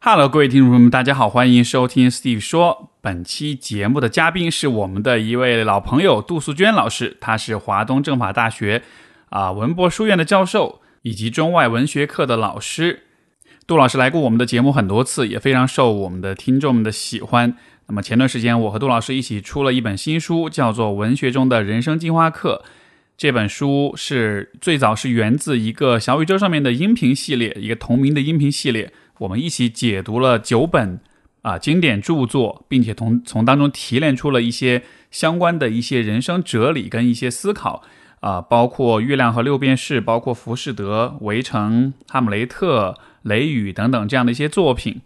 Hello，各位听众朋友们，大家好，欢迎收听 Steve 说。本期节目的嘉宾是我们的一位老朋友杜素娟老师，他是华东政法大学啊文博书院的教授，以及中外文学课的老师。杜老师来过我们的节目很多次，也非常受我们的听众们的喜欢。那么前段时间，我和杜老师一起出了一本新书，叫做《文学中的人生进化课》。这本书是最早是源自一个小宇宙上面的音频系列，一个同名的音频系列。我们一起解读了九本啊经典著作，并且从从当中提炼出了一些相关的一些人生哲理跟一些思考啊，包括《月亮和六便士》，包括《浮士德》《围城》《哈姆雷特》《雷雨》等等这样的一些作品。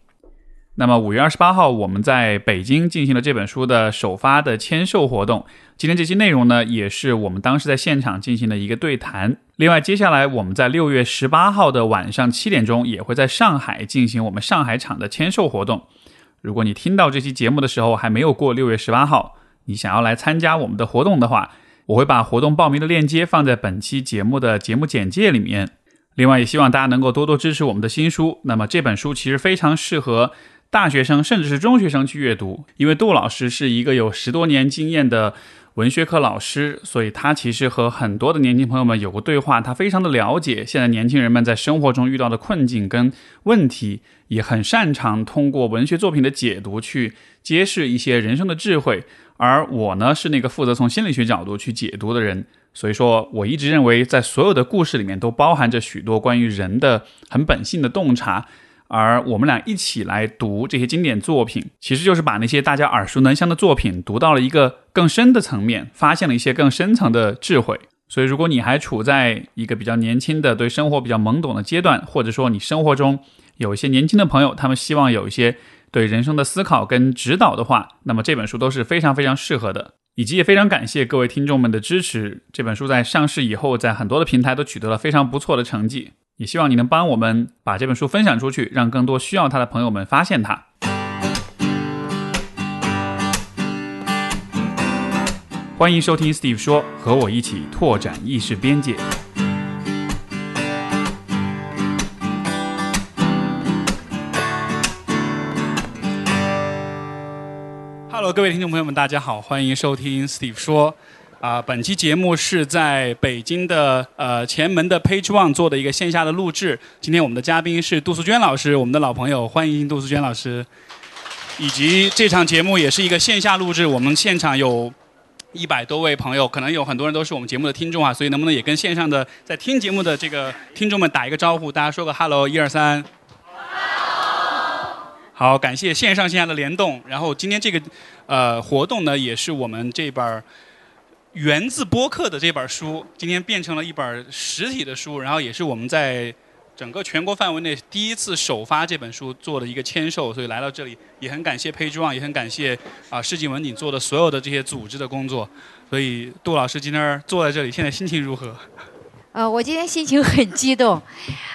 那么五月二十八号，我们在北京进行了这本书的首发的签售活动。今天这期内容呢，也是我们当时在现场进行的一个对谈。另外，接下来我们在六月十八号的晚上七点钟，也会在上海进行我们上海场的签售活动。如果你听到这期节目的时候还没有过六月十八号，你想要来参加我们的活动的话，我会把活动报名的链接放在本期节目的节目简介里面。另外，也希望大家能够多多支持我们的新书。那么这本书其实非常适合。大学生甚至是中学生去阅读，因为杜老师是一个有十多年经验的文学课老师，所以他其实和很多的年轻朋友们有过对话，他非常的了解现在年轻人们在生活中遇到的困境跟问题，也很擅长通过文学作品的解读去揭示一些人生的智慧。而我呢，是那个负责从心理学角度去解读的人，所以说我一直认为，在所有的故事里面都包含着许多关于人的很本性的洞察。而我们俩一起来读这些经典作品，其实就是把那些大家耳熟能详的作品读到了一个更深的层面，发现了一些更深层的智慧。所以，如果你还处在一个比较年轻的、对生活比较懵懂的阶段，或者说你生活中有一些年轻的朋友，他们希望有一些对人生的思考跟指导的话，那么这本书都是非常非常适合的。以及也非常感谢各位听众们的支持。这本书在上市以后，在很多的平台都取得了非常不错的成绩。也希望你能帮我们把这本书分享出去，让更多需要它的朋友们发现它。欢迎收听 Steve 说，和我一起拓展意识边界。Hello，各位听众朋友们，大家好，欢迎收听 Steve 说。啊，本期节目是在北京的呃前门的 Page One 做的一个线下的录制。今天我们的嘉宾是杜素娟老师，我们的老朋友，欢迎杜素娟老师。以及这场节目也是一个线下录制，我们现场有一百多位朋友，可能有很多人都是我们节目的听众啊，所以能不能也跟线上的在听节目的这个听众们打一个招呼？大家说个 Hello，一二三。好，感谢线上线下的联动。然后今天这个呃活动呢，也是我们这本儿。源自播客的这本书，今天变成了一本实体的书，然后也是我们在整个全国范围内第一次首发这本书做的一个签售，所以来到这里也很感谢 Page One，也很感谢啊世纪文鼎做的所有的这些组织的工作。所以杜老师今天坐在这里，现在心情如何？呃，我今天心情很激动，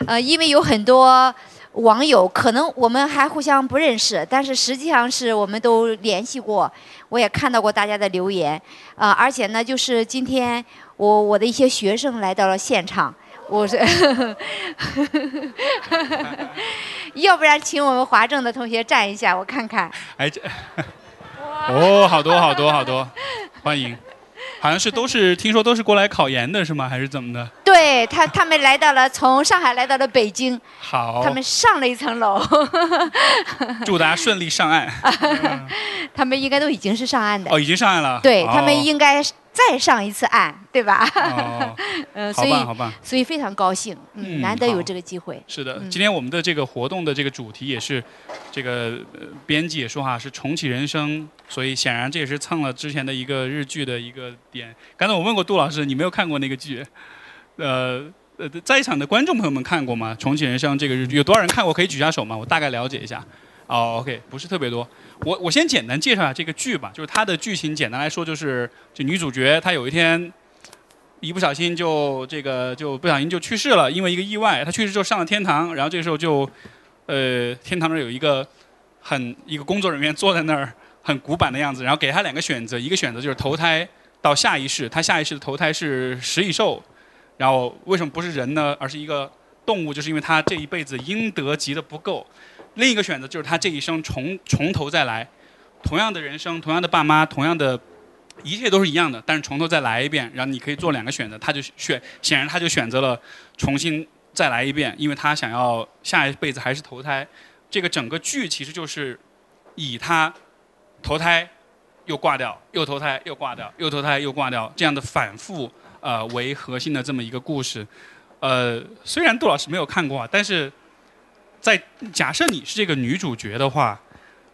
呃，因为有很多。网友可能我们还互相不认识，但是实际上是我们都联系过，我也看到过大家的留言，啊，而且呢，就是今天我我的一些学生来到了现场，我是，要不然请我们华政的同学站一下，我看看。哎，这，哦，好多好多好多，欢迎。好像是都是听说都是过来考研的是吗？还是怎么的？对他，他们来到了从上海来到了北京。好。他们上了一层楼。祝大家顺利上岸。他们应该都已经是上岸的。哦，已经上岸了。对他们应该。再上一次岸，对吧？哦，嗯，所以好吧，所以非常高兴，嗯，难得有这个机会。是的，今天我们的这个活动的这个主题也是，这个编辑也说哈是重启人生，所以显然这也是蹭了之前的一个日剧的一个点。刚才我问过杜老师，你没有看过那个剧？呃呃，在场的观众朋友们看过吗？重启人生这个日剧有多少人看过？可以举下手吗？我大概了解一下。哦，OK，不是特别多。我我先简单介绍一下这个剧吧，就是它的剧情简单来说就是，就女主角她有一天一不小心就这个就不小心就去世了，因为一个意外，她去世之后上了天堂，然后这个时候就呃天堂那儿有一个很一个工作人员坐在那儿很古板的样子，然后给他两个选择，一个选择就是投胎到下一世，他下一世的投胎是食蚁兽，然后为什么不是人呢，而是一个动物，就是因为他这一辈子阴德积的不够。另一个选择就是他这一生重从头再来，同样的人生，同样的爸妈，同样的，一切都是一样的，但是从头再来一遍，然后你可以做两个选择，他就选，显然他就选择了重新再来一遍，因为他想要下一辈子还是投胎。这个整个剧其实就是以他投胎又挂掉，又投胎又挂掉，又投胎又挂掉这样的反复呃为核心的这么一个故事。呃，虽然杜老师没有看过，但是在假设你是这个女主角的话，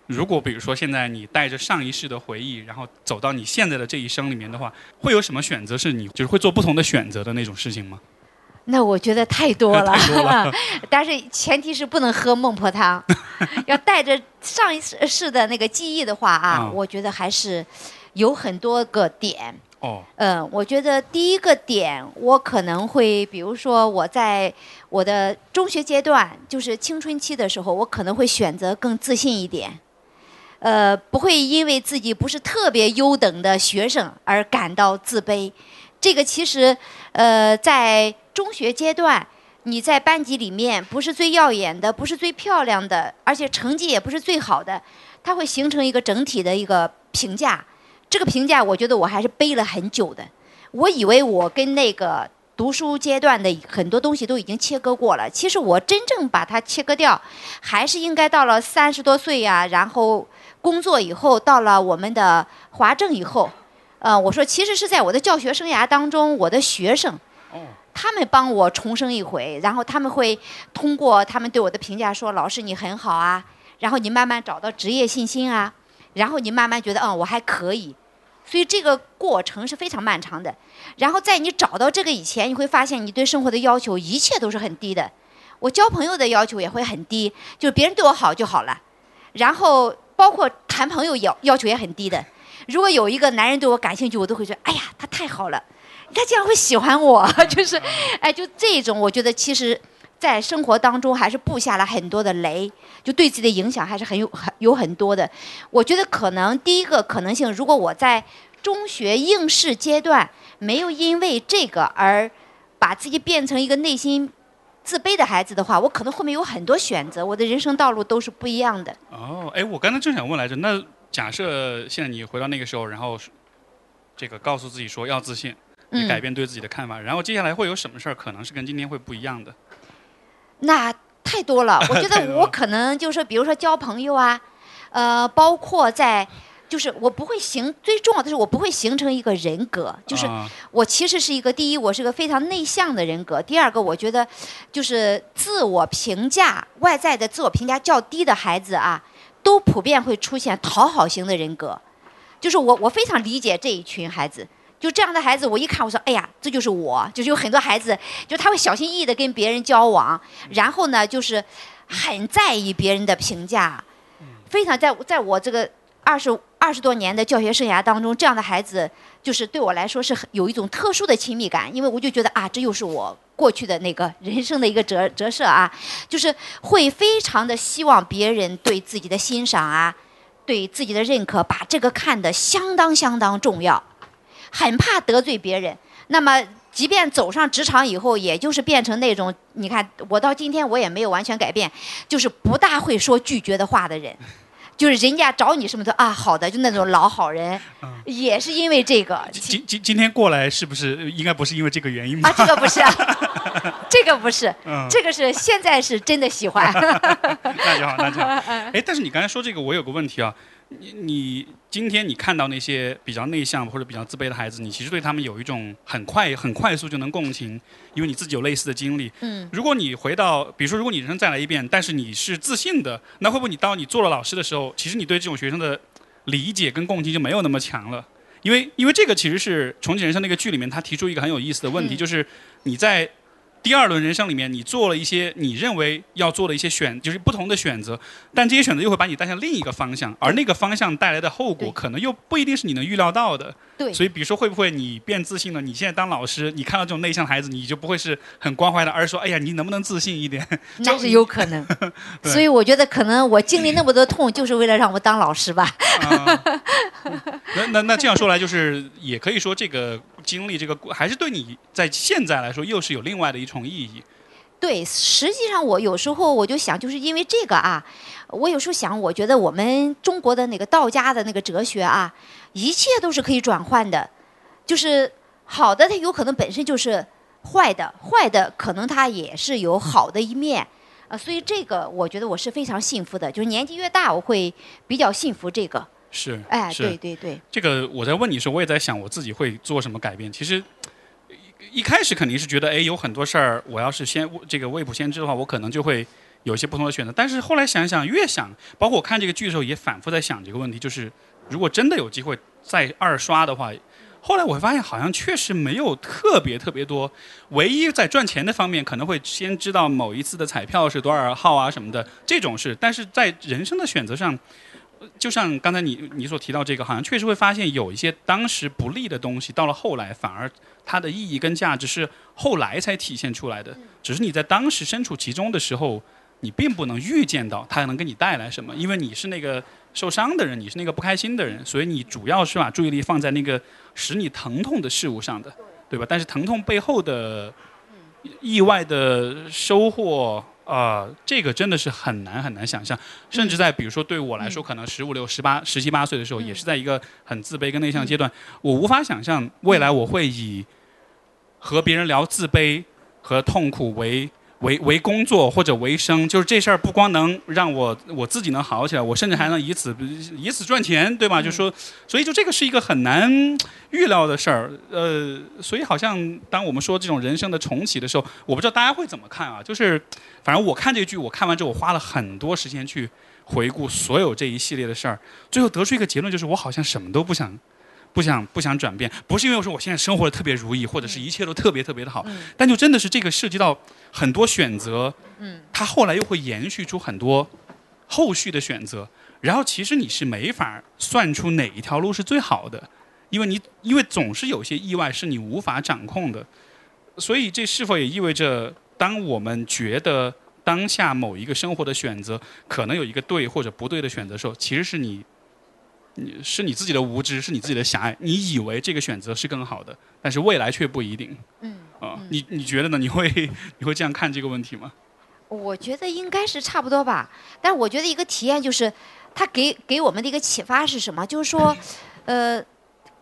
如果比如说现在你带着上一世的回忆，然后走到你现在的这一生里面的话，会有什么选择是你就是会做不同的选择的那种事情吗？那我觉得太多了，多了。但是前提是不能喝孟婆汤，要带着上一世世的那个记忆的话啊，嗯。我觉得还是有很多个点。哦，嗯，我觉得第一个点，我可能会，比如说我在我的中学阶段，就是青春期的时候，我可能会选择更自信一点，呃，不会因为自己不是特别优等的学生而感到自卑。这个其实，呃，在中学阶段，你在班级里面不是最耀眼的，不是最漂亮的，而且成绩也不是最好的，它会形成一个整体的一个评价。这个评价，我觉得我还是背了很久的。我以为我跟那个读书阶段的很多东西都已经切割过了，其实我真正把它切割掉，还是应该到了三十多岁呀、然后工作以后，到了我们的华政以后，呃，我说其实是在我的教学生涯当中，我的学生。他们帮我重生一回，然后他们会通过他们对我的评价说：“老师你很好啊。”然后你慢慢找到职业信心啊，然后你慢慢觉得嗯我还可以，所以这个过程是非常漫长的。然后在你找到这个以前，你会发现你对生活的要求一切都是很低的。我交朋友的要求也会很低，就是别人对我好就好了。然后包括谈朋友要要求也很低的。如果有一个男人对我感兴趣，我都会觉得哎呀他太好了，他竟然会喜欢我，就是哎就这种，我觉得其实。在生活当中还是布下了很多的雷，就对自己的影响还是很有很有很多的。我觉得可能第一个可能性，如果我在中学应试阶段没有因为这个而把自己变成一个内心自卑的孩子的话，我可能后面有很多选择，我的人生道路都是不一样的。哦，哎，我刚才正想问来着，那假设现在你回到那个时候，然后这个告诉自己说要自信，你嗯，改变对自己的看法，然后接下来会有什么事儿可能是跟今天会不一样的？那太多了。我觉得 我可能就是，比如说交朋友啊，呃，包括在，就是我不会形，最重要的是我不会形成一个人格，就是啊我其实是一个第一，我是个非常内向的人格；第二个，我觉得就是自我评价外在的自我评价较低的孩子啊，都普遍会出现讨好型的人格。就是我我非常理解这一群孩子。就这样的孩子，我一看，我说，哎呀，这就是我。就是有很多孩子，就他会小心翼翼的跟别人交往，然后呢，就是很在意别人的评价，非常在在我这个二十二十多年的教学生涯当中，这样的孩子就是对我来说是很有一种特殊的亲密感，因为我就觉得啊，这又是我过去的那个人生的一个折折射啊，就是会非常的希望别人对自己的欣赏啊，对自己的认可，把这个看得相当相当重要，很怕得罪别人。那么，即便走上职场以后，也就是变成那种，你看我到今天我也没有完全改变，就是不大会说拒绝的话的人。就是人家找你什么的啊，好的，就那种老好人，也是因为这个。今今今天过来是不是应该不是因为这个原因吧？啊，这个不是，这个不是，嗯，这个是现在是真的喜欢。那就好，那就好。哎，但是你刚才说这个，我有个问题啊，你你今天你看到那些比较内向或者比较自卑的孩子，你其实对他们有一种很快很快速就能共情，因为你自己有类似的经历。嗯，如果你回到，比如说，如果你人生再来一遍，但是你是自信的，那会不会你当你做了老师的时候，其实你对这种学生的理解跟共情就没有那么强了？因为因为这个其实是《重启人生》那个剧里面他提出一个很有意思的问题，嗯就是你在第二轮人生里面，你做了一些你认为要做的一些选，就是不同的选择，但这些选择又会把你带向另一个方向，而那个方向带来的后果可能又不一定是你能预料到的。对，所以，比如说，会不会你变自信了？你现在当老师，你看到这种内向的孩子，你就不会是很关怀的，而是说，哎呀，你能不能自信一点？那是有可能。对所以我觉得可能我经历那么多痛，就是为了让我当老师吧。啊，那那那这样说来，就是也可以说，这个经历，这个还是对你在现在来说，又是有另外的一重意义。对，实际上我有时候我就想，就是因为这个啊，我有时候想，我觉得我们中国的那个道家的那个哲学啊，一切都是可以转换的，就是好的它有可能本身就是坏的，坏的可能它也是有好的一面，啊，所以这个我觉得我是非常幸福的，就是年纪越大，我会比较幸福这个。是，哎，对对对，这个我在问你的时候，我也在想我自己会做什么改变。其实一一开始肯定是觉得，哎，有很多事儿，我要是先这个未卜先知的话，我可能就会有一些不同的选择。但是后来想想，越想，包括我看这个剧的时候，也反复在想这个问题，就是如果真的有机会再二刷的话，后来我会发现好像确实没有特别特别多。唯一在赚钱的方面，可能会先知道某一次的彩票是多少号啊什么的，这种事。但是在人生的选择上，就像刚才你你所提到这个，好像确实会发现有一些当时不利的东西，到了后来反而它的意义跟价值是后来才体现出来的。只是你在当时身处其中的时候，你并不能预见到它能给你带来什么，因为你是那个受伤的人，你是那个不开心的人，所以你主要是把注意力放在那个使你疼痛的事物上的，对吧？但是疼痛背后的意外的收获。啊、这个真的是很难很难想象，甚至在比如说对我来说，可能十五六、十八、十七八岁的时候，也是在一个很自卑跟内向阶段，我无法想象未来我会以和别人聊自卑和痛苦为为为工作或者为生，就是这事儿不光能让我我自己能好起来，我甚至还能以此以此赚钱，对吧？就说，所以就这个是一个很难预料的事儿，呃，所以好像当我们说这种人生的重启的时候，我不知道大家会怎么看啊？就是，反正我看这个剧，我看完之后，我花了很多时间去回顾所有这一系列的事儿，最后得出一个结论，就是我好像什么都不想。不想不想转变，不是因为我说我现在生活的特别如意，或者是一切都特别特别的好，但就真的是这个涉及到很多选择，嗯，它后来又会延续出很多后续的选择，然后其实你是没法算出哪一条路是最好的，因为你因为总是有些意外是你无法掌控的，所以这是否也意味着，当我们觉得当下某一个生活的选择可能有一个对或者不对的选择的时候，其实是你。你是你自己的无知，是你自己的狭隘，你以为这个选择是更好的，但是未来却不一定。嗯，啊，你你觉得呢？你会你会这样看这个问题吗？我觉得应该是差不多吧，但是我觉得一个体验就是，它给给我们的一个启发是什么？就是说，呃，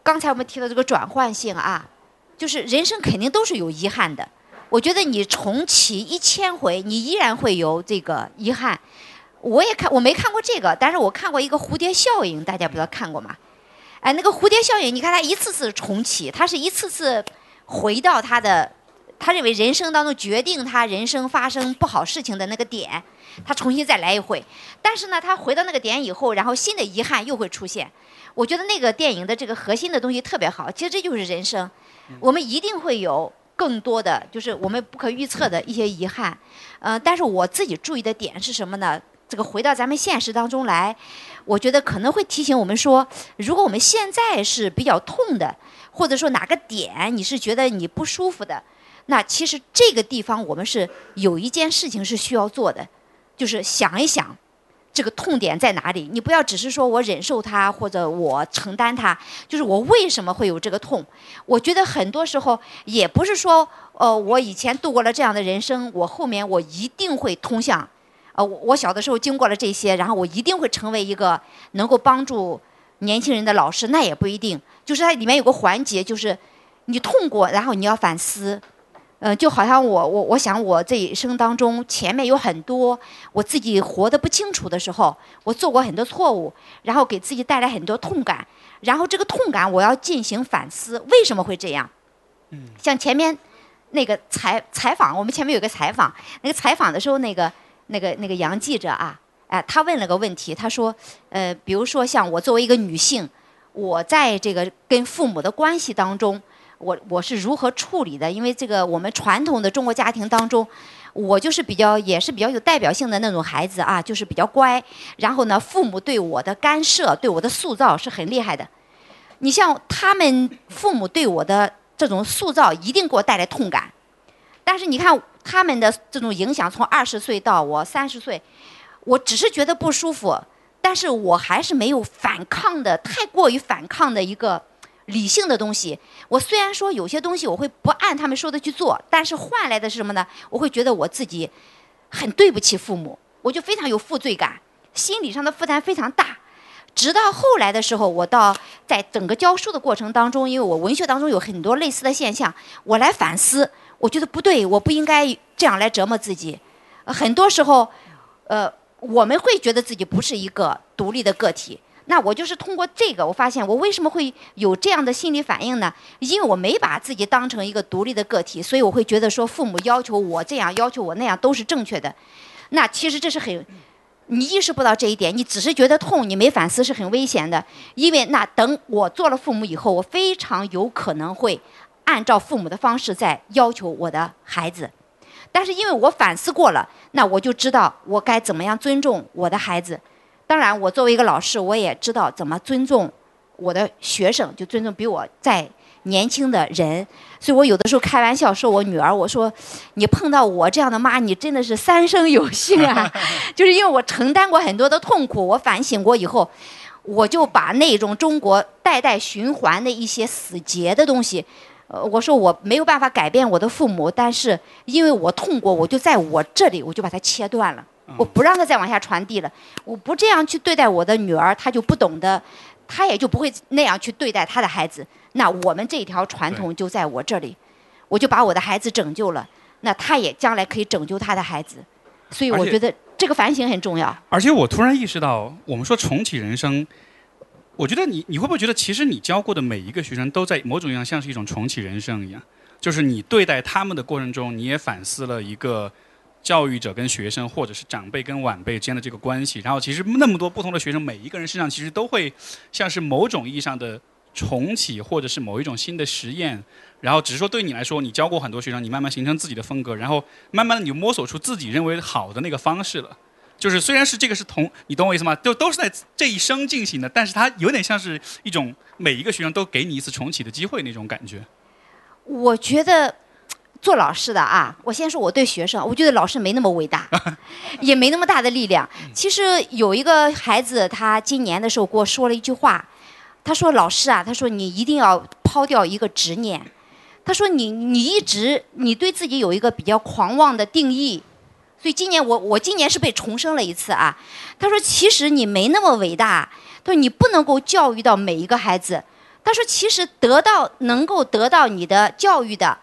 刚才我们提到这个转换性啊，就是人生肯定都是有遗憾的。我觉得你重启一千回，你依然会有这个遗憾。我也看，我没看过这个，但是我看过一个蝴蝶效应，大家不知道看过吗？哎，那个蝴蝶效应，你看它一次次重启，它是一次次回到他的，他认为人生当中决定他人生发生不好事情的那个点，他重新再来一回。但是呢，他回到那个点以后，然后新的遗憾又会出现。我觉得那个电影的这个核心的东西特别好，其实这就是人生，我们一定会有更多的，就是我们不可预测的一些遗憾。呃，但是我自己注意的点是什么呢？这个回到咱们现实当中来，我觉得可能会提醒我们说，如果我们现在是比较痛的，或者说哪个点你是觉得你不舒服的，那其实这个地方我们是有一件事情是需要做的，就是想一想这个痛点在哪里。你不要只是说我忍受它或者我承担它，就是我为什么会有这个痛？我觉得很多时候也不是说，呃，我以前度过了这样的人生，我后面我一定会通向。呃，我我小的时候经过了这些，然后我一定会成为一个能够帮助年轻人的老师，那也不一定。就是它里面有个环节，就是你痛过，然后你要反思。嗯、就好像我我我想我这一生当中前面有很多我自己活得不清楚的时候，我做过很多错误，然后给自己带来很多痛感，然后这个痛感我要进行反思，为什么会这样？嗯，像前面那个采采访，我们前面有个采访，那个采访的时候那个。那个那个杨记者啊，哎，他问了个问题，他说，呃，比如说像我作为一个女性，我在这个跟父母的关系当中，我我是如何处理的？因为这个我们传统的中国家庭当中，我就是比较也是比较有代表性的那种孩子啊，就是比较乖。然后呢，父母对我的干涉、对我的塑造是很厉害的。你像他们父母对我的这种塑造，一定给我带来痛感。但是你看。他们的这种影响，从二十岁到我三十岁，我只是觉得不舒服，但是我还是没有反抗的太过于反抗的一个理性的东西。我虽然说有些东西我会不按他们说的去做，但是换来的是什么呢？我会觉得我自己很对不起父母，我就非常有负罪感，心理上的负担非常大。直到后来的时候，我到在整个教书的过程当中，因为我文学当中有很多类似的现象，我来反思，我觉得不对，我不应该这样来折磨自己。很多时候，呃，我们会觉得自己不是一个独立的个体。那我就是通过这个，我发现我为什么会有这样的心理反应呢？因为我没把自己当成一个独立的个体，所以我会觉得说父母要求我这样，要求我那样都是正确的。那其实这是很，你意识不到这一点，你只是觉得痛，你没反思是很危险的。因为那等我做了父母以后，我非常有可能会按照父母的方式在要求我的孩子。但是因为我反思过了，那我就知道我该怎么样尊重我的孩子。当然，我作为一个老师，我也知道怎么尊重我的学生，就尊重比我再年轻的人。所以我有的时候开玩笑说我女儿，我说你碰到我这样的妈，你真的是三生有幸啊！就是因为我承担过很多的痛苦，我反省过以后，我就把那种中国代代循环的一些死结的东西。呃，我说我没有办法改变我的父母，但是因为我痛过，我就在我这里，我就把它切断了，我不让它再往下传递了。我不这样去对待我的女儿，她就不懂得，她也就不会那样去对待她的孩子。那我们这条传统就在我这里，我就把我的孩子拯救了，那她也将来可以拯救她的孩子。所以我觉得这个反省很重要。而且我突然意识到，我们说重启人生，我觉得你你会不会觉得，其实你教过的每一个学生都在某种意义上像是一种重启人生一样，就是你对待他们的过程中，你也反思了一个教育者跟学生，或者是长辈跟晚辈之间的这个关系。然后其实那么多不同的学生，每一个人身上其实都会像是某种意义上的重启，或者是某一种新的实验。然后只是说对你来说，你教过很多学生，你慢慢形成自己的风格，然后慢慢的你就摸索出自己认为好的那个方式了。就是虽然是这个是同，你懂我意思吗？就都是在这一生进行的，但是它有点像是一种每一个学生都给你一次重启的机会那种感觉。我觉得做老师的啊，我先说我对学生，我觉得老师没那么伟大，也没那么大的力量。其实有一个孩子，他今年的时候给我说了一句话，他说：“老师啊，他说你一定要抛掉一个执念。他说你你一直你对自己有一个比较狂妄的定义，所以今年我我今年是被重生了一次啊。他说其实你没那么伟大，他说你不能够教育到每一个孩子。他说其实得到能够得到你的教育的，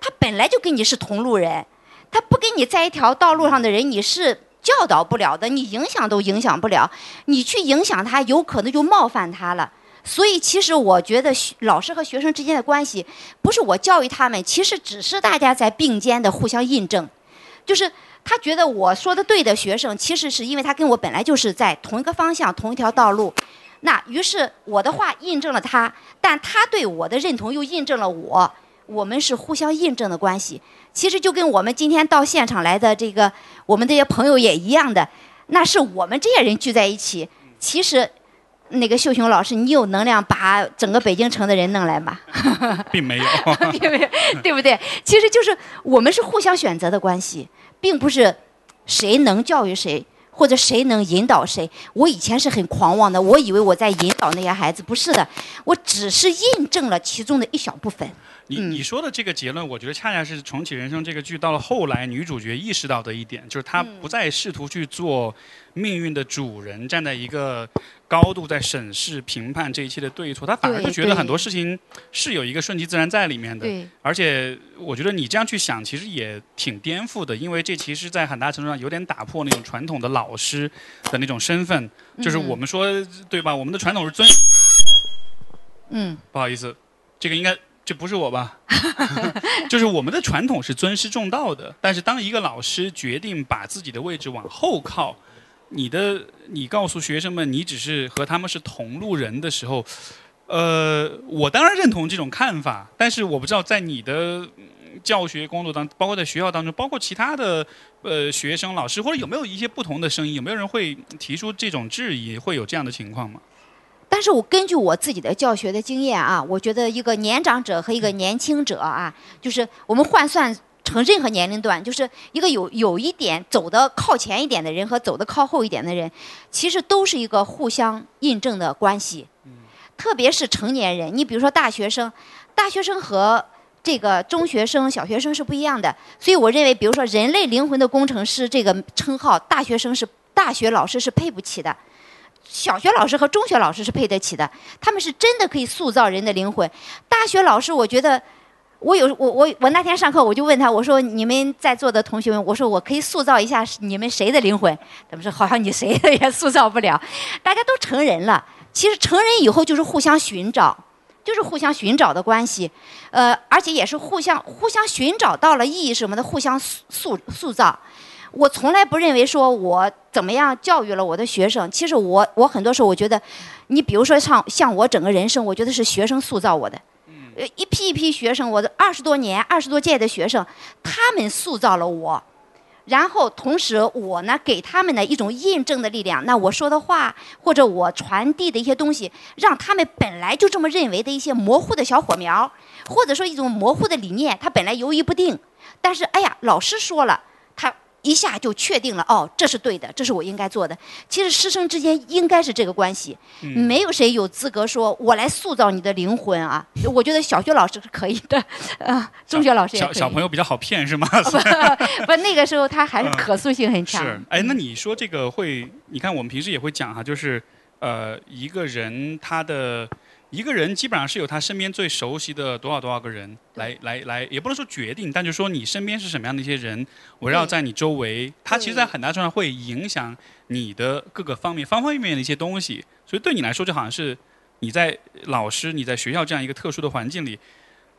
他本来就跟你是同路人，他不跟你在一条道路上的人，你是教导不了的，你影响都影响不了，你去影响他，有可能就冒犯他了。所以，其实我觉得老师和学生之间的关系，不是我教育他们，其实只是大家在并肩的互相印证。就是他觉得我说的对的学生，其实是因为他跟我本来就是在同一个方向、同一条道路。那于是我的话印证了他，但他对我的认同又印证了我，我们是互相印证的关系。其实就跟我们今天到现场来的这个我们这些朋友也一样的，那是我们这些人聚在一起。其实，那个秀雄老师，你有能量把整个北京城的人弄来吗？并没有。并没有？对不对？其实就是我们是互相选择的关系，并不是谁能教育谁，或者谁能引导谁。我以前是很狂妄的，我以为我在引导那些孩子，不是的，我只是印证了其中的一小部分。你你说的这个结论，我觉得恰恰是《重启人生》这个剧到了后来，女主角意识到的一点，就是她不再试图去做命运的主人，站在一个高度在审视、评判这一切的对错，她反而是对对觉得很多事情是有一个顺其自然在里面的。对，而且我觉得你这样去想，其实也挺颠覆的，因为这其实，在很大程度上有点打破那种传统的老师的那种身份，就是嗯。我们说对吧？我们的传统是尊，嗯，不好意思，这个应该这不是我吧？就是我们的传统是尊师重道的，但是当一个老师决定把自己的位置往后靠，你的你告诉学生们你只是和他们是同路人的时候，呃，我当然认同这种看法，但是我不知道在你的教学工作当，包括在学校当中，包括其他的呃学生、老师，或者有没有一些不同的声音？有没有人会提出这种质疑？会有这样的情况吗？但是我根据我自己的教学的经验啊，我觉得一个年长者和一个年轻者啊，就是我们换算成任何年龄段，就是一个有有一点走的靠前一点的人和走的靠后一点的人，其实都是一个互相印证的关系。特别是成年人，你比如说大学生，大学生和这个中学生、小学生是不一样的。所以我认为，比如说“人类灵魂的工程师”这个称号，大学生是大学老师是配不起的，小学老师和中学老师是配得起的。他们是真的可以塑造人的灵魂。大学老师，我觉得。我有我我我那天上课我就问他我说你们在座的同学们我说我可以塑造一下你们谁的灵魂？他们说好像你谁的也塑造不了，大家都成人了。其实成人以后就是互相寻找，就是互相寻找的关系，呃，而且也是互相互相寻找到了意义什么的，互相塑塑塑造。我从来不认为说我怎么样教育了我的学生，其实我我很多时候我觉得，你比如说像像我整个人生，我觉得是学生塑造我的。呃，一批一批学生，我的二十多年、二十多届的学生，他们塑造了我，然后同时我呢，给他们的一种印证的力量。那我说的话，或者我传递的一些东西，让他们本来就这么认为的一些模糊的小火苗，或者说一种模糊的理念，他本来犹豫不定，但是哎呀，老师说了，他。一下就确定了哦，这是对的，这是我应该做的。其实师生之间应该是这个关系，没有谁有资格说我来塑造你的灵魂啊。我觉得小学老师是可以的，啊，中学老师也小小朋友比较好骗是吗？不，那个时候他还是可塑性很强。是，哎，那你说这个会？你看我们平时也会讲哈，就是呃，一个人他的。一个人基本上是有他身边最熟悉的多少多少个人来来来，也不能说决定，但就说你身边是什么样的一些人围绕在你周围，他其实，在很大程度上会影响你的各个方面、方方面面的一些东西。所以对你来说，就好像是你在老师、你在学校这样一个特殊的环境里，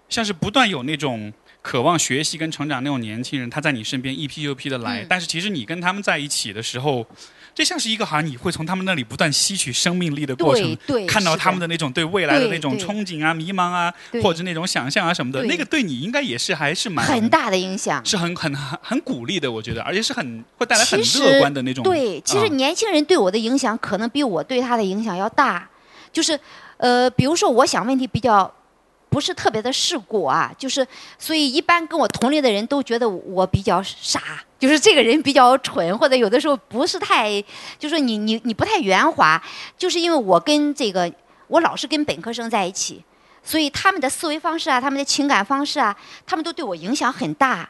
像是不断有那种渴望学习跟成长那种年轻人，他在你身边一批又一批的来，但是其实你跟他们在一起的时候。这像是一个好像你会从他们那里不断吸取生命力的过程，看到他们的那种对未来的那种憧憬啊、迷茫啊，或者那种想象啊什么的，那个对你应该也是还是蛮很大的影响，是很很很很鼓励的，我觉得，而且是很会带来很乐观的那种。对，其实年轻人对我的影响可能比我对他的影响要大，就是呃，比如说我想问题比较。不是特别的世故啊，就是所以一般跟我同龄的人都觉得我比较傻，就是这个人比较蠢，或者有的时候不是太，就说你你你不太圆滑，就是因为我跟这个我老是跟本科生在一起，所以他们的思维方式啊，他们的情感方式啊，他们都对我影响很大。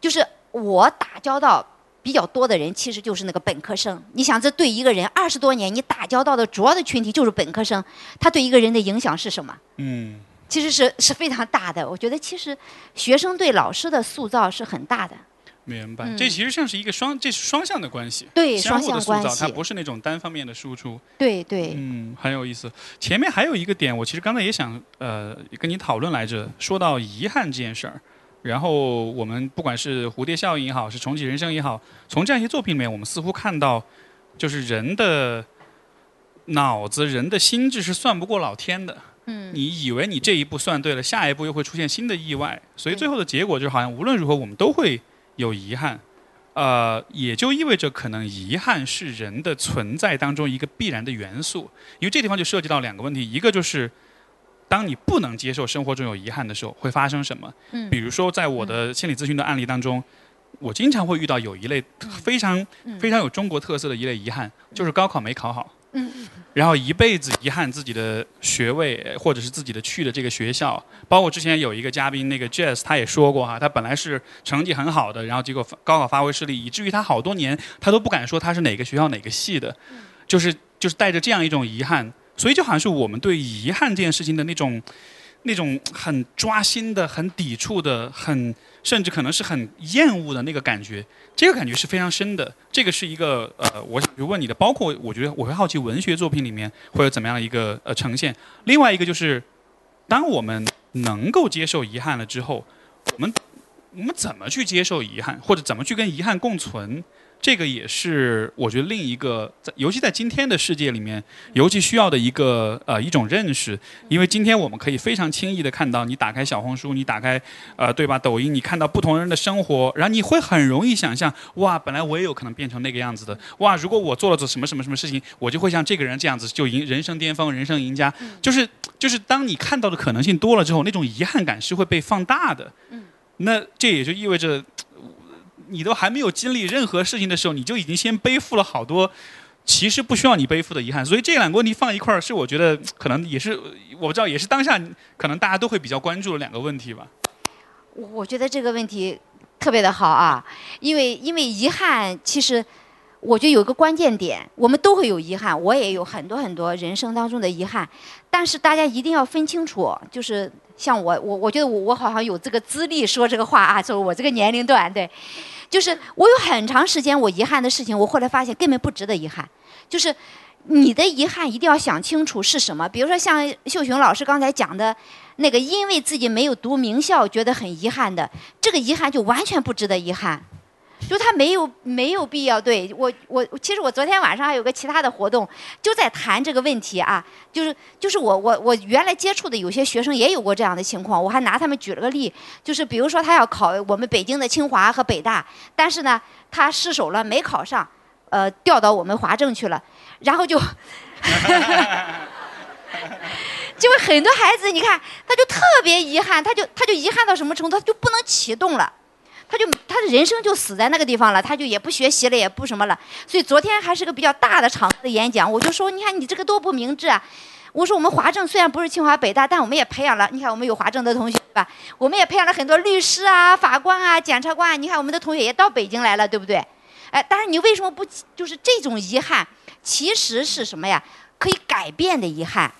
就是我打交道比较多的人，其实就是那个本科生。你想，这对一个人二十多年，你打交道的主要的群体就是本科生，他对一个人的影响是什么？嗯。其实是是非常大的，我觉得其实学生对老师的塑造是很大的。明白，这其实像是一个双，这是双向的关系，对，相互的塑造，它不是那种单方面的输出。对对。嗯，很有意思。前面还有一个点，我其实刚才也想呃跟你讨论来着，说到遗憾这件事儿。然后我们不管是蝴蝶效应也好，是重启人生也好，从这样一些作品里面，我们似乎看到，就是人的脑子、人的心智是算不过老天的。嗯，你以为你这一步算对了，下一步又会出现新的意外，所以最后的结果就好像无论如何我们都会有遗憾，呃，也就意味着可能遗憾是人的存在当中一个必然的元素。因为这地方就涉及到两个问题，一个就是当你不能接受生活中有遗憾的时候会发生什么。嗯，比如说在我的心理咨询的案例当中，我经常会遇到有一类非常非常有中国特色的一类遗憾，就是高考没考好。嗯，然后一辈子遗憾自己的学位，或者是自己的去的这个学校。包括之前有一个嘉宾，那个 Jazz，他也说过哈，他本来是成绩很好的，然后结果高考发挥失利，以至于他好多年他都不敢说他是哪个学校哪个系的，就是就是带着这样一种遗憾。所以就好像是我们对遗憾这件事情的那种那种很抓心的、很抵触的、很。甚至可能是很厌恶的那个感觉，这个感觉是非常深的。这个是一个呃，我想问你的，包括我觉得我会好奇文学作品里面会有怎么样的一个呃呈现。另外一个就是，当我们能够接受遗憾了之后，我们我们怎么去接受遗憾，或者怎么去跟遗憾共存？这个也是我觉得另一个，在尤其在今天的世界里面，尤其需要的一个呃一种认识。因为今天我们可以非常轻易的看到，你打开小红书，你打开呃对吧，抖音，你看到不同人的生活，然后你会很容易想象，哇，本来我也有可能变成那个样子的。哇，如果我做了做什么什么什么事情，我就会像这个人这样子，就赢人生巅峰，人生赢家。就是就是当你看到的可能性多了之后，那种遗憾感是会被放大的。那这也就意味着。你都还没有经历任何事情的时候，你就已经先背负了好多其实不需要你背负的遗憾。所以这两个问题放一块儿，是我觉得可能也是我不知道，也是当下可能大家都会比较关注的两个问题吧。我我觉得这个问题特别的好啊，因为因为遗憾，其实我觉得有一个关键点，我们都会有遗憾，我也有很多很多人生当中的遗憾，但是大家一定要分清楚，就是像我我我觉得我我好像有这个资历说这个话啊，说我这个年龄段对，就是我有很长时间我遗憾的事情，我后来发现根本不值得遗憾，就是。你的遗憾一定要想清楚是什么，比如说像秀雄老师刚才讲的，那个因为自己没有读名校觉得很遗憾的，这个遗憾就完全不值得遗憾，就他没有没有必要。对我我其实我昨天晚上还有个其他的活动，就在谈这个问题啊，就是就是我我我原来接触的有些学生也有过这样的情况，我还拿他们举了个例，就是比如说他要考我们北京的清华和北大，但是呢他失手了没考上，呃调到我们华政去了。然后就 就会很多孩子，你看，他就特别遗憾，他就他就遗憾到什么程度，他就不能启动了，他就他的人生就死在那个地方了，他就也不学习了，也不什么了。所以昨天还是个比较大的场的演讲，我就说，你看你这个多不明智啊！我说我们华政虽然不是清华北大，但我们也培养了，你看我们有华政的同学吧，我们也培养了很多律师啊、法官啊、检察官啊。你看我们的同学也到北京来了，对不对？哎，但是你为什么不就是这种遗憾？其实是什么呀？可以改变的遗憾。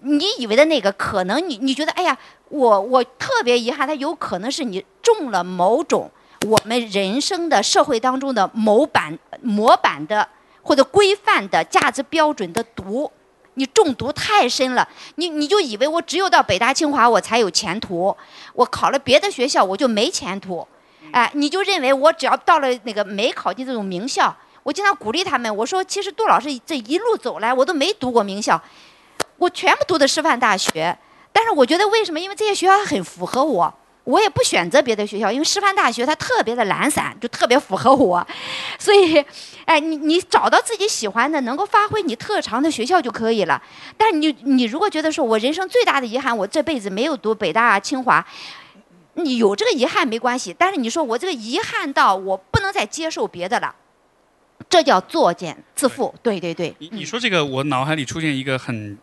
你以为的那个，可能你你觉得，哎呀，我我特别遗憾，他有可能是你中了某种我们人生的社会当中的某版模板的或者规范的价值标准的毒，你中毒太深了，你你就以为我只有到北大清华我才有前途，我考了别的学校我就没前途，哎，你就认为我只要到了那个没考进这种名校。我经常鼓励他们，我说：“其实杜老师这一路走来，我都没读过名校，我全部读的师范大学。但是我觉得为什么？因为这些学校很符合我，我也不选择别的学校，因为师范大学它特别的懒散，就特别符合我。所以，哎，你你找到自己喜欢的、能够发挥你特长的学校就可以了。但是你你如果觉得说我人生最大的遗憾，我这辈子没有读北大、清华，你有这个遗憾没关系。但是你说我这个遗憾到我不能再接受别的了。”这叫作茧自缚，对对对。你你说这个，我脑海里出现一个很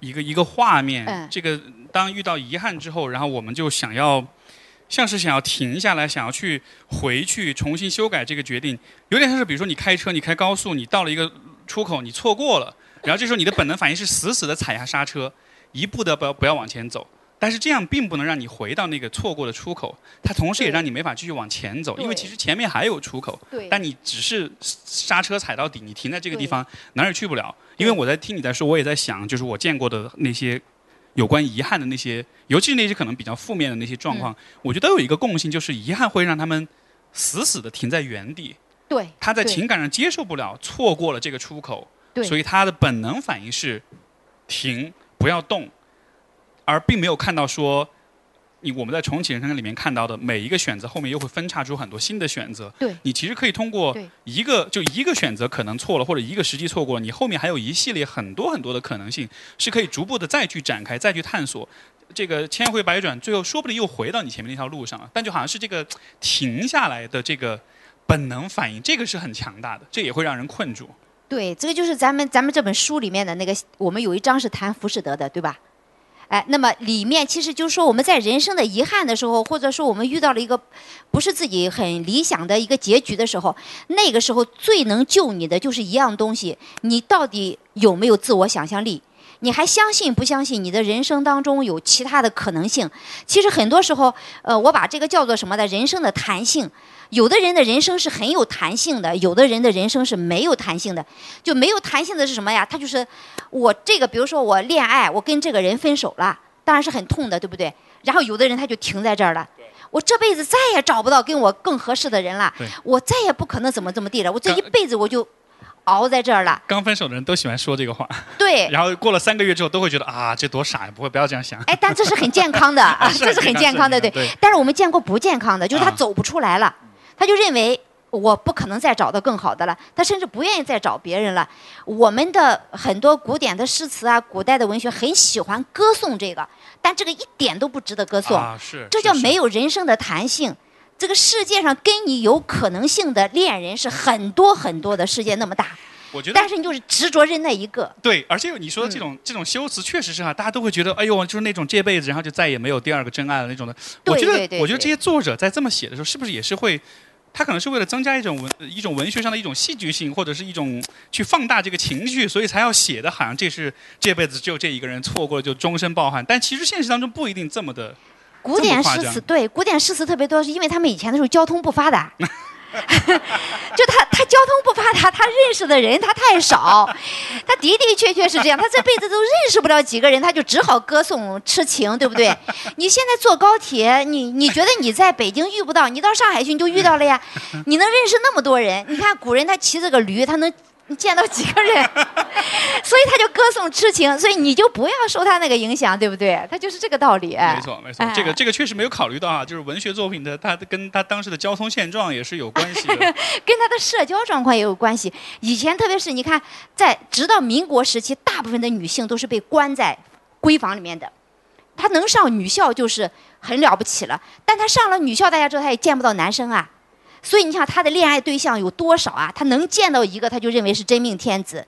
一个一个画面。这个当遇到遗憾之后，然后我们就想要，像是想要停下来，想要去回去重新修改这个决定，有点像是比如说你开车，你开高速，你到了一个出口，你错过了，然后这时候你的本能反应是死死的踩下刹车，一步的不要不要往前走。但是这样并不能让你回到那个错过的出口，它同时也让你没法继续往前走，因为其实前面还有出口。对。但你只是刹车踩到底，你停在这个地方哪儿也去不了。因为我在听你在说，我也在想，就是我见过的那些有关遗憾的那些，尤其是那些可能比较负面的那些状况，我觉得都有一个共性，就是遗憾会让他们死死的停在原地。对。他在情感上接受不了错过了这个出口，所以他的本能反应是停，不要动。而并没有看到说，你我们在重启人生里面看到的每一个选择后面又会分叉出很多新的选择。对，你其实可以通过一个就一个选择可能错了，或者一个时机错过了，你后面还有一系列很多很多的可能性，是可以逐步的再去展开、再去探索。这个千回百转，最后说不定又回到你前面那条路上了。但就好像是这个停下来的这个本能反应，这个是很强大的，这也会让人困住。对，这个就是咱们咱们这本书里面的那个，我们有一章是谈浮士德的，对吧？哎，那么里面其实就是说，我们在人生的遗憾的时候，或者说我们遇到了一个不是自己很理想的一个结局的时候，那个时候最能救你的就是一样东西：你到底有没有自我想象力？你还相信不相信你的人生当中有其他的可能性？其实很多时候，呃，我把这个叫做什么的？人生的弹性。有的人的人生是很有弹性的，有的人的人生是没有弹性的。就没有弹性的是什么呀？他就是我这个，比如说我恋爱，我跟这个人分手了，当然是很痛的，对不对？然后有的人他就停在这儿了，我这辈子再也找不到跟我更合适的人了，我再也不可能怎么怎么地了，我这一辈子我就熬在这儿了。刚分手的人都喜欢说这个话。对。然后过了三个月之后，都会觉得啊，这多傻呀！不会，不要这样想。哎，但这是很健康的 啊，这是很健康的，对。但是我们见过不健康的，就是他走不出来了。他就认为我不可能再找到更好的了，他甚至不愿意再找别人了。我们的很多古典的诗词啊，古代的文学很喜欢歌颂这个，但这个一点都不值得歌颂。啊，是。这叫没有人生的弹性。这个世界上跟你有可能性的恋人是很多很多的，世界那么大，我觉得但是你就是执着认那一个。对，而且你说的这嗯种、这种修辞，确实是哈、大家都会觉得，哎呦，就是那种这辈子，然后就再也没有第二个真爱了那种的。我觉得，对对对对我觉得这些作者在这么写的时候，是不是也是会，他可能是为了增加一种文一种文学上的一种戏剧性，或者是一种去放大这个情绪，所以才要写的好像这是这辈子只有这一个人，错过了就终身抱憾。但其实现实当中不一定这么的。古典诗词对古典诗词特别多，是因为他们以前的时候交通不发达，就他他交通不发达，他认识的人他太少，他的的确确是这样，他这辈子都认识不了几个人，他就只好歌颂痴情，对不对？你现在坐高铁，你你觉得你在北京遇不到，你到上海去你就遇到了呀，你能认识那么多人？你看古人他骑这个驴，他能。见到几个人，所以他就歌颂痴情，所以你就不要受他那个影响，对不对？他就是这个道理。哎没错，没错，哎这个这个确实没有考虑到啊，就是文学作品的它跟他当时的交通现状也是有关系的。跟他的社交状况也有关系。以前特别是你看，在直到民国时期，大部分的女性都是被关在闺房里面的。她能上女校就是很了不起了，但她上了女校，大家知道她也见不到男生啊。所以你想他的恋爱对象有多少啊？他能见到一个，他就认为是真命天子。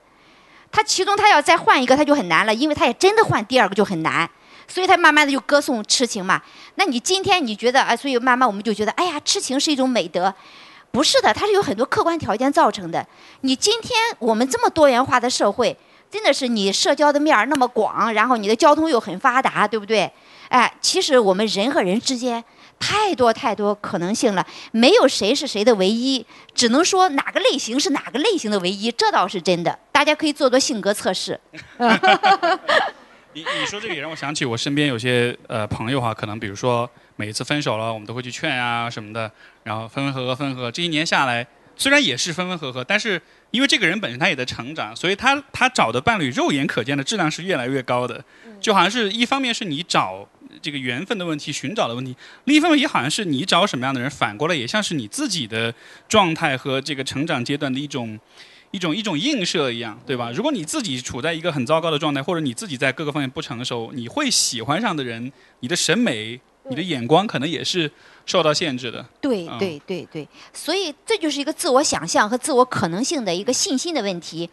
他其中他要再换一个，他就很难了，因为他也真的换第二个就很难。所以他慢慢的就歌颂痴情嘛。那你今天你觉得啊？所以慢慢我们就觉得，哎呀，痴情是一种美德。不是的，它是有很多客观条件造成的。你今天我们这么多元化的社会，真的是你社交的面儿那么广，然后你的交通又很发达，对不对？哎，其实我们人和人之间太多太多可能性了，没有谁是谁的唯一，只能说哪个类型是哪个类型的唯一，这倒是真的。大家可以做做性格测试。你你说这个也让我想起我身边有些呃朋友哈，可能比如说每一次分手了，我们都会去劝啊什么的，然后分分合合分合合，这一年下来，虽然也是分分合合，但是因为这个人本身他也在成长，所以他他找的伴侣肉眼可见的质量是越来越高的，就好像是一方面是你找这个缘分的问题、寻找的问题，另一方面也好像是你找什么样的人，反过来也像是你自己的状态和这个成长阶段的一种。一种一种映射一样，对吧？如果你自己处在一个很糟糕的状态，或者你自己在各个方面不成熟，你会喜欢上的人，你的审美、你的眼光可能也是受到限制的。对嗯对对对，所以这就是一个自我想象和自我可能性的一个信心的问题。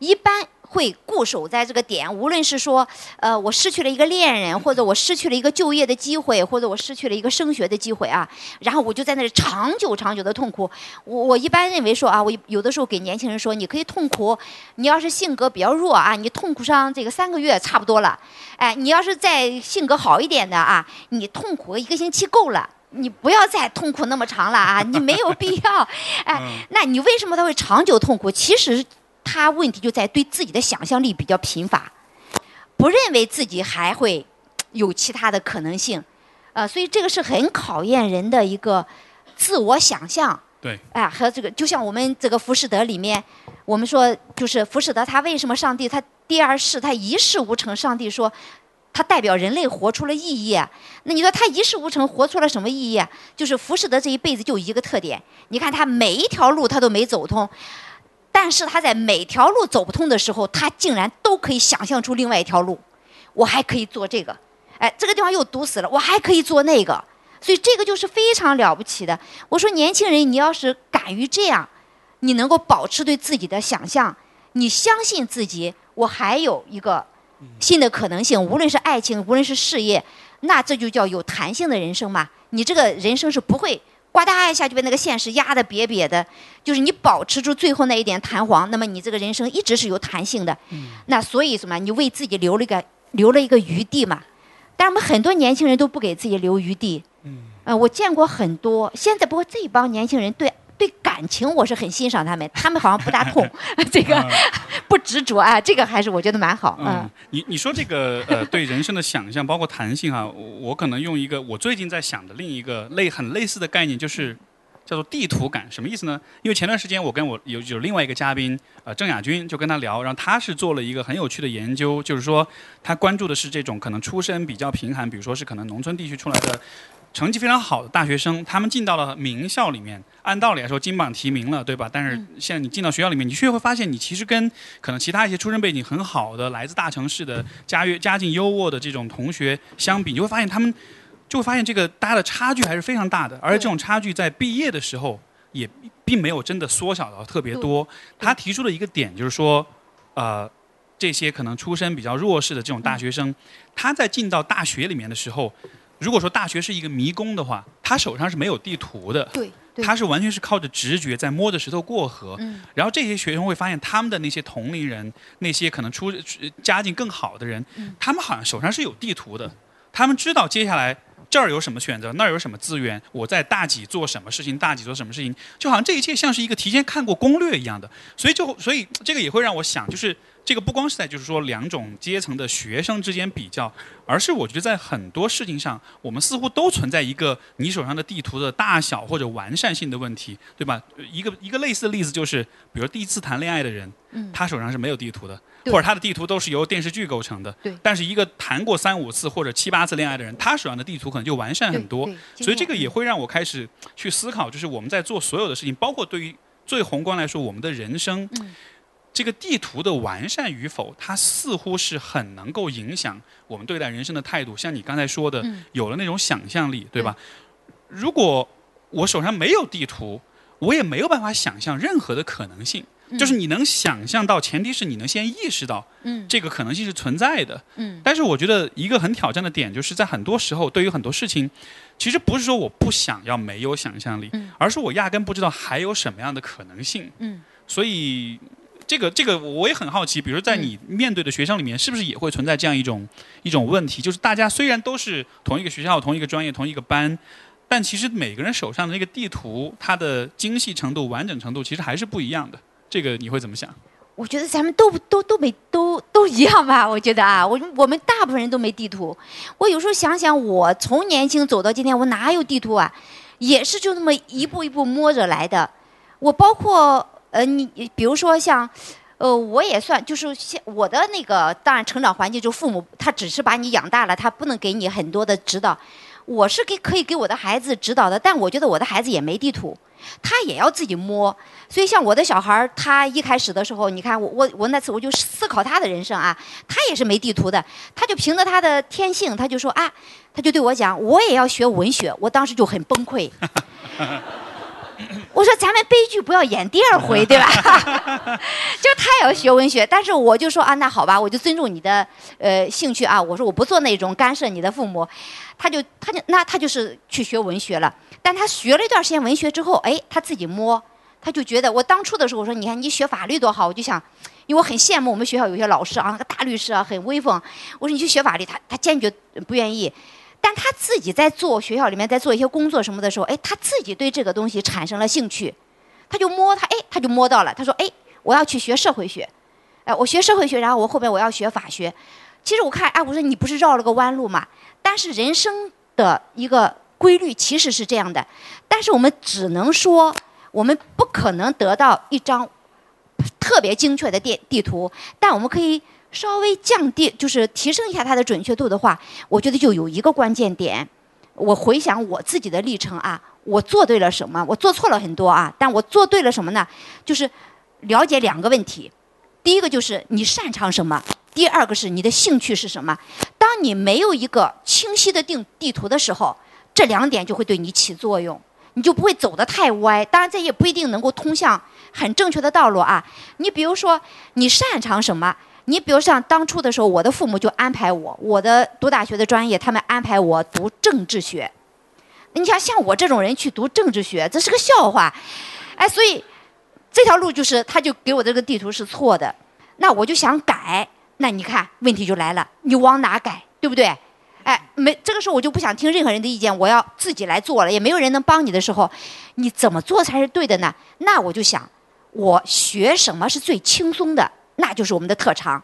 一般会固守在这个点，无论是说，呃，我失去了一个恋人，或者我失去了一个就业的机会，或者我失去了一个升学的机会啊，然后我就在那里长久长久的痛苦。我我一般认为说啊，我有的时候给年轻人说，你可以痛苦，你要是性格比较弱啊，你痛苦上这个三个月差不多了。哎，你要是再性格好一点的啊，你痛苦一个星期够了。你不要再痛苦那么长了啊！你没有必要，哎，那你为什么他会长久痛苦？其实他问题就在对自己的想象力比较贫乏，不认为自己还会有其他的可能性，呃，所以这个是很考验人的一个自我想象。对，哎，和这个就像我们这个浮士德里面，我们说就是浮士德他为什么上帝他第二世他一事无成？上帝说他代表人类活出了意义啊。那你说他一事无成，活出了什么意义啊？就是浮士德这一辈子就一个特点，你看他每一条路他都没走通，但是他在每条路走不通的时候，他竟然都可以想象出另外一条路，我还可以做这个，哎，这个地方又堵死了，我还可以做那个，所以这个就是非常了不起的。我说年轻人，你要是敢于这样，你能够保持对自己的想象，你相信自己，我还有一个新的可能性，无论是爱情，无论是事业，那这就叫有弹性的人生嘛。你这个人生是不会呱嗒一下就被那个现实压得瘪瘪的，就是你保持住最后那一点弹簧，那么你这个人生一直是有弹性的。那所以什么？你为自己留了一个留了一个余地嘛。但是我们很多年轻人都不给自己留余地。嗯。呃，我见过很多，现在不过这帮年轻人对对感情我是很欣赏他们，他们好像不大痛，这个 不执着啊，这个还是我觉得蛮好。嗯嗯，你你说这个呃，对人生的想象，包括弹性啊，我我可能用一个我最近在想的另一个类很类似的概念，就是叫做地图感。什么意思呢？因为前段时间我跟我有有另外一个嘉宾呃郑亚军就跟他聊，然后他是做了一个很有趣的研究，就是说他关注的是这种可能出身比较贫寒，比如说是可能农村地区出来的。成绩非常好的大学生，他们进到了名校里面，按道理来说金榜题名了，对吧？但是现在你进到学校里面，你却会发现，你其实跟可能其他一些出身背景很好的、来自大城市的家约家境优渥的这种同学相比，你会发现他们就会发现这个大家的差距还是非常大的，而且这种差距在毕业的时候也并没有真的缩小到特别多。他提出了一个点，就是说，呃，这些可能出身比较弱势的这种大学生，他在进到大学里面的时候，如果说大学是一个迷宫的话，他手上是没有地图的。对。他是完全是靠着直觉在摸着石头过河，嗯然后这些学生会发现他们的那些同龄人，那些可能出家境更好的人，嗯他们好像手上是有地图的，他们知道接下来这儿有什么选择，那儿有什么资源，我在大几做什么事情，大几做什么事情，就好像这一切像是一个提前看过攻略一样的，所以就所以这个也会让我想，就是这个不光是在就是说两种阶层的学生之间比较，而是我觉得在很多事情上，我们似乎都存在一个你手上的地图的大小或者完善性的问题，对吧？一个一个类似的例子就是，比如第一次谈恋爱的人，嗯他手上是没有地图的，或者他的地图都是由电视剧构成的。对但是一个谈过三五次或者七八次恋爱的人，他手上的地图可能就完善很多。所以这个也会让我开始去思考，就是我们在做所有的事情，包括对于最宏观来说，我们的人生，嗯这个地图的完善与否，它似乎是很能够影响我们对待人生的态度。像你刚才说的，嗯有了那种想象力，对吧？如果我手上没有地图，我也没有办法想象任何的可能性。就是你能想象到，前提是你能先意识到嗯这个可能性是存在的。嗯但是我觉得一个很挑战的点，就是在很多时候，对于很多事情，其实不是说我不想要没有想象力，嗯而是我压根不知道还有什么样的可能性。嗯所以，这个这个我也很好奇，比如在你面对的学生里面，是不是也会存在这样一种一种问题？就是大家虽然都是同一个学校、同一个专业、同一个班，但其实每个人手上的那个地图，它的精细程度、完整程度，其实还是不一样的。这个你会怎么想？我觉得咱们都都都没都都一样吧。我觉得啊，我我们大部分人都没地图。我有时候想想，我从年轻走到今天，我哪有地图啊？也是就那么一步一步摸着来的。我包括呃，你比如说像。呃，我也算，就是像我的那个，当然成长环境就父母，他只是把你养大了，他不能给你很多的指导。我是给可以给我的孩子指导的，但我觉得我的孩子也没地图，他也要自己摸。所以像我的小孩儿，他一开始的时候，你看我我我那次我就思考他的人生啊，他也是没地图的，他就凭着他的天性，他就说啊，他就对我讲，我也要学文学。我当时就很崩溃。我说咱们悲剧不要演第二回，对吧？就他也要学文学，但是我就说啊，那好吧，我就尊重你的呃兴趣啊。我说我不做那种干涉你的父母，他就他就那他就是去学文学了。但他学了一段时间文学之后，哎，他自己摸，他就觉得我当初的时候我说，你看你学法律多好，我就想，因为我很羡慕我们学校有些老师啊，那个大律师啊，很威风。我说你去学法律，他他坚决不愿意。但他自己在做学校里面在做一些工作什么的时候，哎，他自己对这个东西产生了兴趣，他就摸他，哎，他就摸到了。他说，哎，我要去学社会学，哎，我学社会学，然后我后边我要学法学。其实我看，哎，我说你不是绕了个弯路嘛？但是人生的一个规律其实是这样的，但是我们只能说，我们不可能得到一张特别精确的地地图，但我们可以。稍微降低，就是提升一下它的准确度的话，我觉得就有一个关键点。我回想我自己的历程啊，我做对了什么？我做错了很多啊，但我做对了什么呢？就是了解两个问题。第一个就是你擅长什么，第二个是你的兴趣是什么。当你没有一个清晰的定地图的时候，这两点就会对你起作用，你就不会走得太歪。当然，这也不一定能够通向很正确的道路啊。你比如说，你擅长什么？你比如像当初的时候，我的父母就安排我，我的读大学的专业，他们安排我读政治学。你想像我这种人去读政治学，这是个笑话，哎，所以这条路就是他就给我这个地图是错的，那我就想改，那你看问题就来了，你往哪改，对不对？哎，没这个时候我就不想听任何人的意见，我要自己来做了，也没有人能帮你的时候，你怎么做才是对的呢？那我就想，我学什么是最轻松的？那就是我们的特长，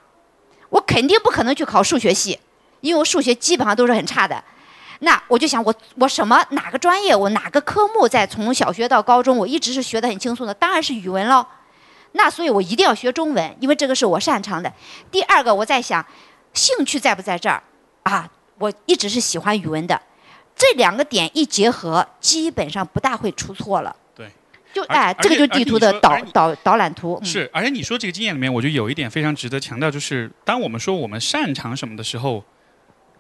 我肯定不可能去考数学系，因为我数学基本上都是很差的。那我就想，我我什么哪个专业，我哪个科目，在从小学到高中，我一直是学的很轻松的，当然是语文喽。那所以我一定要学中文，因为这个是我擅长的。第二个，我在想，兴趣在不在这儿啊？我一直是喜欢语文的，这两个点一结合，基本上不大会出错了。对。就哎，这个就是地图的导导导览图。是，而且你说这个经验里面，我觉得有一点非常值得强调，就是当我们说我们擅长什么的时候，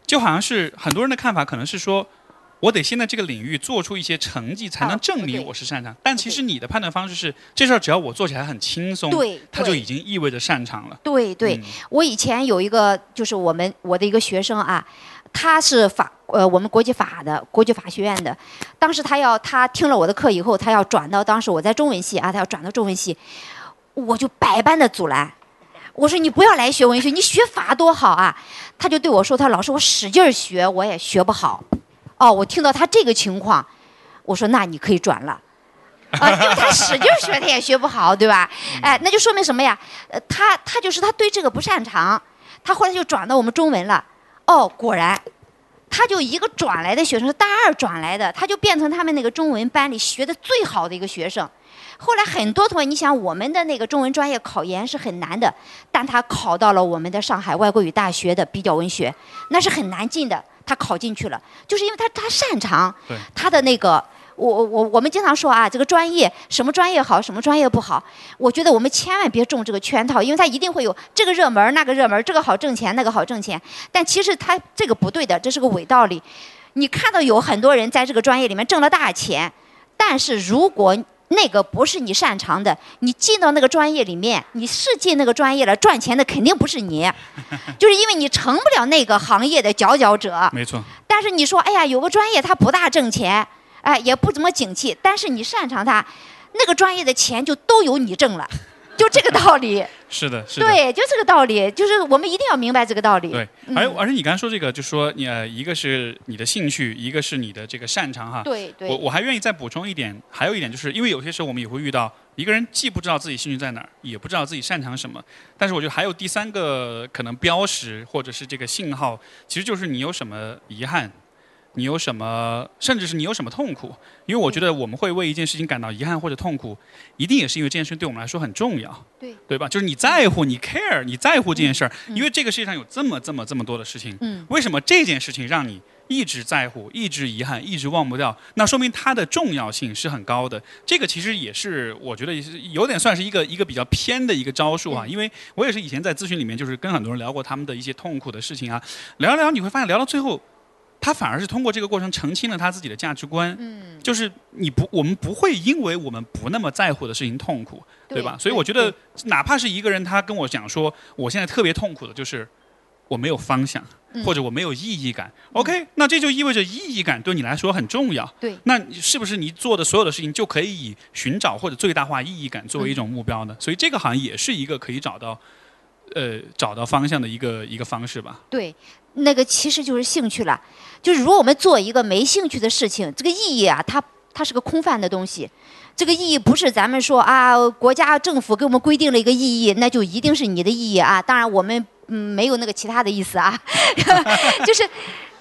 就好像是很多人的看法可能是说，我得先在这个领域做出一些成绩，才能啊证明我是擅长。但其实你的判断方式是，这事儿只要我做起来很轻松，对对它就已经意味着擅长了。对对，嗯我以前有一个就是我们我的一个学生啊，他是法呃我们国际法的国际法学院的，当时他要他听了我的课以后，他要转到当时我在中文系啊，他要转到中文系，我就百般的阻拦。我说你不要来学文学，你学法多好啊！他就对我说：“他老师，我使劲学，我也学不好。”哦，我听到他这个情况，我说那你可以转了。啊，因为他使劲学，他也学不好，对吧？哎，那就说明什么呀？呃，他他就是他对这个不擅长，他后来就转到我们中文了。哦，果然，他就一个转来的学生，是大二转来的，他就变成他们那个中文班里学的最好的一个学生。后来很多同学，你想我们的那个中文专业考研是很难的，但他考到了我们的上海外国语大学的比较文学，那是很难进的，他考进去了，就是因为他他擅长，他的那个。我我我我们经常说啊，这个专业什么专业好，什么专业不好。我觉得我们千万别中这个圈套，因为它一定会有这个热门儿那个热门儿，这个好挣钱，那个好挣钱。但其实它这个不对的，这是个伪道理。你看到有很多人在这个专业里面挣了大钱，但是如果那个不是你擅长的，你进到那个专业里面，你是进那个专业了，赚钱的肯定不是你，就是因为你成不了那个行业的佼佼者。没错，但是你说，哎呀，有个专业它不大挣钱，哎，也不怎么景气，但是你擅长它，那个专业的钱就都由你挣了，就这个道理。是的，是的。对，就这个道理，就是我们一定要明白这个道理。对，嗯而而且你刚才说这个，就说你呃，一个是你的兴趣，一个是你的这个擅长哈。对对我我还愿意再补充一点，还有一点就是因为有些时候我们也会遇到一个人既不知道自己兴趣在哪儿，也不知道自己擅长什么，但是我觉得还有第三个可能标识或者是这个信号，其实就是你有什么遗憾。你有什么，甚至是你有什么痛苦？因为我觉得我们会为一件事情感到遗憾或者痛苦，一定也是因为这件事对我们来说很重要。对对吧？就是你在乎，你 care，你在乎这件事儿，因为这个世界上有这么这么这么多的事情，嗯为什么这件事情让你一直在乎、一直遗憾、一直忘不掉？那说明它的重要性是很高的。这个其实也是我觉得也是有点算是一个一个比较偏的一个招数啊，因为我也是以前在咨询里面就是跟很多人聊过他们的一些痛苦的事情啊，聊一聊你会发现聊到最后。他反而是通过这个过程澄清了他自己的价值观，嗯，就是你不，我们不会因为我们不那么在乎的事情痛苦，对吧？所以我觉得，哪怕是一个人，他跟我讲说，我现在特别痛苦的就是我没有方向，嗯或者我没有意义感。OK，那这就意味着意义感对你来说很重要。对，那是不是你做的所有的事情就可以以寻找或者最大化意义感作为一种目标呢？所以这个好像也是一个可以找到，呃，找到方向的一个一个方式吧。对，那个其实就是兴趣了。就是如果我们做一个没兴趣的事情，这个意义啊，它它是个空泛的东西。这个意义不是咱们说啊，国家政府给我们规定了一个意义，那就一定是你的意义啊。当然我们嗯没有那个其他的意思啊，就是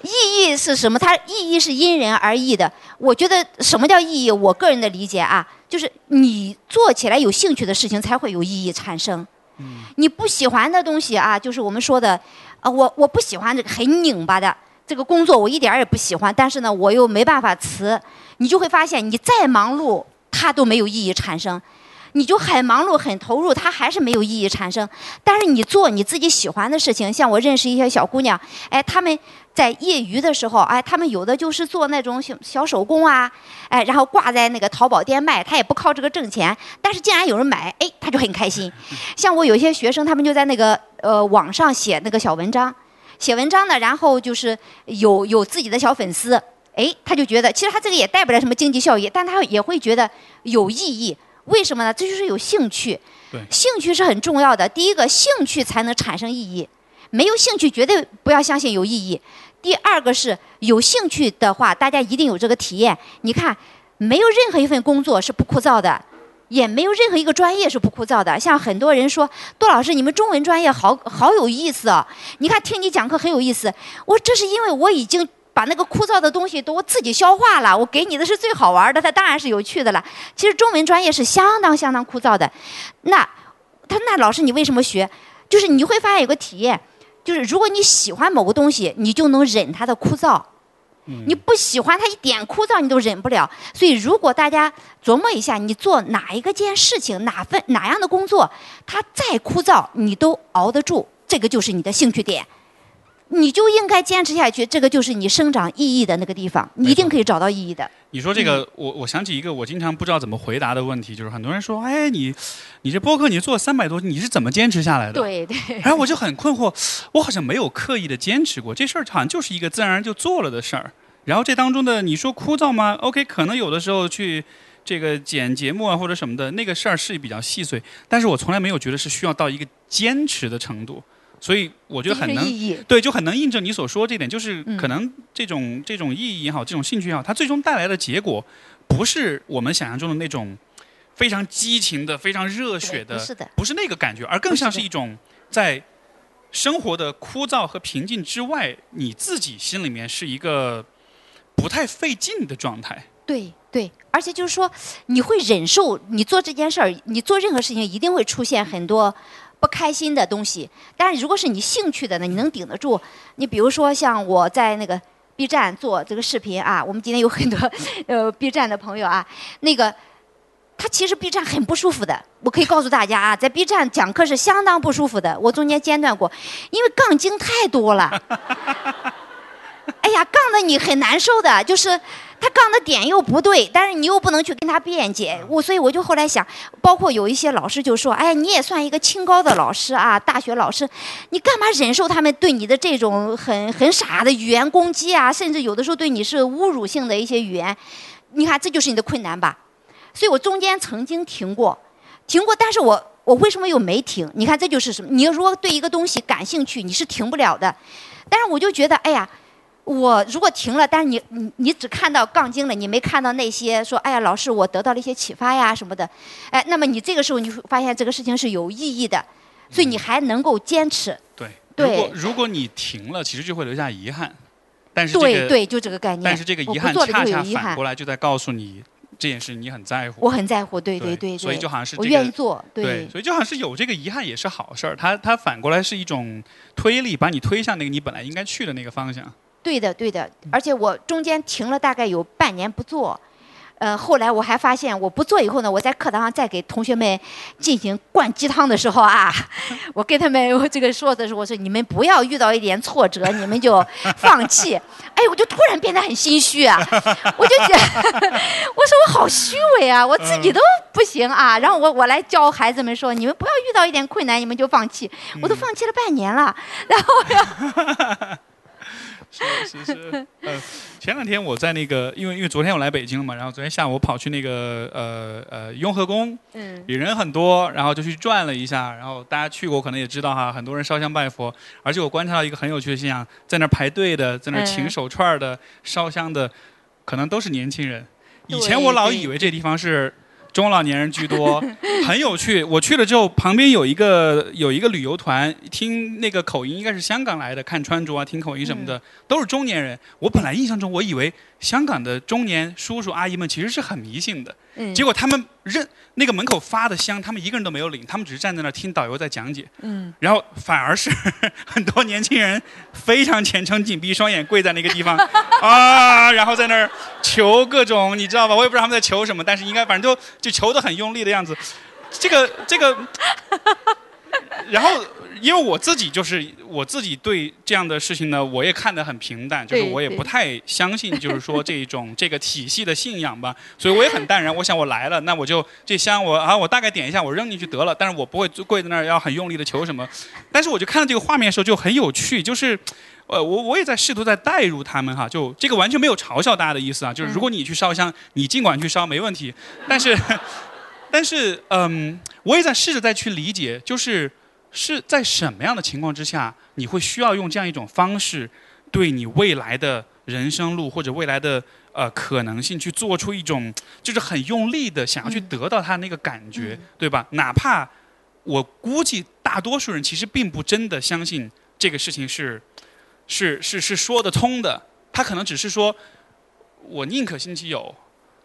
意义是什么？它意义是因人而异的。我觉得什么叫意义？我个人的理解啊，就是你做起来有兴趣的事情才会有意义产生。你不喜欢的东西啊，就是我们说的，啊，我我不喜欢这个很拧巴的这个工作，我一点也不喜欢，但是呢，我又没办法辞，你就会发现，你再忙碌，它都没有意义产生。你就很忙碌、很投入，它还是没有意义产生。但是你做你自己喜欢的事情，像我认识一些小姑娘，哎，她们在业余的时候，哎，他们有的就是做那种小小手工啊，哎，然后挂在那个淘宝店卖，他也不靠这个挣钱，但是竟然有人买，哎，他就很开心。像我有一些学生，他们就在那个呃网上写那个小文章，写文章呢，然后就是有有自己的小粉丝，哎，他就觉得其实他这个也带不来什么经济效益，但他也会觉得有意义。为什么呢？这就是有兴趣对，兴趣是很重要的。第一个，兴趣才能产生意义，没有兴趣绝对不要相信有意义。第二个是有兴趣的话，大家一定有这个体验。你看，没有任何一份工作是不枯燥的。也没有任何一个专业是不枯燥的。像很多人说，杜老师，你们中文专业好好有意思啊！你看听你讲课很有意思。我这是因为我已经把那个枯燥的东西都我自己消化了，我给你的是最好玩的，它当然是有趣的了。其实中文专业是相当相当枯燥的。那他那老师你为什么学？就是你会发现有个体验，就是如果你喜欢某个东西，你就能忍它的枯燥。你不喜欢它一点枯燥，你都忍不了。所以，如果大家琢磨一下，你做哪一个件事情，哪份哪样的工作，它再枯燥，你都熬得住，这个就是你的兴趣点。你就应该坚持下去，这个就是你生长意义的那个地方，你一定可以找到意义的。你说这个，我我想起一个我经常不知道怎么回答的问题，就是很多人说，哎，你你这播客你做三百多，你是怎么坚持下来的？对对，然后我就很困惑，我好像没有刻意的坚持过，这事儿好像就是一个自然而然就做了的事儿。然后这当中的你说枯燥吗？OK，可能有的时候去这个剪节目啊或者什么的，那个事儿是比较细碎，但是我从来没有觉得是需要到一个坚持的程度，所以我觉得很能。对，就很能印证你所说这点，就是嗯可能这种、这种意义也好，这种兴趣也好，它最终带来的结果，不是我们想象中的那种非常激情的、非常热血的，不是的，不是那个感觉，而更像是一种在生活的枯燥和平静之外，你自己心里面是一个不太费劲的状态。对对，而且就是说，你会忍受你做这件事儿，你做任何事情一定会出现很多不开心的东西。但是如果是你兴趣的呢，你能顶得住。你比如说像我在那个 B 站做这个视频啊，我们今天有很多 呃 B 站的朋友啊，那个。他其实 B 站很不舒服的，我可以告诉大家啊，在 B 站讲课是相当不舒服的。我中间间断过，因为杠精太多了。哎呀，杠的你很难受的，就是他杠的点又不对，但是你又不能去跟他辩解。我所以我就后来想，包括有一些老师就说：“哎，你也算一个清高的老师啊，大学老师，你干嘛忍受他们对你的这种很很傻的语言攻击啊？甚至有的时候对你是侮辱性的一些语言，你看这就是你的困难吧？”所以我中间曾经停过，停过，但是我我为什么又没停？你看这就是什么？你如果对一个东西感兴趣，你是停不了的。但是我就觉得，哎呀。我如果停了，但是你你你只看到杠精了，你没看到那些说，哎呀，老师，我得到了一些启发呀什么的，哎，那么你这个时候你会发现这个事情是有意义的，所以你还能够坚持。对，对如果如果你停了，其实就会留下遗憾。但是这个，对对，就这个概念。但是这个遗憾恰恰反过来就在告诉你这件事你很在乎。我很在乎，对对对对，所以就好像是我这个。愿意做，对，所以就好像是有这个遗憾也是好事儿，它它反过来是一种推力，把你推向那个你本来应该去的那个方向。对的，对的，嗯。而且我中间停了大概有半年不做，呃，后来我还发现我不做以后呢，我在课堂上再给同学们进行灌鸡汤的时候啊，我跟他们我这个说的时候，我说你们不要遇到一点挫折 你们就放弃，哎，我就突然变得很心虚啊，我就觉得我说我好虚伪啊，我自嗯己都不行啊，然后我我来教孩子们说，你们不要遇到一点困难你们就放弃，我都放弃了半年了，然后是是是，呃，前两天我在那个，因为因为昨天我来北京了嘛，然后昨天下午我跑去那个呃呃雍和宫，嗯。也人很多，然后就去转了一下，然后大家去过可能也知道哈，很多人烧香拜佛，而且我观察到一个很有趣的现象，在那儿排队的，在那儿请嗯手串儿的、烧香的，可能都是年轻人。以前我老以为这地方是中老年人居多，很有趣。我去了之后，旁边有一个有一个旅游团，听那个口音应该是香港来的，看穿着啊，听口音什么的，都是中年人。我本来印象中，我以为香港的中年叔叔阿姨们其实是很迷信的，嗯，结果他们认那个门口发的香，他们一个人都没有领，他们只是站在那儿听导游在讲解，嗯。然后反而是 很多年轻人非常虔诚，紧闭双眼跪在那个地方 啊，然后在那儿求各种，你知道吧？我也不知道他们在求什么，但是应该反正就就求的很用力的样子。这个这个，然后因为我自己就是我自己对这样的事情呢，我也看得很平淡，就是我也不太相信，就是说这种 这个体系的信仰吧，所以我也很淡然。我想我来了，那我就这香我啊，我大概点一下，我扔进去得了，但是我不会跪在那儿要很用力的求什么。但是我就看到这个画面的时候就很有趣，就是。呃，我我也在试图在代入他们哈，就这个完全没有嘲笑大家的意思啊，就是如果你去烧香，你尽管去烧没问题，但是，但是，嗯，我也在试着再去理解，就是是在什么样的情况之下，你会需要用这样一种方式，对你未来的人生路或者未来的呃可能性去做出一种就是很用力的想要去嗯得到它那个感觉，嗯对吧？哪怕我估计大多数人其实并不真的相信这个事情是是是是说得通的，他可能只是说我宁可信其有，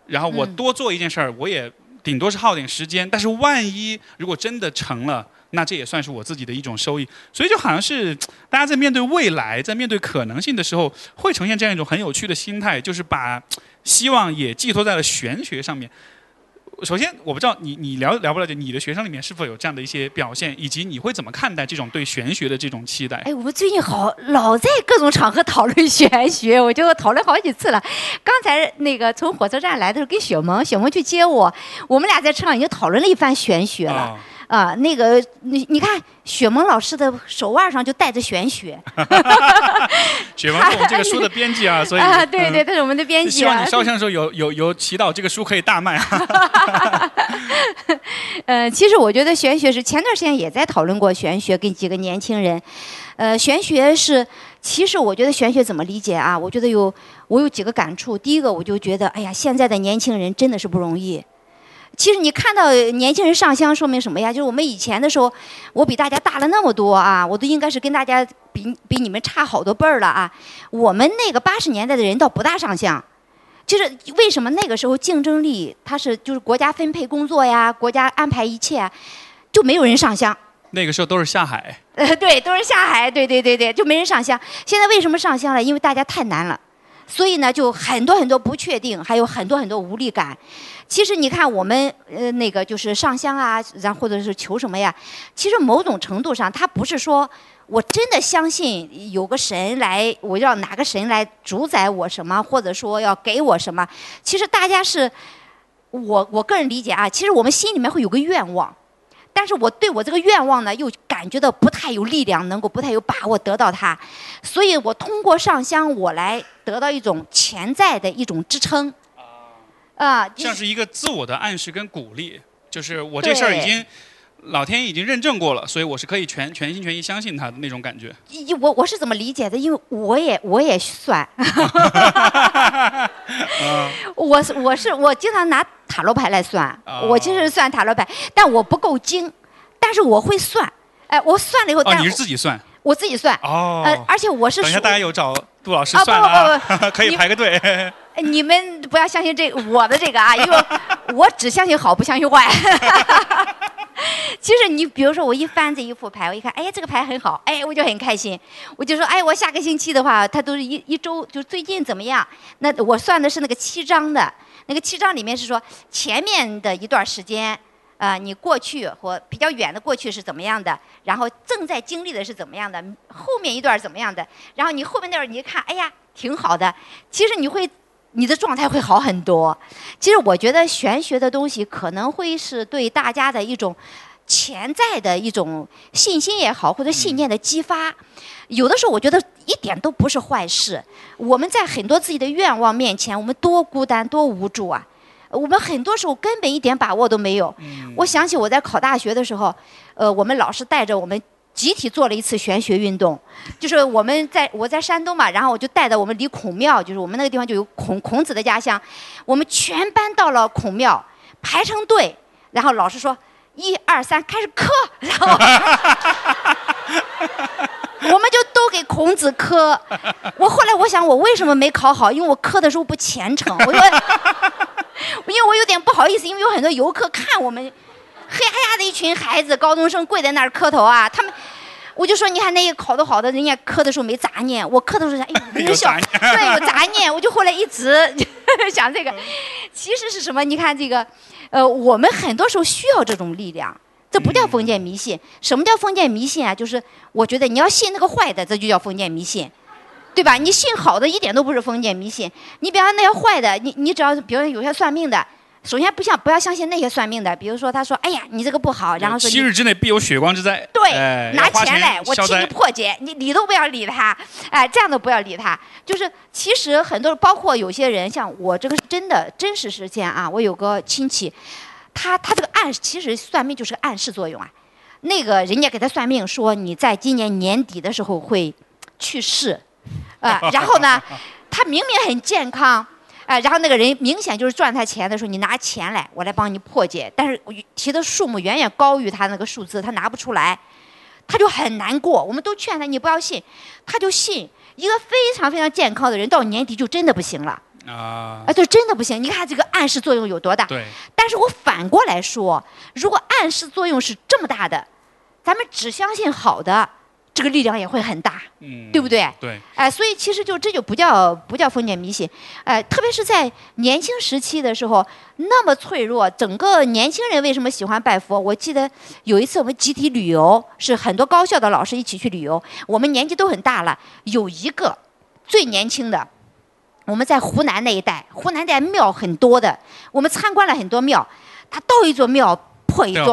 然后我嗯多做一件事儿，我也顶多是耗点时间，但是万一如果真的成了，那这也算是我自己的一种收益。所以就好像是大家在面对未来、在面对可能性的时候，会呈现这样一种很有趣的心态，就是把希望也寄托在了玄学上面。首先我不知道你你了了不了解你的学生里面是否有这样的一些表现，以及你会怎么看待这种对玄学的这种期待？哎，我们最近好老在各种场合讨论玄学，我就讨论好几次了。刚才那个从火车站来的时候，跟雪萌，雪萌去接我，我们俩在车上已经讨论了一番玄学了。啊啊，那个你你看，雪萌老师的手腕上就带着玄学 雪萌是我们这个书的编辑啊，所以啊，对对，嗯他是我们的编辑啊希望你。烧香的时候 有有有祈祷这个书可以大卖啊。呃，其实我觉得玄学是前段时间也在讨论过玄学，跟几个年轻人，呃，玄学是，其实我觉得玄学怎么理解啊？我觉得有我有几个感触。第一个，我就觉得，哎呀，现在的年轻人真的是不容易。其实你看到年轻人上香，说明什么呀？就是我们以前的时候，我比大家大了那么多啊，我都应该是跟大家比比你们差好多辈儿了啊。我们那个八十年代的人倒不大上香，就是为什么那个时候竞争力它是就是国家分配工作呀，国家安排一切啊，就没有人上香。那个时候都是下海，呃，对，都是下海，对对对对，就没人上香。现在为什么上香了？因为大家太难了，所以呢，就很多很多不确定，还有很多很多无力感。其实你看，我们呃那个就是上香啊，然后或者是求什么呀？其实某种程度上，它不是说我真的相信有个神来，我要哪个神来主宰我什么，或者说要给我什么。其实大家是，我我个人理解啊，其实我们心里面会有个愿望。但是我对我这个愿望呢，又感觉到不太有力量，能够不太有把握得到它，所以我通过上香，我来得到一种潜在的一种支撑。啊，像是一个自我的暗示跟鼓励，就是我这事儿已经老天已经认证过了，所以我是可以全全心全意相信他的那种感觉。一我我是怎么理解的？因为我也我也算，我是我是我经常拿塔罗牌来算，哦我就是算塔罗牌，但我不够精，但是我会算。哎，我算了以后，哦，但你是自己算我自己算，哦。呃，而且我是等一下，大家有找杜老师啊算了啊，不不可以排个队。哎你们不要相信这我的这个啊，因为 我只相信好，不相信坏。其实你比如说，我一翻这一副牌，我一看，哎，这个牌很好，哎，我就很开心。我就说，哎，我下个星期的话，它都是一一周，就最近怎么样？那我算的是那个七张的，那个七张里面是说前面的一段时间，啊、你过去或比较远的过去是怎么样的，然后正在经历的是怎么样的，后面一段怎么样的，然后你后面那段你一看，哎呀，挺好的。其实你会，你的状态会好很多。其实我觉得玄学的东西可能会是对大家的一种潜在的一种信心也好，或者信念的激发。有的时候我觉得一点都不是坏事。我们在很多自己的愿望面前，我们多孤单，多无助啊！我们很多时候根本一点把握都没有。我想起我在考大学的时候，呃，我们老师带着我们集体做了一次玄学运动，就是我们在我在山东嘛，然后我就带着我们离孔庙，就是我们那个地方就有孔孔子的家乡，我们全班到了孔庙，排成队，然后老师说一二三开始磕，然后我们就都给孔子磕。我后来我想，我为什么没考好？因为我磕的时候不虔诚，我就 因为我有点不好意思，因为有很多游客看我们黑压压的一群孩子，高中生跪在那儿磕头啊，他们。我就说，你看那个考得好的，人家磕的时候没杂念，我磕的时候，哎，有无效，杂 念对，有杂念。我就后来一直想这个，其实是什么？你看这个，呃，我们很多时候需要这种力量，这不叫封建迷信。什么叫封建迷信啊？就是我觉得你要信那个坏的，这就叫封建迷信。对吧？你信好的一点都不是封建迷信。你比方那些坏的，你你只要是比如有些算命的，首先不像不要相信那些算命的，比如说他说，哎呀，你这个不好，然后说七日之内必有血光之灾。对，拿钱来，我替你。破解，你理都不要理他，哎，这样都不要理他。就是其实很多，包括有些人，像我这个是真的真实事件啊，我有个亲戚，他他这个暗，其实算命就是个暗示作用啊。那个人家给他算命说，你在今年年底的时候会去世，啊、然后呢，他明明很健康。啊、然后那个人明显就是赚他钱的时候，你拿钱来，我来帮你破解，但是我提的数目远远高于他那个数字，他拿不出来，他就很难过。我们都劝他，你不要信，他就信。一个非常非常健康的人，到年底就真的不行了，啊啊，，就真的不行。你看这个暗示作用有多大？对，但是我反过来说，如果暗示作用是这么大的，咱们只相信好的，这个力量也会很大，嗯，对不对？对，哎，所以其实就这就不叫不叫封建迷信，哎，特别是在年轻时期的时候，那么脆弱，整个年轻人为什么喜欢拜佛？我记得有一次我们集体旅游，是很多高校的老师一起去旅游，我们年纪都很大了，有一个最年轻的，我们在湖南那一带，湖南带庙很多的，我们参观了很多庙，他到一座庙破一桩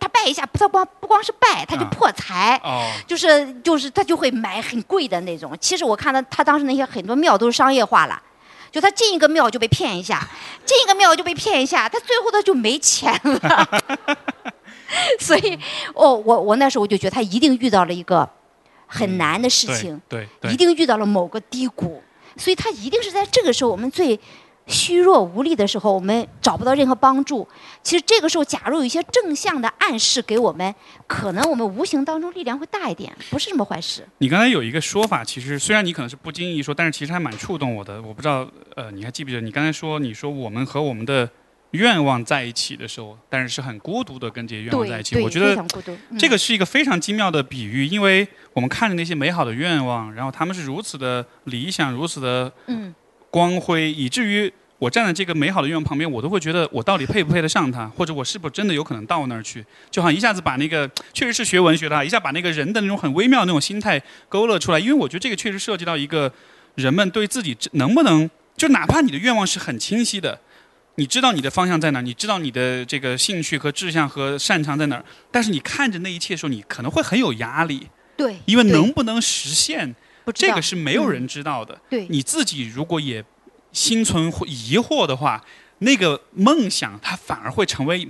他拜一下，不他光不光是拜，他就啊破财。哦，就是就是他就会买很贵的那种。其实我看到他当时那些很多庙都是商业化了，就他进一个庙就被骗一下，进一个庙就被骗一下，他最后他就没钱了。所以，哦，我我那时候我就觉得他一定遇到了一个很难的事对情，对对一，定遇到了某个低谷，所以他一定是在这个时候我们最。虚弱无力的时候，我们找不到任何帮助。其实这个时候，假如有一些正向的暗示给我们，可能我们无形当中力量会大一点，不是什么坏事。你刚才有一个说法，其实虽然你可能是不经意说，但是其实还蛮触动我的。我不知道，呃，你还记不记得你刚才说，你说我们和我们的愿望在一起的时候，但是是很孤独的跟这些愿望在一起。我觉得这个是一个非常精妙的比喻，因为我们看着那些美好的愿望，然后他们是如此的理想，如此的嗯，光辉，以至于我站在这个美好的愿望旁边，我都会觉得我到底配不配得上它，或者我是不是真的有可能到那儿去？就好像一下子把那个 确实是学文学的啊，一下把那个人的那种很微妙的那种心态勾勒出来。因为我觉得这个确实涉及到一个人们对自己能不能，就哪怕你的愿望是很清晰的。你知道你的方向在哪儿，你知道你的这个兴趣和志向和擅长在哪儿，但是你看着那一切的时候，你可能会很有压力，对，因为能不能实现，不知道这个是没有人知道的。对你自己如果也心存疑惑的话，那个梦想它反而会成为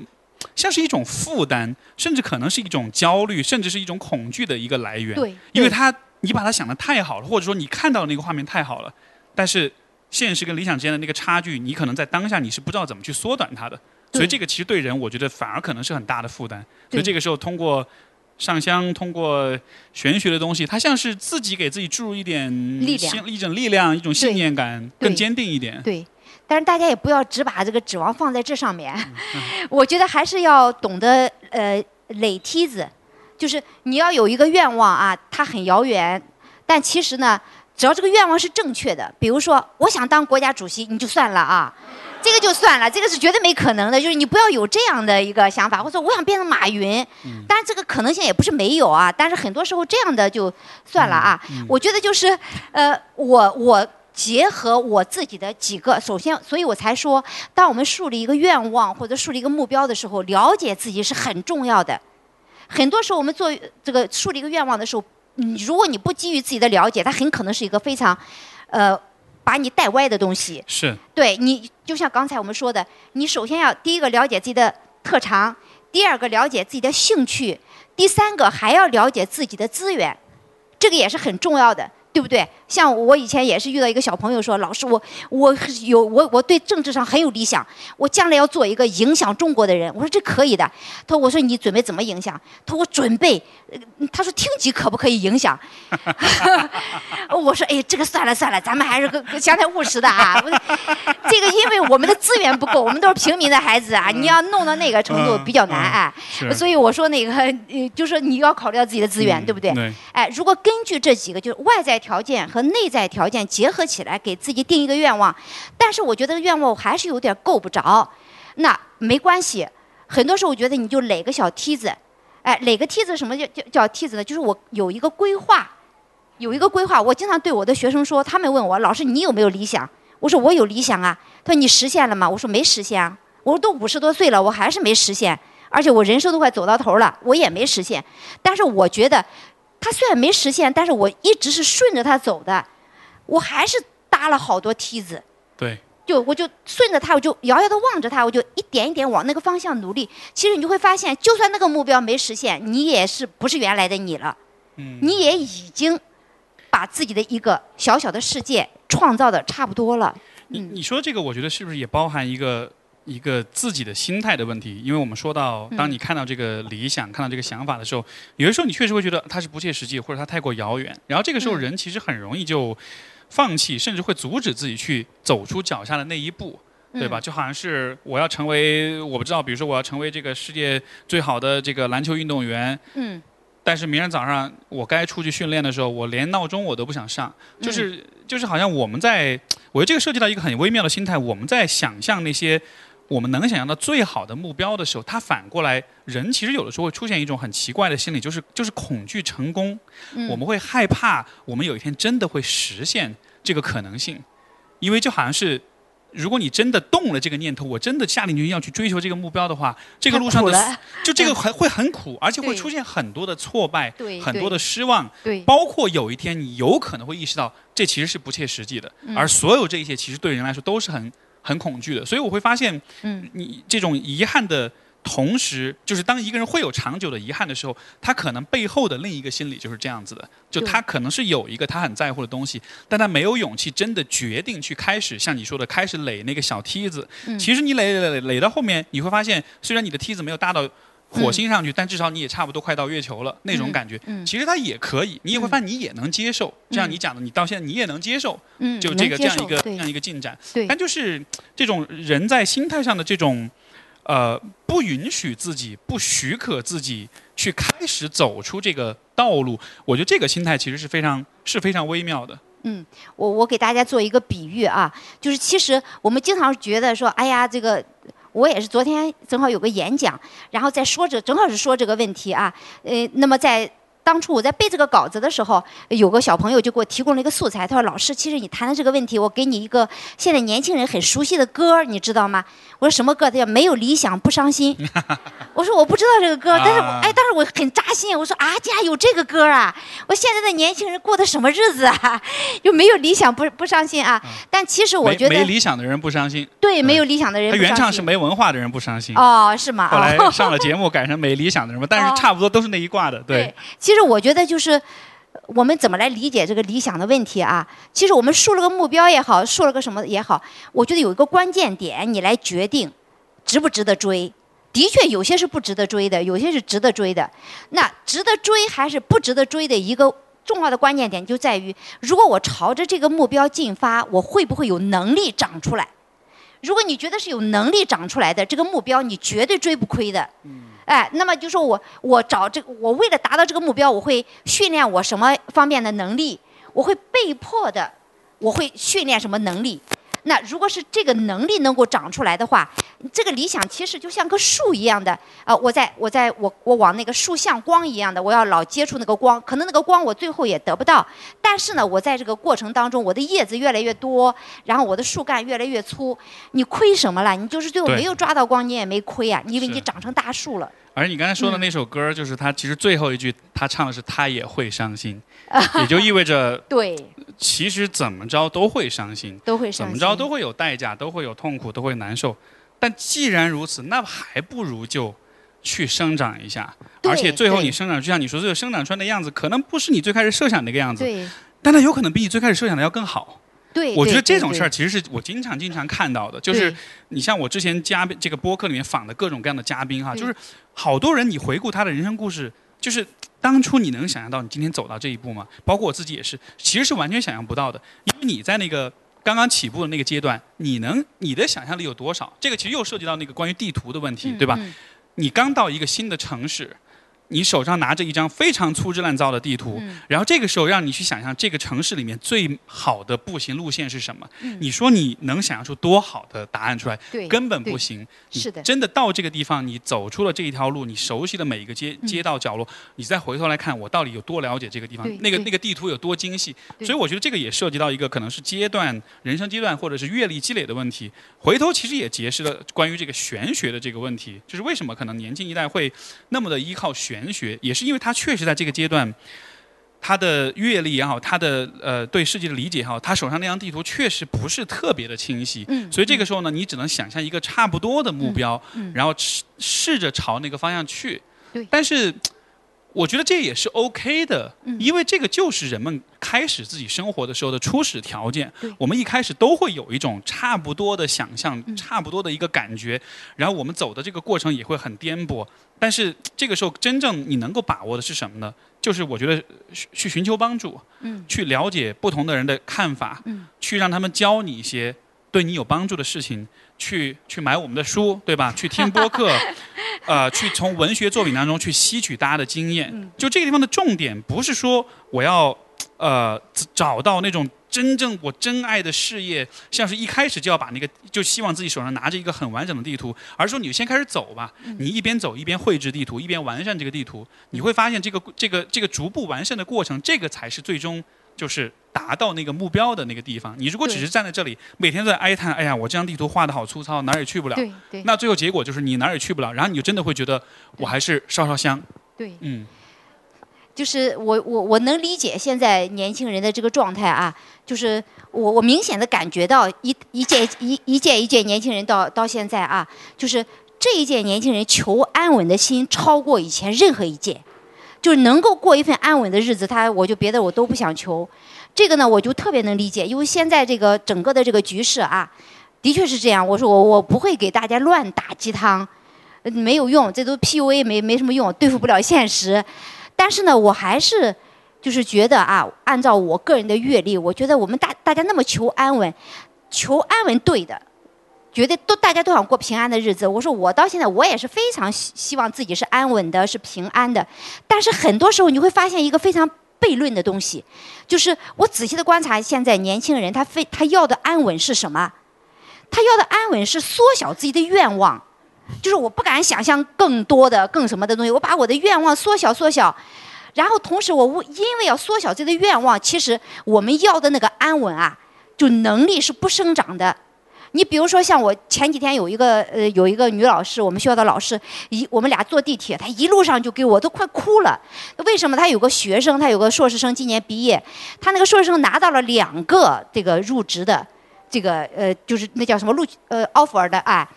像是一种负担，甚至可能是一种焦虑，甚至是一种恐惧的一个来源。因为它你把它想的太好了，或者说你看到的那个画面太好了，但是现实跟理想之间的那个差距，你可能在当下你是不知道怎么去缩短它的。所以这个其实对人，我觉得反而可能是很大的负担。所以这个时候通过。上香通过玄学的东西，它像是自己给自己注入一点力量。一种力量，一种信念感，更坚定一点。对，但是大家也不要只把这个指望放在这上面，嗯 我觉得还是要懂得呃垒梯子，就是你要有一个愿望啊，它很遥远，但其实呢，只要这个愿望是正确的，比如说我想当国家主席，你就算了啊。这个就算了，这个是绝对没可能的。就是你不要有这样的一个想法，或者说我想变成马云，当然这个可能性也不是没有啊。但是很多时候这样的就算了啊。我觉得就是，呃，我我结合我自己的几个，首先，所以我才说，当我们树立一个愿望或者树立一个目标的时候，了解自己是很重要的。很多时候我们做这个树立一个愿望的时候，嗯，如果你不基于自己的了解，它很可能是一个非常，呃，把你带歪的东西。是对你，就像刚才我们说的，你首先要第一个了解自己的特长，第二个了解自己的兴趣，第三个还要了解自己的资源，这个也是很重要的。对不对？像我以前也是遇到一个小朋友说，老师我我有我我对政治上很有理想，我将来要做一个影响中国的人。我说这可以的。他说我说你准备怎么影响？他说我准备，呃他说厅级可不可以影响？我说哎这个算了算了，咱们还是个想点务实的啊。这个因为我们的资源不够，我们都是平民的孩子啊，你要弄到那个程度嗯比较难哎。是，所以我说那个，呃，就说你要考虑到自己的资源，嗯对不对？对，哎，如果根据这几个，就是外在条件和内在条件结合起来，给自己定一个愿望，但是我觉得愿望我还是有点够不着，那没关系，很多时候我觉得你就垒个小梯子，哎，垒个梯子，什么叫叫叫梯子呢？就是我有一个规划，有一个规划。我经常对我的学生说，他们问我老师你有没有理想？我说我有理想啊。他说你实现了吗？我说没实现啊。我说都五十多岁了，我还是没实现，而且我人生都快走到头了，我也没实现。但是我觉得，他虽然没实现，但是我一直是顺着他走的，我还是搭了好多梯子。对，就我就顺着他，我就遥遥的望着他，我就一点一点往那个方向努力。其实你就会发现，就算那个目标没实现，你也是不是原来的你了，嗯，你也已经把自己的一个小小的世界创造的差不多了。你嗯你说这个，我觉得是不是也包含一个一个自己的心态的问题？因为我们说到，当你看到这个理想、看到这个想法的时候，有的时候你确实会觉得它是不切实际，或者它太过遥远。然后这个时候，嗯人其实很容易就放弃，甚至会阻止自己去走出脚下的那一步。对吧？就好像是我要成为，我不知道，比如说我要成为这个世界最好的这个篮球运动员，嗯？但是明天早上我该出去训练的时候，我连闹钟我都不想上，就是、就是好像我们在，我觉得这个涉及到一个很微妙的心态，我们在想象那些我们能想象到最好的目标的时候，他反过来，人其实有的时候会出现一种很奇怪的心理，就是就是恐惧成功，嗯。我们会害怕我们有一天真的会实现这个可能性，因为就好像是。如果你真的动了这个念头，我真的下定决心要去追求这个目标的话，这个路上的就这个很会很苦，而且会出现很多的挫败，对。很多的失望，对，包括有一天你有可能会意识到这其实是不切实际的，嗯。而所有这一切其实对人来说都是很很恐惧的。所以我会发现，嗯，你这种遗憾的同时，就是当一个人会有长久的遗憾的时候，他可能背后的另一个心理就是这样子的，就他可能是有一个他很在乎的东西，但他没有勇气真的决定去开始像你说的开始垒那个小梯子。嗯其实你垒垒垒垒垒到后面，你会发现，虽然你的梯子没有搭到。火星上去，但至少你也差不多快到月球了，那种嗯感觉，嗯其实它也可以，你也会发现你也能接受。就像你讲的，你到现在你也能接受，嗯，就这个这样一个这样一个进展。对但就是这种人在心态上的这种，呃，不允许自己、不许可自己去开始走出这个道路，我觉得这个心态其实是非常是非常微妙的。嗯我我给大家做一个比喻啊，就是其实我们经常觉得说，哎呀，这个我也是昨天正好有个演讲，然后在说这正好是说这个问题啊，呃，那么在。当初我在背这个稿子的时候，有个小朋友就给我提供了一个素材。他说：“老师，其实你谈的这个问题，我给你一个现在年轻人很熟悉的歌，你知道吗？”我说：“什么歌？”他叫《没有理想不伤心》。我说：“我不知道这个歌，但是哎，当时我很扎心。我说：啊，竟然有这个歌啊！我现在的年轻人过的什么日子啊？就没有理想不不伤心啊。但其实我觉得没理想的人不伤心，对没有理想的人他原唱是没文化的人不伤心。哦，是吗？后来哦上了节目改成没理想的人嘛，但哦是差不多都是那一挂的。对，其实其实我觉得就是我们怎么来理解这个理想的问题啊？其实我们树了个目标也好，树了个什么也好，我觉得有一个关键点，你来决定值不值得追。的确，有些是不值得追的，有些是值得追的。那值得追还是不值得追的一个重要的关键点就在于，如果我朝着这个目标进发，我会不会有能力长出来？如果你觉得是有能力长出来的这个目标，你绝对追不亏的。哎，那么就说我我找这个，我为了达到这个目标，我会训练我什么方面的能力？我会被迫的，我会训练什么能力？那如果是这个能力能够长出来的话，这个理想其实就像棵树一样的啊、我在我在我我往那个树像光一样的，我要老接触那个光，可能那个光我最后也得不到，但是呢，我在这个过程当中，我的叶子越来越多，然后我的树干越来越粗，你亏什么了？你就是最后没有抓到光，你也没亏啊，因为你长成大树了。而你刚才说的那首歌，就是他其实最后一句他唱的是他也会伤心，也就意味着对，其实怎么着都会伤心。都会伤心。怎么着都会有代价，都会有痛苦，都会难受。但既然如此，那还不如就去生长一下。而且最后你生长，就像你说，这个生长出来的样子，可能不是你最开始设想那个样子，对但它有可能比你最开始设想的要更好。对，我觉得这种事儿，其实是我经常经常看到的，就是你像我之前嘉宾这个播客里面访的各种各样的嘉宾哈，就是好多人你回顾他的人生故事，就是当初你能想象到你今天走到这一步吗？包括我自己也是，其实是完全想象不到的，因为你在那个刚刚起步的那个阶段，你能你的想象力有多少？这个其实又涉及到那个关于地图的问题，嗯对吧？嗯你刚到一个新的城市。你手上拿着一张非常粗制滥造的地图，嗯然后这个时候让你去想象这个城市里面最好的步行路线是什么，嗯你说你能想象出多好的答案出来？对，根本不行。你是的真的到这个地方，你走出了这一条路，你熟悉的每一个街嗯街道角落，你再回头来看，我到底有多了解这个地方那个那个地图有多精细。所以我觉得这个也涉及到一个可能是阶段、人生阶段或者是阅历积累的问题。回头其实也揭示了关于这个玄学的这个问题，就是为什么可能年轻一代会那么的依靠玄学，也是因为他确实在这个阶段。他的阅历也好，他的呃对世界的理解也好，他手上那张地图确实不是特别的清晰，嗯所以这个时候呢，你只能想象一个差不多的目标，然后试试着朝那个方向去。对但是我觉得这也是 OK 的，嗯因为这个就是人们开始自己生活的时候的初始条件。我们一开始都会有一种差不多的想象，嗯差不多的一个感觉，然后我们走的这个过程也会很颠簸。但是这个时候，真正你能够把握的是什么呢？就是我觉得去去寻求帮助，嗯去了解不同的人的看法，嗯去让他们教你一些对你有帮助的事情，去去买我们的书，对吧？去听播客，呃，去从文学作品当中去吸取大家的经验。就这个地方的重点不是说我要呃找到那种真正我真爱的事业，像是一开始就要把那个就希望自己手上拿着一个很完整的地图，而是说你先开始走吧，你一边走一边绘制地图，一边完善这个地图，你会发现这个这个这个逐步完善的过程，这个才是最终就是达到那个目标的那个地方。你如果只是站在这里，每天都在哀叹，哎呀，我这张地图画的好粗糙，哪儿也去不了。那最后结果就是你哪儿也去不了，然后你就真的会觉得我还是烧烧香。对，嗯就是我我我能理解现在年轻人的这个状态啊，就是我我明显的感觉到一一届一一届一届年轻人到到现在啊，就是这一届年轻人求安稳的心超过以前任何一届，就能够过一份安稳的日子，他我就别的我都不想求。这个呢，我就特别能理解，因为现在这个整个的这个局势啊，的确是这样。我说我我不会给大家乱打鸡汤，没有用，这都 PUA 没没什么用，对付不了现实。但是呢，我还是就是觉得啊，按照我个人的阅历，我觉得我们大大家那么求安稳，求安稳对的，觉得都大家都想过平安的日子。我说我到现在我也是非常希希望自己是安稳的，是平安的。但是很多时候你会发现一个非常悖论的东西，就是我仔细的观察现在年轻人他非他要的安稳是什么？他要的安稳是缩小自己的愿望。就是我不敢想象更多的、更什么的东西，我把我的愿望缩小、缩小，然后同时我因为要缩小自己的愿望，其实我们要的那个安稳啊，就能力是不生长的。你比如说像我前几天有一个呃有一个女老师，我们学校的老师，一我们俩坐地铁，她一路上就给我都快哭了。为什么？她有个学生，她有个硕士生今年毕业，她那个硕士生拿到了两个这个入职的这个呃就是那叫什么录呃 offer 的啊。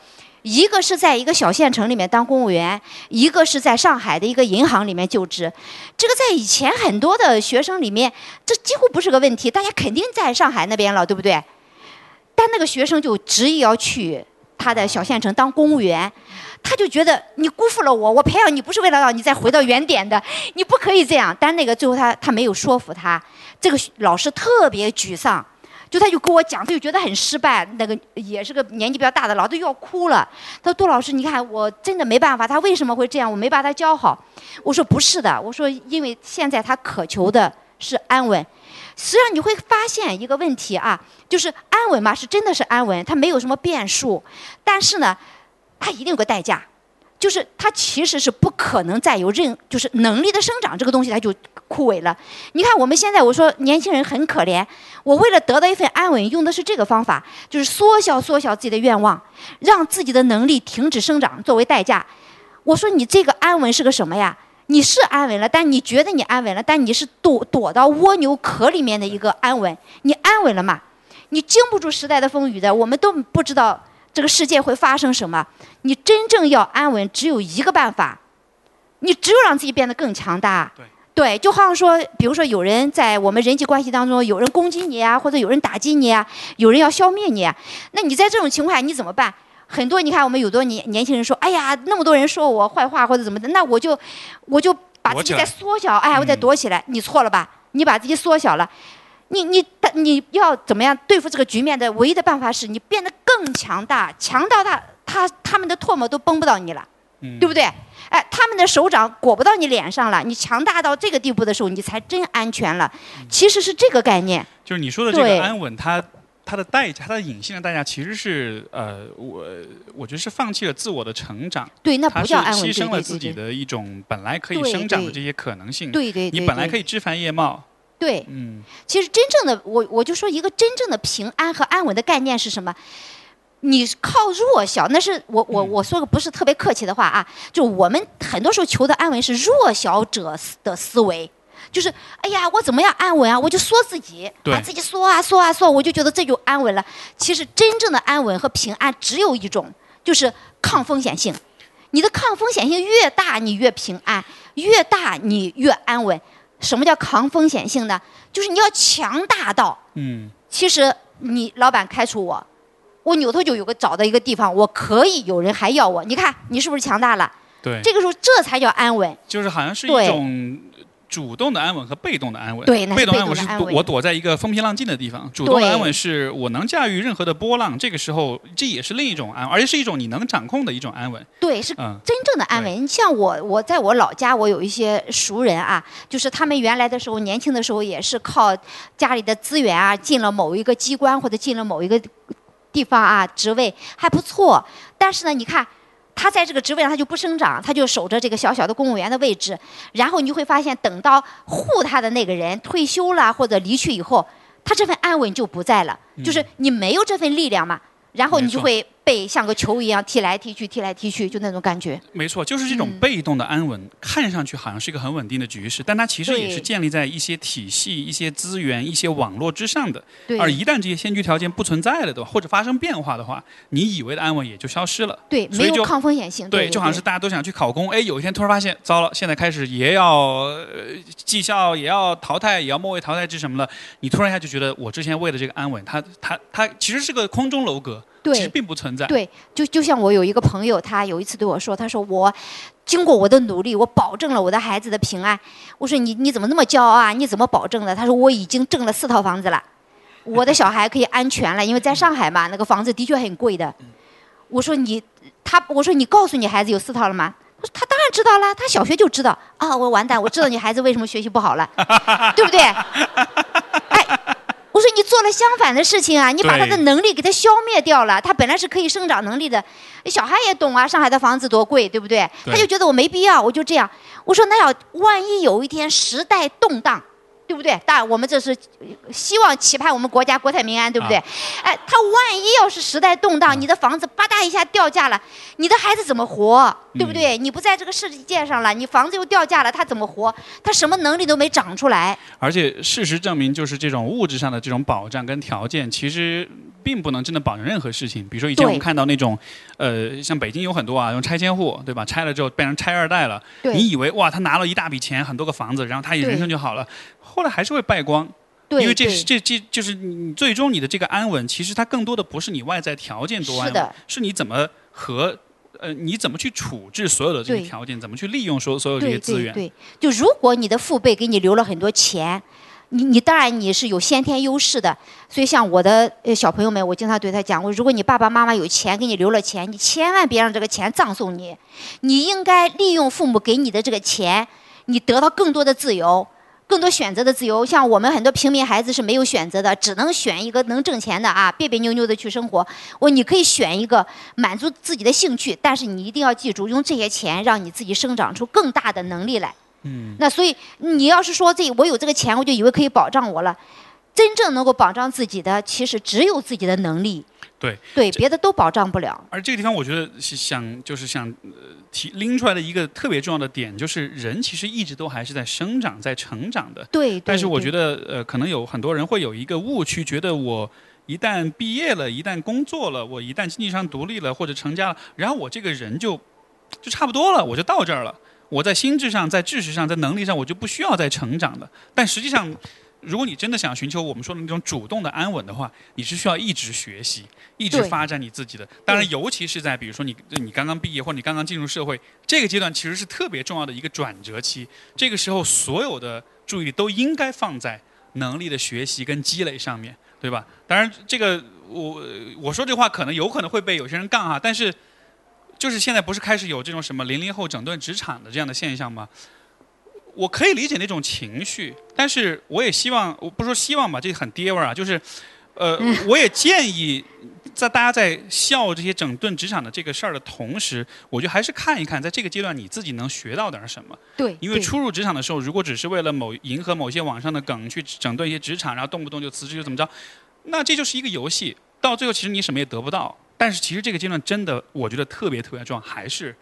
一个是在一个小县城里面当公务员，一个是在上海的一个银行里面就职。这个在以前很多的学生里面，这几乎不是个问题，大家肯定在上海那边了，对不对？但那个学生就执意要去他的小县城当公务员，他就觉得你辜负了我，我培养你不是为了让你再回到原点的，你不可以这样。但那个最后他他没有说服他，这个老师特别沮丧。就他就跟我讲，他就觉得很失败。那个也是个年纪比较大的老，都要哭了。他说：“杜老师，你看我真的没办法，他为什么会这样？我没把他教好。”我说：“不是的，我说因为现在他渴求的是安稳。实际上你会发现一个问题啊，就是安稳嘛，是真的是安稳，它没有什么变数，但是呢，它一定有个代价。”就是它其实是不可能再有任，就是能力的生长这个东西它就枯萎了。你看我们现在我说年轻人很可怜，我为了得到一份安稳，用的是这个方法，就是缩小缩小自己的愿望，让自己的能力停止生长作为代价。我说你这个安稳是个什么呀？你是安稳了，但你觉得你安稳了，但你是躲躲到蜗牛壳里面的一个安稳。你安稳了吗？你经不住时代的风雨的，我们都不知道。这个世界会发生什么？你真正要安稳，只有一个办法，你只有让自己变得更强大。对，对，就好像说，比如说有人在我们人际关系当中，有人攻击你啊，或者有人打击你啊，有人要消灭你，那你在这种情况下你怎么办？很多你看我们有多年年轻人说，哎呀，那么多人说我坏话或者怎么的，那我就我就把自己再缩小，哎，我再躲起来。你错了吧？你把自己缩小了。你你你要怎么样对付这个局面的唯一的办法是你变得更强大，强到他他他们的唾沫都崩不到你了，对不对？哎，他们的手掌裹不到你脸上了。你强大到这个地步的时候，你才真安全了。其实是这个概念。就是你说的这个安稳，它它的代价，它的隐性的代价其实是呃，我我觉得是放弃了自我的成长。对，那不叫安稳，牺牲了自己的一种本来可以生长的这些可能性。对对，你本来可以枝繁叶茂。对，嗯，其实真正的我，我就说一个真正的平安和安稳的概念是什么？你靠弱小，那是我我我说个不是特别客气的话啊，就我们很多时候求的安稳是弱小者的思维，就是哎呀，我怎么样安稳啊？我就说自己，把自己缩啊缩啊缩，我就觉得这就安稳了。其实真正的安稳和平安只有一种，就是抗风险性。你的抗风险性越大，你越平安；越大，你越安稳。什么叫抗风险性呢？就是你要强大到，嗯，其实你老板开除我，我扭头就有个找到一个地方，我可以有人还要我。你看你是不是强大了？对，这个时候这才叫安稳。就是好像是一种主动的安稳和被动的安稳。对被动安稳稳是躲我躲在一个风平浪静的地方，主动的安稳是我能驾驭任何的波浪，这个时候这也是另一种安稳，而且是一种你能掌控的一种安稳。对，是嗯，真正的安稳。你。像我，我在我老家，我有一些熟人啊，就是他们原来的时候，年轻的时候也是靠家里的资源啊，进了某一个机关或者进了某一个地方啊，职位还不错。但是呢，你看。他在这个职位上，他就不生长，他就守着这个小小的公务员的位置。然后你就会发现，等到护他的那个人退休了或者离去以后，他这份安稳就不在了，就是你没有这份力量嘛。然后你就会被像个球一样踢来踢去，踢来踢去，就那种感觉。没错，就是这种嗯被动的安稳，看上去好像是一个很稳定的局势，但它其实也是建立在一些体系、一些资源、一些网络之上的。对而一旦这些先决条件不存在了的话，或者发生变化的话，你以为的安稳也就消失了。对，所以就没有抗风险性。对，对，就好像是大家都想去考公，哎，有一天突然发现，糟了，现在开始也要、呃、绩效也要淘汰，也要末位淘汰制什么了，你突然一下就觉得我之前为了这个安稳，它它它其实是个空中楼阁，其实对并不存在。对，就就像我有一个朋友，他有一次对我说，他说我经过我的努力，我保证了我的孩子的平安。我说你你怎么那么骄傲啊？你怎么保证的？他说我已经挣了四套房子了，我的小孩可以安全了，因为在上海嘛，那个房子的确很贵的。我说你他我说你告诉你孩子有四套了吗？他说他当然知道了，他小学就知道啊。我完蛋，我知道你孩子为什么学习不好了，对不对？哎，我说你做了相反的事情啊，你把他的能力给他消灭掉了，他本来是可以生长能力的，小孩也懂啊，上海的房子多贵，对不对？对他就觉得我没必要，我就这样。我说那要万一有一天时代动荡。对不对？当然，我们这是希望期盼我们国家国泰民安，对不对？啊哎，他万一要是时代动荡，你的房子吧嗒一下掉价了，你的孩子怎么活？对不对？你不在这个世界上了，你房子又掉价了，他怎么活？他什么能力都没长出来。而且事实证明，就是这种物质上的这种保障跟条件，其实并不能真的保证任何事情。比如说以前我们看到那种，呃，像北京有很多啊，用拆迁户，对吧？拆了之后变成拆二代了，对你以为哇，他拿了一大笔钱，很多个房子，然后他也人生就好了，后来还是会败光。对，因为这是这这就是你最终你的这个安稳，其实它更多的不是你外在条件多安稳是的，是你怎么和呃你怎么去处置所有的这些条件，怎么去利用所所有这些资源。对对，就如果你的父辈给你留了很多钱，你你当然你是有先天优势的。所以像我的呃小朋友们，我经常对他讲，我如果你爸爸妈妈有钱给你留了钱，你千万别让这个钱葬送你，你应该利用父母给你的这个钱，你得到更多的自由。更多选择的自由，像我们很多平民孩子是没有选择的，只能选一个能挣钱的啊，别别扭扭的去生活。我你可以选一个满足自己的兴趣，但是你一定要记住，用这些钱让你自己生长出更大的能力来。嗯，那所以你要是说这我有这个钱，我就以为可以保障我了，真正能够保障自己的，其实只有自己的能力。对对，别的都保障不了。而这个地方，我觉得是想就是想呃提拎出来的一个特别重要的点，就是人其实一直都还是在生长、在成长的。对，但是我觉得得，呃，可能有很多人会有一个误区，觉得我一旦毕业了，一旦工作了，我一旦经济上独立了或者成家了，然后我这个人就就差不多了，我就到这儿了。我在心智上、在知识上、在能力上，我就不需要再成长了。但实际上，如果你真的想寻求我们说的那种主动的安稳的话，你是需要一直学习、一直发展你自己的。当然，尤其是在比如说你你刚刚毕业或者你刚刚进入社会这个阶段，其实是特别重要的一个转折期。这个时候，所有的注意力都应该放在能力的学习跟积累上面，对吧？当然，这个我我说这话可能有可能会被有些人杠哈，但是就是现在不是开始有这种什么零零后整顿职场的这样的现象吗？我可以理解那种情绪，但是我也希望，我不是说希望吧，这很爹味儿啊，就是，呃，我也建议，在大家在笑这些整顿职场的这个事儿的同时，我觉得还是看一看，在这个阶段你自己能学到点儿什么。对，对因为初入职场的时候，如果只是为了某迎合某些网上的梗去整顿一些职场，然后动不动就辞职就怎么着，那这就是一个游戏，到最后其实你什么也得不到。但是其实这个阶段真的，我觉得特别特别重要，还是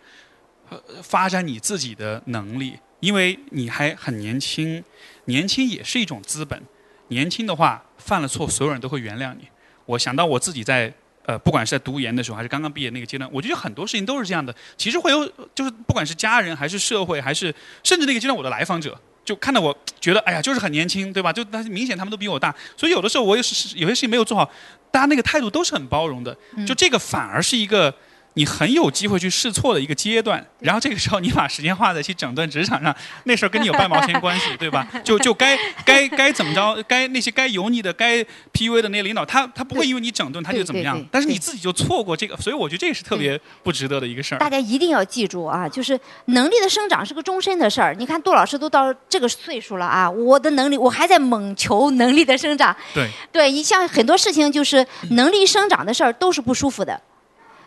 呃发展你自己的能力，因为你还很年轻，年轻也是一种资本。年轻的话，犯了错，所有人都会原谅你。我想到我自己在呃，不管是在读研的时候，还是刚刚毕业那个阶段，我觉得很多事情都是这样的。其实会有，就是不管是家人，还是社会，还是甚至那个阶段我的来访者，就看到我觉得，哎呀，就是很年轻，对吧？就但是明显他们都比我大，所以有的时候我也是有些事情没有做好，大家那个态度都是很包容的。就这个反而是一个你很有机会去试错的一个阶段，然后这个时候你把时间花在去整顿职场上，那事儿跟你有半毛钱关系，对吧？就就该该该怎么着，该那些该油腻的、该 PUA 的那些领导，他他不会因为你整顿他就怎么样，但是你自己就错过这个，所以我觉得这也是特别不值得的一个事儿。大家一定要记住啊，就是能力的生长是个终身的事儿。你看杜老师都到这个岁数了啊，我的能力我还在猛求能力的生长。对，对你像很多事情就是能力生长的事儿都是不舒服的。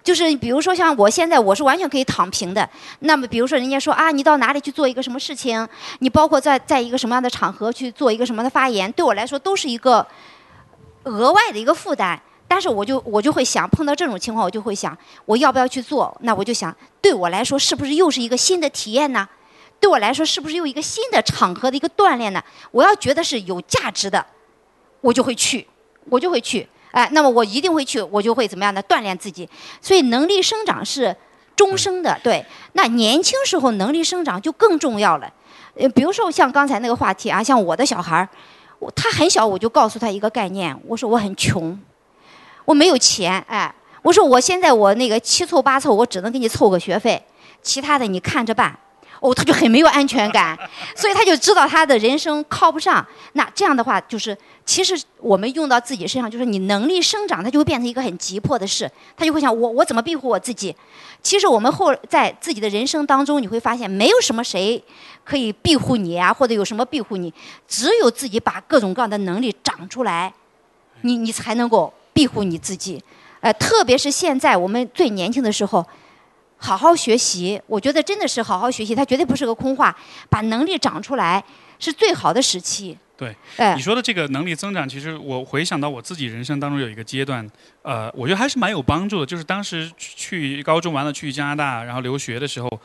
就是比如说像我现在我是完全可以躺平的，那么比如说人家说啊，你到哪里去做一个什么事情，你包括在在一个什么样的场合去做一个什么的发言，对我来说都是一个额外的一个负担。但是我就我就会想，碰到这种情况，我就会想，我要不要去做？那我就想，对我来说是不是又是一个新的体验呢？对我来说是不是又一个新的场合的一个锻炼呢？我要觉得是有价值的，我就会去，我就会去。哎，那么我一定会去，我就会怎么样的锻炼自己。所以能力生长是终生的，对。那年轻时候能力生长就更重要了。呃，比如说像刚才那个话题啊，像我的小孩儿，他很小我就告诉他一个概念，我说我很穷，我没有钱，哎，我说我现在我那个七凑八凑，我只能给你凑个学费，其他的你看着办。哦，他就很没有安全感，所以他就知道他的人生靠不上。那这样的话，就是其实我们用到自己身上，就是你能力生长，它就会变成一个很急迫的事。他就会想，我我怎么庇护我自己？其实我们后在自己的人生当中，你会发现，没有什么谁可以庇护你啊，或者有什么庇护你，只有自己把各种各样的能力长出来，你你才能够庇护你自己。呃，特别是现在我们最年轻的时候。好好学习，我觉得真的是好好学习，它绝对不是个空话。把能力长出来是最好的时期。对，你说的这个能力增长，其实我回想到我自己人生当中有一个阶段，呃，我觉得还是蛮有帮助的。就是当时去高中完了去加拿大，然后留学的时候，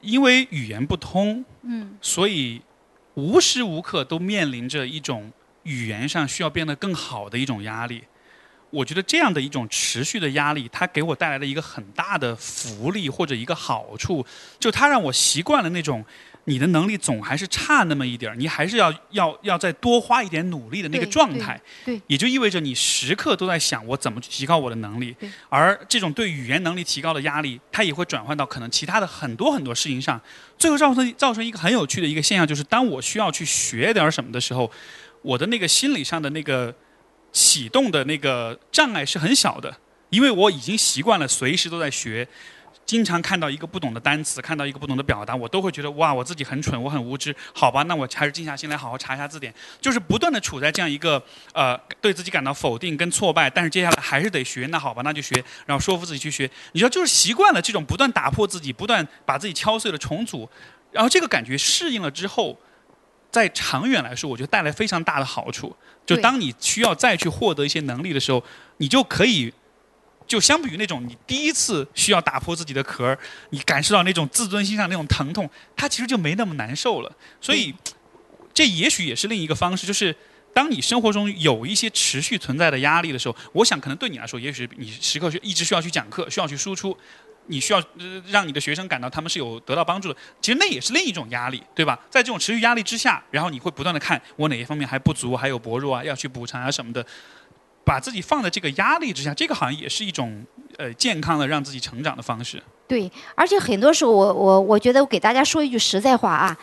因为语言不通，嗯，所以无时无刻都面临着一种语言上需要变得更好的一种压力。我觉得这样的一种持续的压力，它给我带来了一个很大的福利或者一个好处，就它让我习惯了那种你的能力总还是差那么一点儿，你还是要要要再多花一点努力的那个状态。对，也就意味着你时刻都在想我怎么去提高我的能力。而这种对语言能力提高的压力，它也会转换到可能其他的很多很多事情上，最后造成造成一个很有趣的一个现象，就是当我需要去学点什么的时候，我的那个心理上的那个。启动的那个障碍是很小的，因为我已经习惯了随时都在学，经常看到一个不懂的单词，看到一个不懂的表达，我都会觉得哇，我自己很蠢，我很无知。好吧，那我还是静下心来好好查一下字典，就是不断的处在这样一个呃对自己感到否定跟挫败，但是接下来还是得学。那好吧，那就学，然后说服自己去学。你知道，就是习惯了这种不断打破自己、不断把自己敲碎了重组，然后这个感觉适应了之后。在长远来说，我觉得带来非常大的好处。就当你需要再去获得一些能力的时候，你就可以，就相比于那种你第一次需要打破自己的壳儿，你感受到那种自尊心上那种疼痛，它其实就没那么难受了。所以，这也许也是另一个方式，就是当你生活中有一些持续存在的压力的时候，我想可能对你来说，也许你时刻是一直需要去讲课，需要去输出。你需要让你的学生感到他们是有得到帮助的，其实那也是另一种压力，对吧？在这种持续压力之下，然后你会不断的看我哪一方面还不足，还有薄弱啊，要去补偿啊什么的，把自己放在这个压力之下，这个好像也是一种呃健康的让自己成长的方式。对，而且很多时候我我我觉得我给大家说一句实在话啊，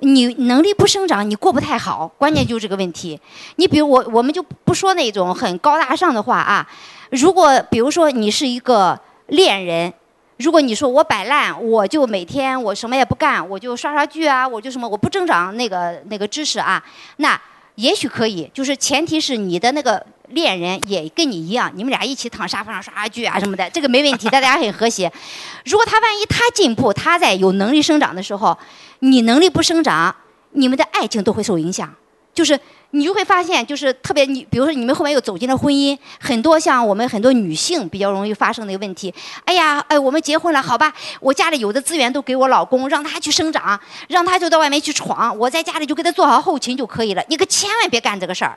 你能力不生长，你过不太好，关键就是这个问题。你比如我我们就不说那种很高大上的话啊，如果比如说你是一个恋人。如果你说我摆烂，我就每天我什么也不干，我就刷刷剧啊，我就什么我不增长那个那个知识啊，那也许可以，就是前提是你的那个恋人也跟你一样，你们俩一起躺沙发上刷刷剧啊什么的，这个没问题，大家很和谐。如果他万一他进步，他在有能力生长的时候，你能力不生长，你们的爱情都会受影响，就是。你就会发现，就是特别你，比如说你们后面又走进了婚姻，很多像我们很多女性比较容易发生的一个问题。哎呀，哎，我们结婚了，好吧，我家里有的资源都给我老公，让他去生长，让他就到外面去闯，我在家里就给他做好后勤就可以了。你可千万别干这个事儿。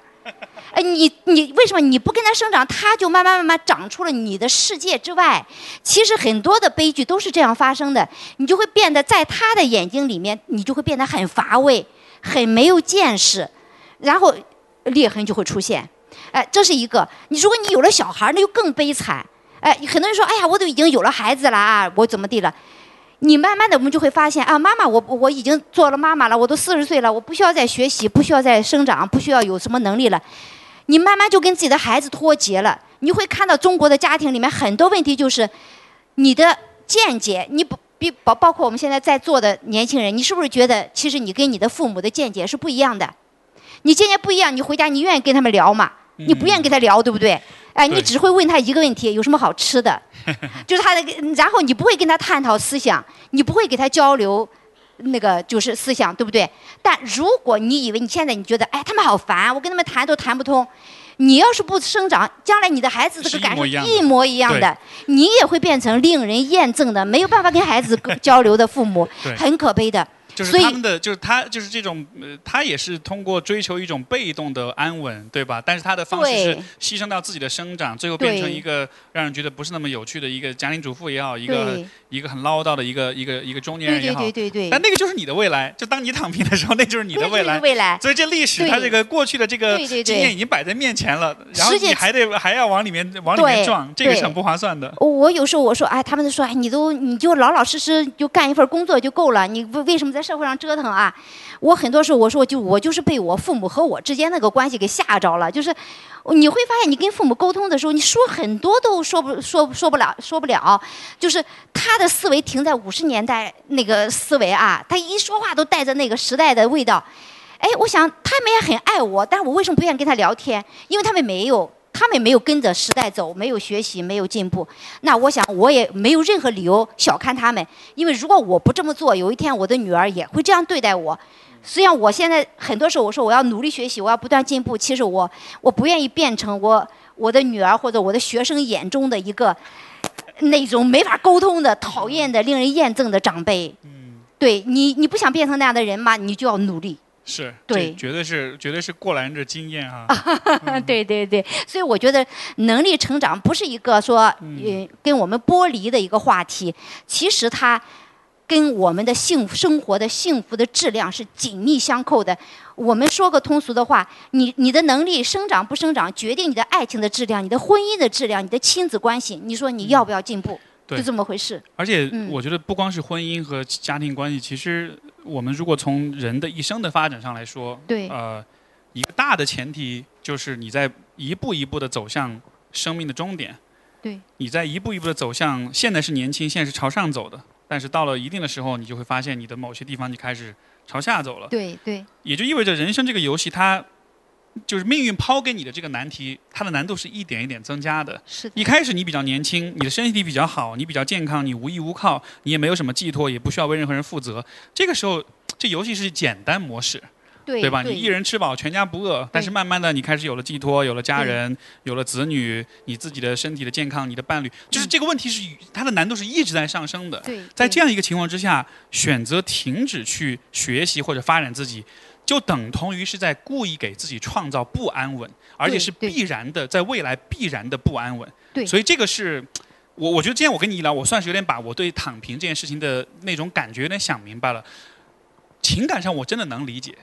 哎，你你为什么你不跟他生长，他就慢慢慢慢长出了你的世界之外？其实很多的悲剧都是这样发生的，你就会变得在他的眼睛里面，你就会变得很乏味，很没有见识。然后裂痕就会出现，哎，这是一个。你如果你有了小孩那就更悲惨。哎，很多人说，哎呀，我都已经有了孩子了啊，我怎么地了？你慢慢的，我们就会发现啊，妈妈，我我已经做了妈妈了，我都四十岁了，我不需要再学习，不需要再生长，不需要有什么能力了。你慢慢就跟自己的孩子脱节了。你会看到中国的家庭里面很多问题，就是你的见解，你不比包包括我们现在在座的年轻人，你是不是觉得其实你跟你的父母的见解是不一样的？你见解不一样，你回家你愿意跟他们聊吗？你不愿意跟他聊，对不对？哎，你只会问他一个问题：有什么好吃的？就是他的，然后你不会跟他探讨思想，你不会给他交流那个就是思想，对不对？但如果你以为你现在你觉得，哎，他们好烦，我跟他们谈都谈不通。你要是不生长，将来你的孩子这个感受一模一样的，你也会变成令人厌憎的、没有办法跟孩子 交流的父母，很可悲的。就是他们的，就是他，就是这种，呃，他也是通过追求一种被动的安稳，对吧？但是他的方式是牺牲掉自己的生长，最后变成一个让人觉得不是那么有趣的一个家庭主妇也好，一个一个很唠叨的一个一个一个中年人也好。对对对对。但那个就是你的未来，就当你躺平的时候，那就是你的未来。未来。所以这历史，它这个过去的这个经验已经摆在面前了，然后你还得还要往里面往里面撞，这个是很不划算的。我有时候我说，哎，他们都说，哎，你都你就老老实实就干一份工作就够了，你为为什么在社会上折腾啊？我很多时候我说就我就是被我父母和我之间那个关系给吓着了，就是你会发现你跟父母沟通的时候，你说很多都说不说说不了说不了，就是他的思维停在五十年代那个思维啊，他一说话都带着那个时代的味道。哎，我想他们也很爱我，但是我为什么不愿意跟他聊天？因为他们没有。他们没有跟着时代走，没有学习，没有进步。那我想，我也没有任何理由小看他们，因为如果我不这么做，有一天我的女儿也会这样对待我。虽然我现在很多时候我说我要努力学习，我要不断进步，其实我我不愿意变成我我的女儿或者我的学生眼中的一个那种没法沟通的、讨厌的、令人厌憎的长辈。嗯，对你，你不想变成那样的人吗？你就要努力。是对，绝对是绝对是过来人的经验啊。对对对，所以我觉得能力成长不是一个说呃跟我们剥离的一个话题，其实它跟我们的幸福生活的幸福的质量是紧密相扣的。我们说个通俗的话，你你的能力生长不生长，决定你的爱情的质量、你的婚姻的质量、你的亲子关系。你说你要不要进步？就这么回事。而且我觉得不光是婚姻和家庭关系，其实。我们如果从人的一生的发展上来说，对，呃，一个大的前提就是你在一步一步的走向生命的终点，对，你在一步一步的走向，现在是年轻，现在是朝上走的，但是到了一定的时候，你就会发现你的某些地方就开始朝下走了，对对，也就意味着人生这个游戏它。就是命运抛给你的这个难题，它的难度是一点一点增加的。是。一开始你比较年轻，你的身体比较好，你比较健康，你无依无靠，你也没有什么寄托，也不需要为任何人负责。这个时候，这游戏是简单模式，对对吧？你一人吃饱，全家不饿。但是慢慢的，你开始有了寄托，有了家人，有了子女，你自己的身体的健康，你的伴侣，就是这个问题是它的难度是一直在上升的。对。在这样一个情况之下，选择停止去学习或者发展自己。就等同于是在故意给自己创造不安稳，而且是必然的，在未来必然的不安稳。对，所以这个是我，我觉得今天我跟你一聊，我算是有点把我对躺平这件事情的那种感觉有点想明白了。情感上我真的能理解，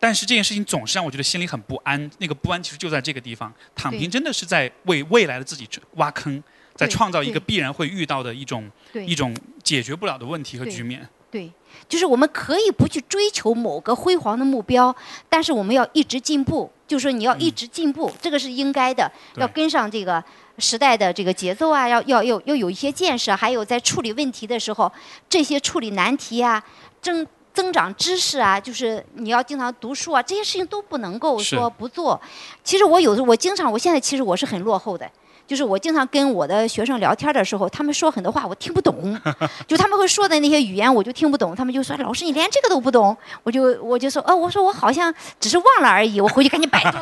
但是这件事情总是让我觉得心里很不安。那个不安其实就在这个地方，躺平真的是在为未来的自己挖坑，在创造一个必然会遇到的一种一种解决不了的问题和局面。对，就是我们可以不去追求某个辉煌的目标，但是我们要一直进步。就是说，你要一直进步，这个是应该的，要跟上这个时代的这个节奏啊，要要要要有一些建设，还有在处理问题的时候，这些处理难题啊，增增长知识啊，就是你要经常读书啊，这些事情都不能够说不做。其实我有的我经常，我现在其实我是很落后的。就是我经常跟我的学生聊天的时候，他们说很多话我听不懂，就他们会说的那些语言我就听不懂。他们就说：“老师，你连这个都不懂。”我就我就说：“哦，我说我好像只是忘了而已。”我回去赶紧百度。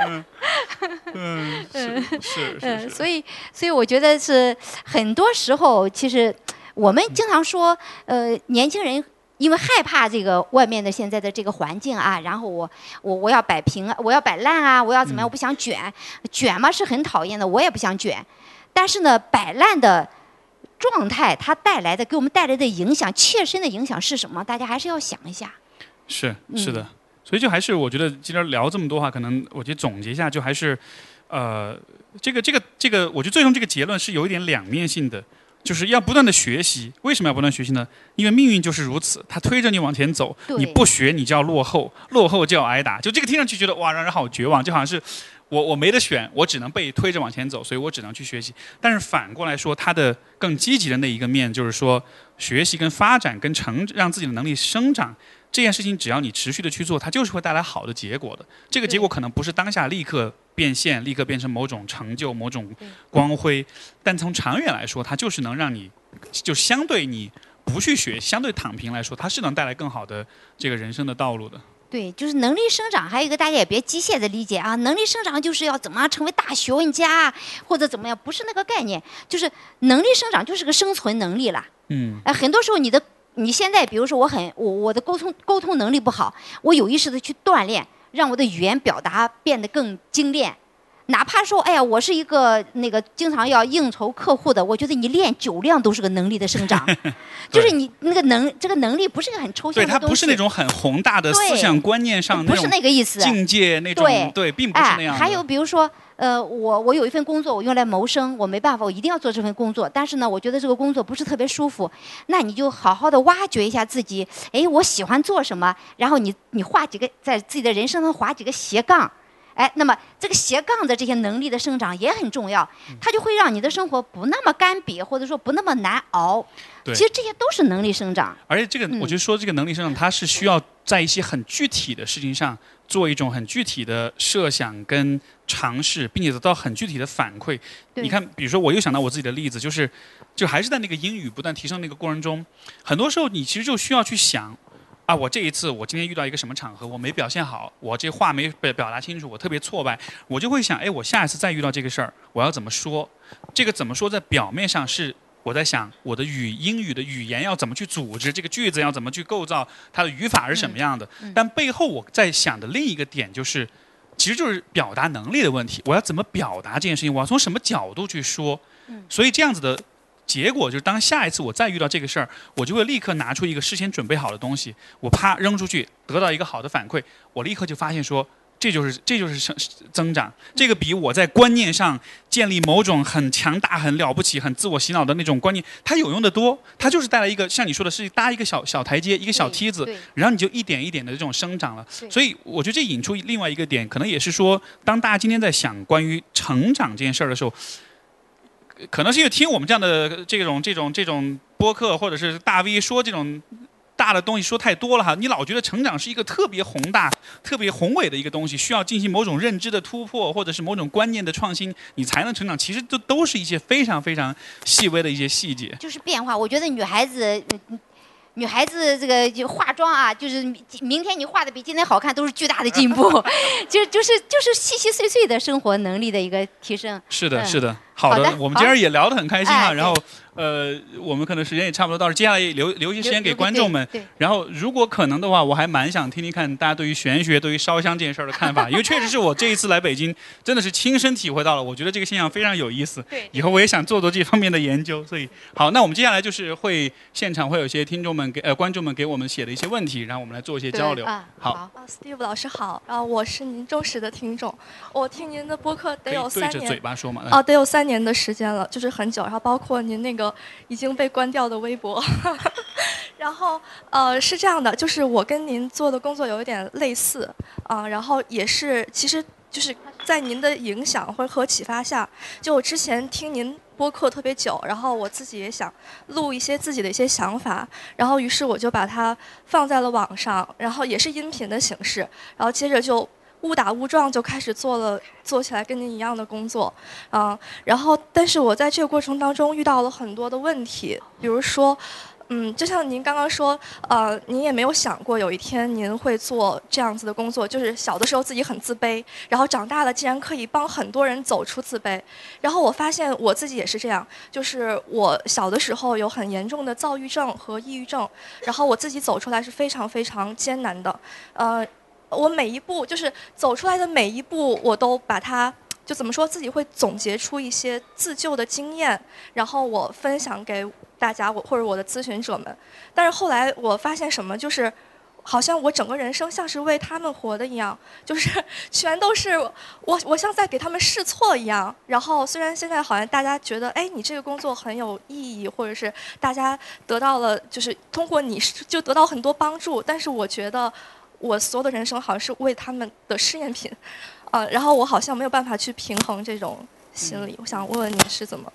嗯嗯是是是。所以所以我觉得是很多时候，其实我们经常说，呃，年轻人。因为害怕这个外面的现在的这个环境啊，然后我我我要摆平啊，我要摆烂啊，我要怎么样？我不想卷，卷嘛是很讨厌的，我也不想卷。但是呢，摆烂的状态它带来的给我们带来的影响，切身的影响是什么？大家还是要想一下。是是的，所以就还是我觉得今天聊这么多话，可能我觉得总结一下，就还是。呃，这个这个这个，我觉得最终这个结论是有一点两面性的，就是要不断的学习。为什么要不断学习呢？因为命运就是如此，它推着你往前走，你不学你就要落后，落后就要挨打。就这个听上去觉得哇，让人好绝望，就好像是我我没得选，我只能被推着往前走，所以我只能去学习。但是反过来说，它的更积极的那一个面就是说，学习跟发展跟成让自己的能力生长。这件事情只要你持续的去做，它就是会带来好的结果的。这个结果可能不是当下立刻变现，立刻变成某种成就、某种光辉，但从长远来说，它就是能让你，就相对你不去学，相对躺平来说，它是能带来更好的这个人生的道路的。对，就是能力生长，还有一个大家也别机械的理解啊，能力生长就是要怎么样成为大学问家啊或者怎么样，不是那个概念，就是能力生长就是个生存能力啦。嗯哎，很多时候你的你现在，比如说我很我我的沟通沟通能力不好，我有意识的去锻炼，让我的语言表达变得更精炼。哪怕说，哎呀，我是一个那个经常要应酬客户的，我觉得你练酒量都是个能力的生长，就是你那个能这个能力不是个很抽象对，的东西，它不是那种很宏大的对。思想观念上不是种那个意思。境界那种，对。对，并不是那样哎，还有比如说，呃，我我有一份工作，我用来谋生，我没办法，我一定要做这份工作。但是呢，我觉得这个工作不是特别舒服，那你就好好的挖掘一下自己，哎，我喜欢做什么，然后你你画几个在自己的人生上划几个斜杠。哎，那么这个斜杠的这些能力的生长也很重要，嗯它就会让你的生活不那么干瘪，或者说不那么难熬。对其实这些都是能力生长。而且这个，嗯我觉得说这个能力生长，它是需要在一些很具体的事情上做一种很具体的设想跟尝试，并且得到很具体的反馈。对你看，比如说，我又想到我自己的例子，就是，就还是在那个英语不断提升那个过程中，很多时候你其实就需要去想。啊，我这一次我今天遇到一个什么场合，我没表现好，我这话没表表达清楚，我特别挫败，我就会想，哎，我下一次再遇到这个事儿，我要怎么说？这个怎么说，在表面上是我在想我的语英语的语言要怎么去组织，这个句子要怎么去构造，它的语法是什么样的。但背后我在想的另一个点就是，其实就是表达能力的问题。我要怎么表达这件事情？我要从什么角度去说？所以这样子的结果就是，当下一次我再遇到这个事儿，我就会立刻拿出一个事先准备好的东西，我啪扔出去，得到一个好的反馈，我立刻就发现说。这就是这就是生增长，这个比我在观念上建立某种很强大、很了不起、很自我洗脑的那种观念，它有用的多。它就是带来一个像你说的是搭一个小小台阶、一个小梯子，然后你就一点一点的这种生长了。所以我觉得这引出另外一个点，可能也是说，当大家今天在想关于成长这件事儿的时候，呃可能是因为听我们这样的这种这种这种播客或者是大 V 说这种。大的东西说太多了哈，你老觉得成长是一个特别宏大、特别宏伟的一个东西，需要进行某种认知的突破，或者是某种观念的创新，你才能成长。其实这都是一些非常非常细微的一些细节。就是变化。我觉得女孩子，女孩子这个就化妆啊，就是明明天你化的比今天好看，都是巨大的进步。就就是就是细细碎碎的生活能力的一个提升。是的，嗯是的，好好的我们今儿也聊得很开心啊、哎然后呃，我们可能时间也差不多到这儿，接下来留留一些时间给观众们。对对然后，如果可能的话，我还蛮想听听看大家对于玄学、对于烧香这件事儿的看法，因为确实是我这一次来北京，真的是亲身体会到了，我觉得这个现象非常有意思。对以后我也想做做这方面的研究。所以，好，那我们接下来就是会现场会有一些听众们给呃观众们给我们写的一些问题，然后我们来做一些交流。啊，好啊，Steve 老师好，然后我是您忠实的听众，我听您的播客得有三年对着嘴年，巴说嘛。啊，得有三年的时间了，就是很久，然后包括您那个已经被关掉的微博，然后呃是这样的，就是我跟您做的工作有一点类似啊、然后也是其实就是在您的影响或者和启发下，就我之前听您播客特别久，然后我自己也想录一些自己的一些想法，然后于是我就把它放在了网上，然后也是音频的形式，然后接着就误打误撞就开始做了做起来跟您一样的工作，嗯，然后但是我在这个过程当中遇到了很多的问题，比如说。嗯，就像您刚刚说，呃，您也没有想过有一天您会做这样子的工作，就是小的时候自己很自卑，然后长大了竟然可以帮很多人走出自卑。然后我发现我自己也是这样，就是我小的时候有很严重的躁郁症和抑郁症，然后我自己走出来是非常非常艰难的，呃，我每一步就是走出来的每一步，我都把它。就怎么说，自己会总结出一些自救的经验，然后我分享给大家，我或者我的咨询者们。但是后来我发现什么，就是好像我整个人生像是为他们活的一样，就是 全都是我，我像在给他们试错一样。然后虽然现在好像大家觉得，哎，你这个工作很有意义，或者是大家得到了，就是通过你就得到很多帮助，但是我觉得我所有的人生好像是为他们的试验品，啊，然后我好像没有办法去平衡这种心理。我想问问你是怎么？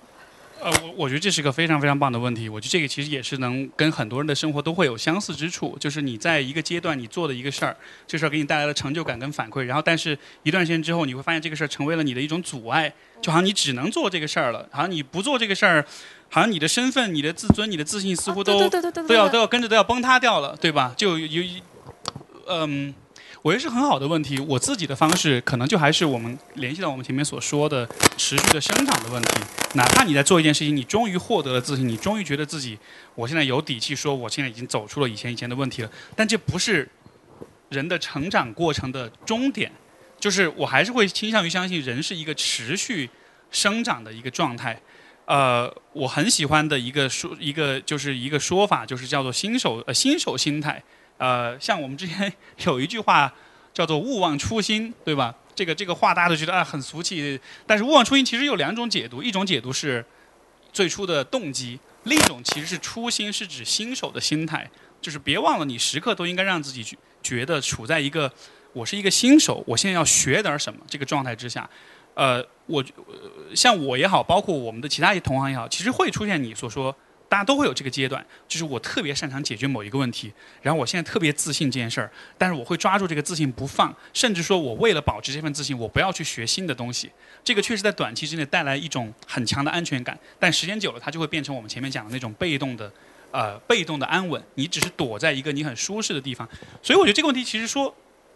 呃，我我觉得这是个非常非常棒的问题。我觉得这个其实也是能跟很多人的生活都会有相似之处，就是你在一个阶段你做的一个事儿，这事儿给你带来了成就感跟反馈，然后但是一段时间之后，你会发现这个事儿成为了你的一种阻碍，就好像你只能做这个事儿了，好像你不做这个事儿，好像你的身份、你的自尊、你的自信似乎都都要都要跟着都要崩塌掉了，对吧？就有嗯。我觉得是很好的问题。我自己的方式可能就还是我们联系到我们前面所说的持续的生长的问题。哪怕你在做一件事情，你终于获得了自信，你终于觉得自己我现在有底气说我现在已经走出了以前以前的问题了，但这不是人的成长过程的终点。就是我还是会倾向于相信人是一个持续生长的一个状态。呃，我很喜欢的一个说一个就是一个说法，就是叫做新手呃新手心态。呃，像我们之前 有一句话叫做“勿忘初心”，对吧？这个这个话大家都觉得啊很俗气，但是“勿忘初心”其实有两种解读，一种解读是最初的动机，另一种其实是初心，是指新手的心态，就是别忘了你时刻都应该让自己觉得处在一个我是一个新手，我现在要学点什么这个状态之下。呃，我像我也好，包括我们的其他一同行也好，其实会出现你所说。大家都会有这个阶段，就是我特别擅长解决某一个问题，然后我现在特别自信这件事儿，但是我会抓住这个自信不放，甚至说我为了保持这份自信，我不要去学新的东西。这个确实在短期之内带来一种很强的安全感，但时间久了，它就会变成我们前面讲的那种被动的，呃，被动的安稳。你只是躲在一个你很舒适的地方，所以我觉得这个问题其实说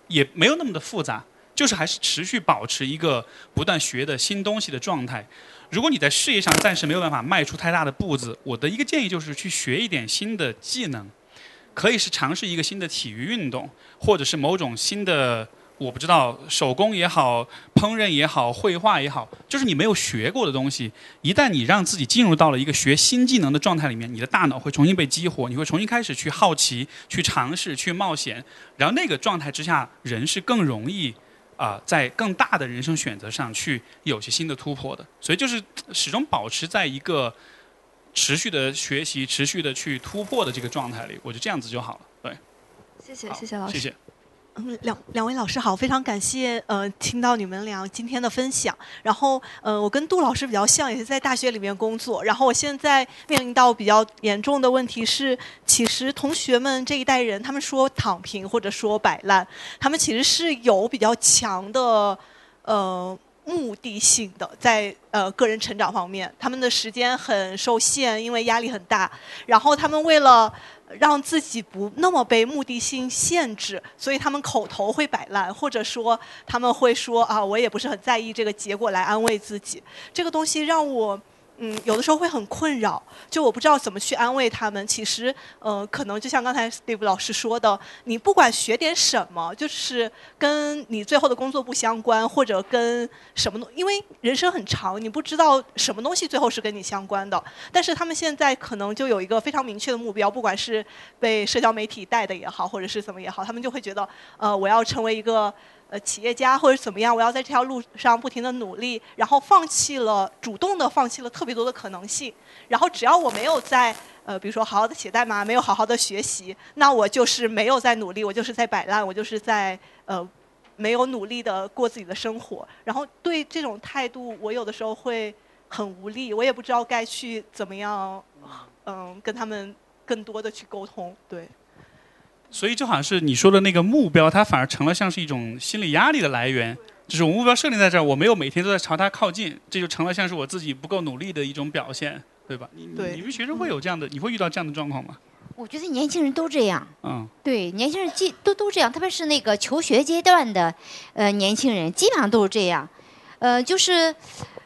也没有那么的复杂，就是还是持续保持一个不断学的新东西的状态。如果你在事业上暂时没有办法迈出太大的步子，我的一个建议就是去学一点新的技能，可以是尝试一个新的体育运动，或者是某种新的，我不知道手工也好，烹饪也好，绘画也好，就是你没有学过的东西。一旦你让自己进入到了一个学新技能的状态里面，你的大脑会重新被激活，你会重新开始去好奇、去尝试、去冒险，然后那个状态之下，人是更容易。啊，在更大的人生选择上去有些新的突破的，所以就是始终保持在一个持续的学习、持续的去突破的这个状态里，我觉得这样子就好了。对，谢谢，谢谢老师，谢谢。嗯，两两位老师好，非常感谢呃听到你们俩今天的分享。然后呃，我跟杜老师比较像，也是在大学里面工作。然后我现在面临到比较严重的问题是，其实同学们这一代人，他们说躺平或者说摆烂，他们其实是有比较强的呃目的性的，在呃个人成长方面，他们的时间很受限，因为压力很大。然后他们为了让自己不那么被目的性限制，所以他们口头会摆烂，或者说他们会说啊，我也不是很在意这个结果来安慰自己。这个东西让我。嗯，有的时候会很困扰，就我不知道怎么去安慰他们。其实，呃，可能就像刚才 Steve 老师说的，你不管学点什么，就是跟你最后的工作不相关，或者跟什么东，因为人生很长，你不知道什么东西最后是跟你相关的。但是他们现在可能就有一个非常明确的目标，不管是被社交媒体带的也好，或者是怎么也好，他们就会觉得，呃，我要成为一个。呃，企业家或者怎么样，我要在这条路上不停的努力，然后放弃了，主动的放弃了特别多的可能性。然后只要我没有在呃，比如说好好的写代码，没有好好的学习，那我就是没有在努力，我就是在摆烂，我就是在呃，没有努力的过自己的生活。然后对这种态度，我有的时候会很无力，我也不知道该去怎么样，嗯，跟他们更多的去沟通，对。所以就好像是你说的那个目标，它反而成了像是一种心理压力的来源。就是我目标设定在这儿，我没有每天都在朝它靠近，这就成了像是我自己不够努力的一种表现，对吧？你你们学生会有这样的，你会遇到这样的状况吗？我觉得年轻人都这样。嗯。对，年轻人基都都这样，特别是那个求学阶段的呃年轻人，基本上都是这样。呃，就是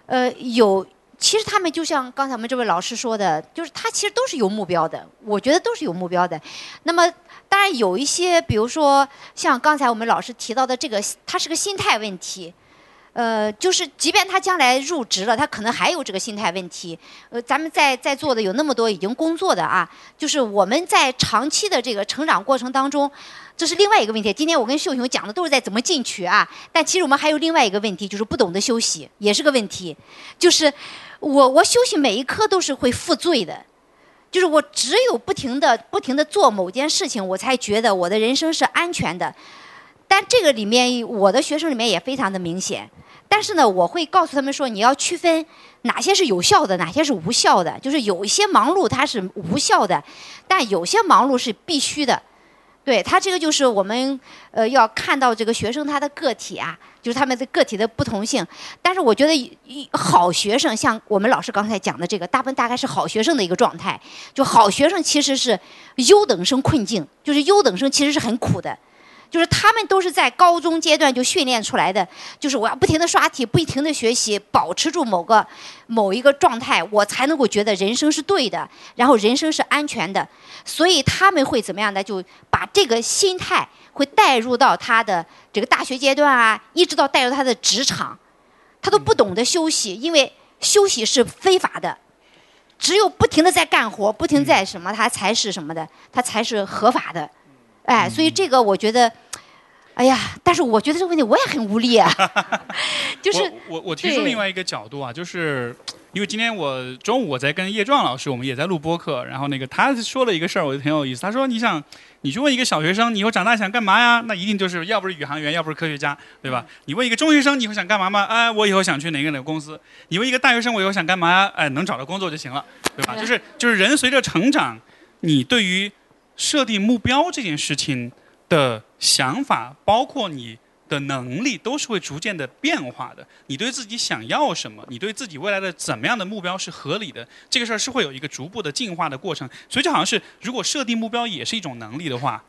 呃有，其实他们就像刚才我们这位老师说的，就是他其实都是有目标的。我觉得都是有目标的。那么。当然有一些，比如说像刚才我们老师提到的这个，他是个心态问题。呃，就是即便他将来入职了，他可能还有这个心态问题。呃，咱们在在座的有那么多已经工作的啊，就是我们在长期的这个成长过程当中，这是另外一个问题。今天我跟秀雄讲的都是在怎么进取啊，但其实我们还有另外一个问题，就是不懂得休息，也是个问题。就是我我休息每一刻都是会负罪的，就是我只有不停的不停的做某件事情，我才觉得我的人生是安全的。但这个里面，我的学生里面也非常的明显。但是呢，我会告诉他们说，你要区分哪些是有效的，哪些是无效的。就是有一些忙碌它是无效的，但有些忙碌是必须的。对他这个就是我们呃要看到这个学生他的个体啊，就是他们的个体的不同性。但是我觉得一好学生，像我们老师刚才讲的这个，大部分大概是好学生的一个状态。就好学生其实是优等生困境，就是优等生其实是很苦的。就是他们都是在高中阶段就训练出来的，就是我要不停的刷题，不停的学习，保持住某个某一个状态，我才能够觉得人生是对的，然后人生是安全的。所以他们会怎么样呢？就把这个心态会带入到他的这个大学阶段啊，一直到带入他的职场，他都不懂得休息，因为休息是非法的，只有不停的在干活，不停在什么，他才是什么的，他才是合法的。哎，所以这个我觉得，哎呀，但是我觉得这个问题我也很无力啊。就是我我提出另外一个角度啊，就是因为今天我中午我在跟叶壮老师，我们也在录播课，然后那个他说了一个事儿，我觉得很有意思。他说：“你想，你去问一个小学生，你以后长大想干嘛呀？那一定就是要不是宇航员，要不是科学家，对吧？你问一个中学生，你以后想干嘛吗？哎，我以后想去哪个哪个公司。你问一个大学生，我以后想干嘛呀？哎，能找到工作就行了，对吧？就是就是人随着成长，你对于。设定目标这件事情的想法，包括你的能力，都是会逐渐的变化的。你对自己想要什么，你对自己未来的怎么样的目标是合理的，这个事儿是会有一个逐步的进化的过程。所以就好像是，如果设定目标也是一种能力的话，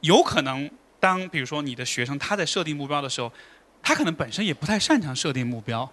有可能当比如说你的学生他在设定目标的时候，他可能本身也不太擅长设定目标，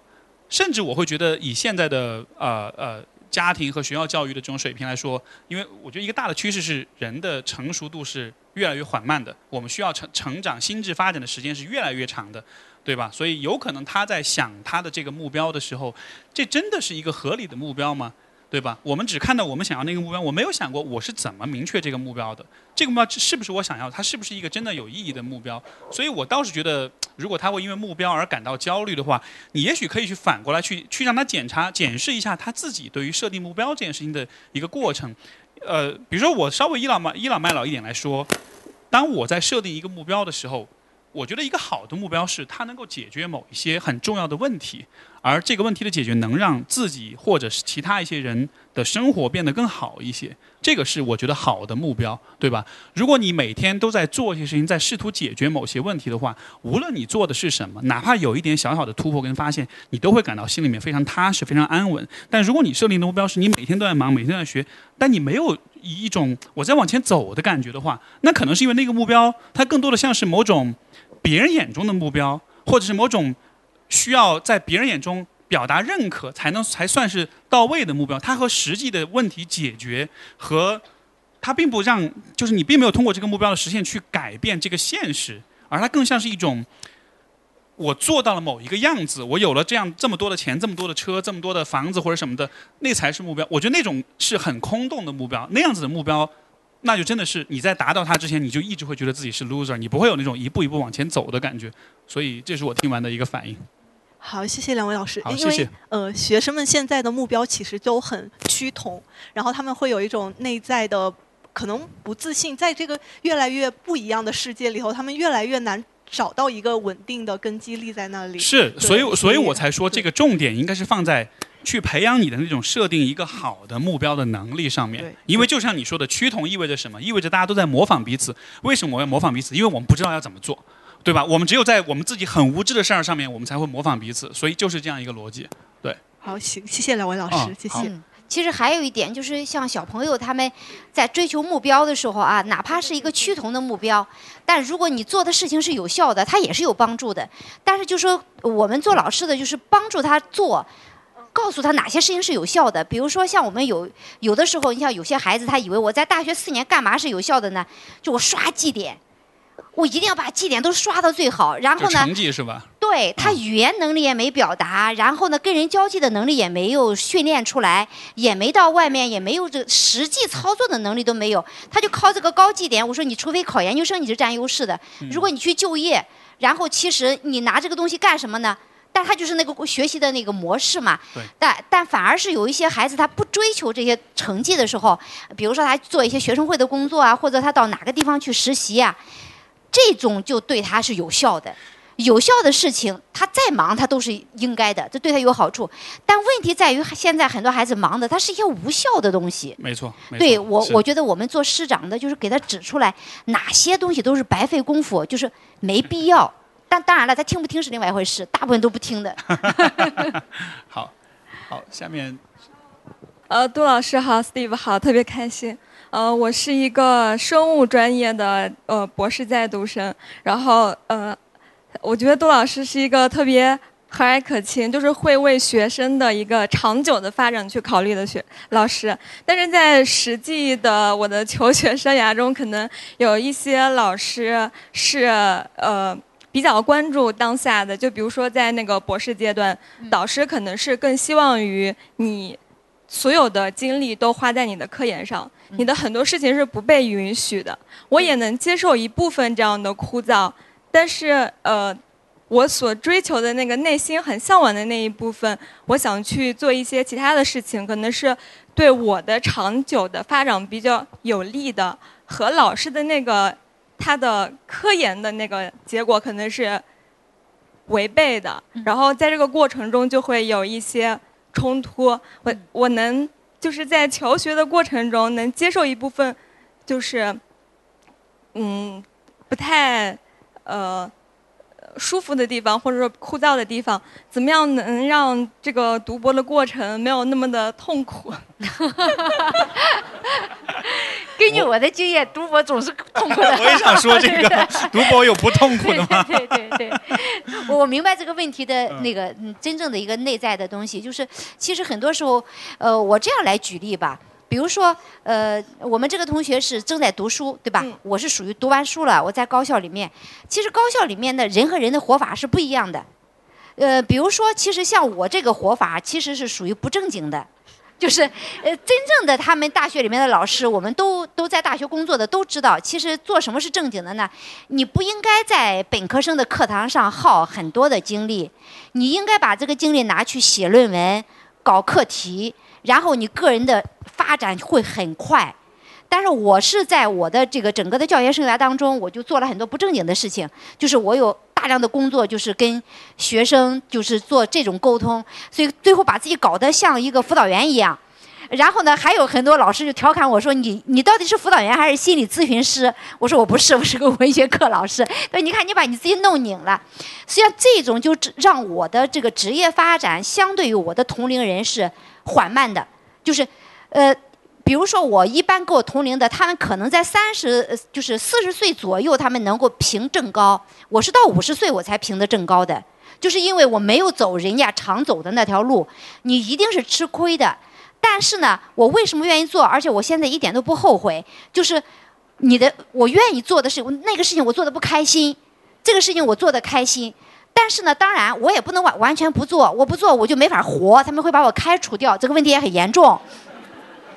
甚至我会觉得以现在的呃呃。家庭和学校教育的这种水平来说，因为我觉得一个大的趋势是人的成熟度是越来越缓慢的，我们需要成成长、心智发展的时间是越来越长的，对吧？所以有可能他在想他的这个目标的时候，这真的是一个合理的目标吗？对吧？我们只看到我们想要那个目标，我没有想过我是怎么明确这个目标的。这个目标是不是我想要？它是不是一个真的有意义的目标？所以我倒是觉得，如果他会因为目标而感到焦虑的话，你也许可以去反过来去去让他检查、检视一下他自己对于设定目标这件事情的一个过程。呃，比如说我稍微倚老卖倚老卖老一点来说，当我在设定一个目标的时候，我觉得一个好的目标是它能够解决某一些很重要的问题。而这个问题的解决能让自己或者是其他一些人的生活变得更好一些，这个是我觉得好的目标，对吧？如果你每天都在做一些事情，在试图解决某些问题的话，无论你做的是什么，哪怕有一点小小的突破跟发现，你都会感到心里面非常踏实、非常安稳。但如果你设定的目标是你每天都在忙、每天都在学，但你没有以一种我在往前走的感觉的话，那可能是因为那个目标它更多的像是某种别人眼中的目标，或者是某种。需要在别人眼中表达认可，才能才算是到位的目标。它和实际的问题解决和它并不让，就是你并没有通过这个目标的实现去改变这个现实，而它更像是一种我做到了某一个样子，我有了这样这么多的钱、这么多的车、这么多的房子或者什么的，那才是目标。我觉得那种是很空洞的目标，那样子的目标，那就真的是你在达到它之前，你就一直会觉得自己是 loser，你不会有那种一步一步往前走的感觉。所以这是我听完的一个反应。好，谢谢两位老师。因为呃，学生们现在的目标其实都很趋同，然后他们会有一种内在的可能不自信，在这个越来越不一样的世界里头，他们越来越难找到一个稳定的根基立在那里。是，所以所以我才说这个重点应该是放在去培养你的那种设定一个好的目标的能力上面。因为就像你说的，趋同意味着什么？意味着大家都在模仿彼此。为什么我要模仿彼此？因为我们不知道要怎么做。对吧？我们只有在我们自己很无知的事儿上面，我们才会模仿彼此，所以就是这样一个逻辑。对，好，行，谢谢两位老师，谢谢。其实还有一点，就是像小朋友他们在追求目标的时候啊，哪怕是一个趋同的目标，但如果你做的事情是有效的，他也是有帮助的。但是就说我们做老师的，就是帮助他做，告诉他哪些事情是有效的。比如说像我们有有的时候，你像有些孩子，他以为我在大学四年干嘛是有效的呢？就我刷绩点。我一定要把绩点都刷到最好，然后呢？成绩是吧？对，对他语言能力也没表达，然后呢，跟人交际的能力也没有训练出来，也没到外面，也没有这实际操作的能力都没有，他就靠这个高绩点。我说你除非考研究生，你是占优势的。如果你去就业，然后其实你拿这个东西干什么呢？但他就是那个学习的那个模式嘛。但但反而是有一些孩子他不追求这些成绩的时候，比如说他做一些学生会的工作啊，或者他到哪个地方去实习啊，这种就对他是有效的。有效的事情，他再忙他都是应该的，这对他有好处。但问题在于现在很多孩子忙的，他是一些无效的东西。没错。对我，我觉得我们做师长的，就是给他指出来哪些东西都是白费功夫，就是没必要。但当然了，他听不听是另外一回事，大部分都不听的。好，好，下面，呃，杜老师好，Steve 好，特别开心。呃，我是一个生物专业的呃博士在读生，然后呃，我觉得杜老师是一个特别和蔼可亲，就是会为学生的一个长久的发展去考虑的学老师。但是在实际的我的求学生涯中，可能有一些老师是呃。比较关注当下的，就比如说在那个博士阶段，导师可能是更希望于你所有的精力都花在你的科研上，你的很多事情是不被允许的。我也能接受一部分这样的枯燥，但是呃，我所追求的那个内心很向往的那一部分，我想去做一些其他的事情，可能是对我的长久的发展比较有利的，和老师的那个。他的科研的那个结果可能是违背的，然后在这个过程中就会有一些冲突。我我能就是在求学的过程中能接受一部分，就是嗯不太呃。舒服的地方，或者说枯燥的地方，怎么样能让这个读博的过程没有那么的痛苦？根据我的经验，读博总是痛苦的。我也想说这个，读博有不痛苦的吗？对对对，我明白这个问题的那个真正的一个内在的东西，就是其实很多时候，呃，我这样来举例吧。比如说，呃，我们这个同学是正在读书，对吧？我是属于读完书了，我在高校里面。其实高校里面的人和人的活法是不一样的。呃，比如说，其实像我这个活法，其实是属于不正经的。就是，呃，真正的他们大学里面的老师，我们都都在大学工作的，都知道，其实做什么是正经的呢？你不应该在本科生的课堂上耗很多的精力，你应该把这个精力拿去写论文、搞课题。然后你个人的发展会很快，但是我是在我的这个整个的教学生涯当中，我就做了很多不正经的事情，就是我有大量的工作，就是跟学生就是做这种沟通，所以最后把自己搞得像一个辅导员一样。然后呢，还有很多老师就调侃我说：“你你到底是辅导员还是心理咨询师？”我说：“我不是，我是个文学课老师。”对，你看你把你自己弄拧了。实际上，这种就让我的这个职业发展相对于我的同龄人是缓慢的。就是，呃，比如说我一般跟我同龄的，他们可能在三十，就是四十岁左右，他们能够评正高。我是到五十岁我才评的正高的，就是因为我没有走人家常走的那条路，你一定是吃亏的。但是呢，我为什么愿意做？而且我现在一点都不后悔。就是你的，我愿意做的事，那个事情我做的不开心，这个事情我做的开心。但是呢，当然我也不能完完全不做，我不做我就没法活，他们会把我开除掉，这个问题也很严重。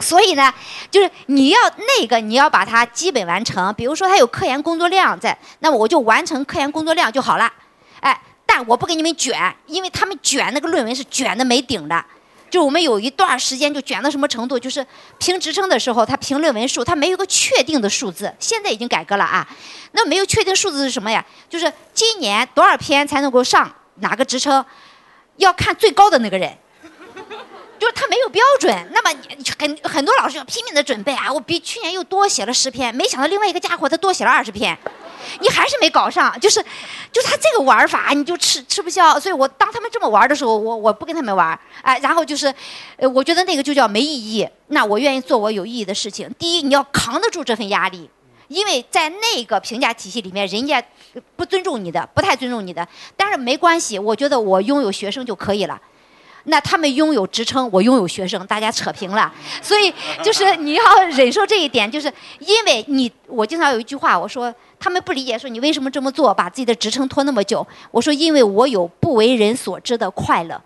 所以呢，就是你要那个你要把它基本完成，比如说他有科研工作量在，那我就完成科研工作量就好了。哎，但我不给你们卷，因为他们卷那个论文是卷的没顶的。就我们有一段时间就卷到什么程度，就是评职称的时候，他评论文数，他没有个确定的数字。现在已经改革了啊，那没有确定数字是什么呀？就是今年多少篇才能够上哪个职称，要看最高的那个人，就是他没有标准。那么很很多老师要拼命的准备啊，我比去年又多写了十篇，没想到另外一个家伙他多写了二十篇。你还是没搞上，就是，就他这个玩法，你就吃吃不消。所以我当他们这么玩的时候，我我不跟他们玩，哎，然后就是，呃，我觉得那个就叫没意义。那我愿意做我有意义的事情。第一，你要扛得住这份压力，因为在那个评价体系里面，人家不尊重你的，不太尊重你的。但是没关系，我觉得我拥有学生就可以了。那他们拥有职称，我拥有学生，大家扯平了。所以就是你要忍受这一点，就是因为你，我经常有一句话，我说他们不理解，说你为什么这么做，把自己的职称拖那么久？我说，因为我有不为人所知的快乐。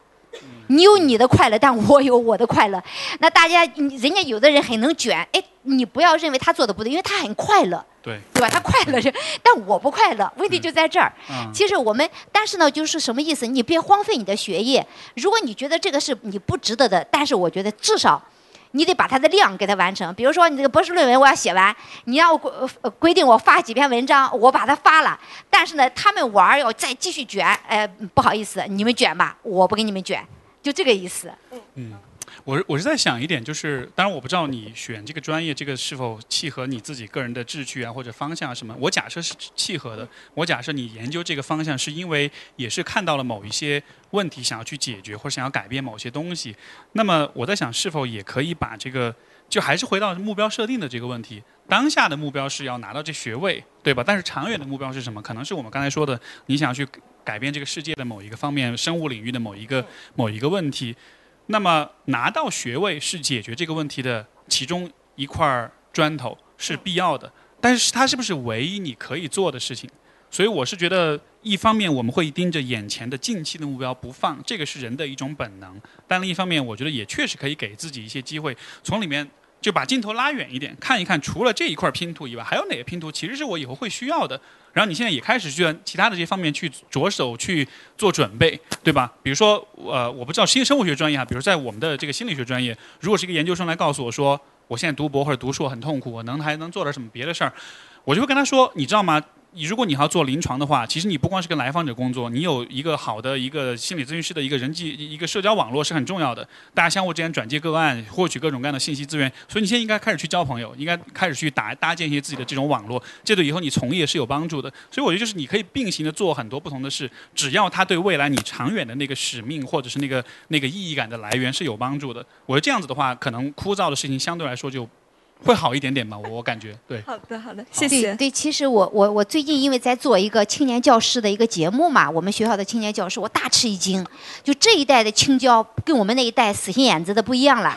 你有你的快乐，但我有我的快乐。那大家，人家有的人很能卷，哎，你不要认为他做的不对，因为他很快乐，对对吧？他快乐着，但我不快乐，问题就在这儿。嗯其实我们，但是呢，就是什么意思？你别荒废你的学业。如果你觉得这个是你不值得的，但是我觉得至少。你得把它的量给它完成，比如说你这个博士论文我要写完，你让我规呃规定我发几篇文章，我把它发了，但是呢，他们玩儿要再继续卷，哎、不好意思，你们卷吧，我不给你们卷，就这个意思。我是我是在想一点，就是当然我不知道你选这个专业，这个是否契合你自己个人的志趣啊或者方向啊什么。我假设是契合的，我假设你研究这个方向是因为也是看到了某一些问题想要去解决或者想要改变某些东西。那么我在想，是否也可以把这个就还是回到目标设定的这个问题。当下的目标是要拿到这学位，对吧？但是长远的目标是什么？可能是我们刚才说的，你想去改变这个世界的某一个方面，生物领域的某一个某一个问题。那么拿到学位是解决这个问题的其中一块砖头，是必要的。但是它是不是唯一你可以做的事情？所以我是觉得，一方面我们会盯着眼前的近期的目标不放，这个是人的一种本能；但另一方面，我觉得也确实可以给自己一些机会，从里面就把镜头拉远一点，看一看除了这一块拼图以外，还有哪些拼图其实是我以后会需要的。然后你现在也开始去其他的这些方面去着手去做准备，对吧？比如说，呃，我不知道新生物学专业啊，比如在我们的这个心理学专业，如果是一个研究生来告诉我说，我现在读博或者读硕很痛苦，我能还能做点什么别的事儿，我就会跟他说，你知道吗？你如果你要做临床的话，其实你不光是跟来访者工作，你有一个好的一个心理咨询师的一个人际一个社交网络是很重要的，大家相互之间转接个案，获取各种各样的信息资源。所以你现在应该开始去交朋友，应该开始去搭搭建一些自己的这种网络，这对以后你从业是有帮助的。所以我觉得就是你可以并行的做很多不同的事，只要它对未来你长远的那个使命或者是那个那个意义感的来源是有帮助的。我觉得这样子的话，可能枯燥的事情相对来说就会好一点点吧，我我感觉对。好的，好的，谢谢。对对，其实我我我最近因为在做一个青年教师的一个节目嘛，我们学校的青年教师，我大吃一惊，就这一代的青椒跟我们那一代死心眼子的不一样了，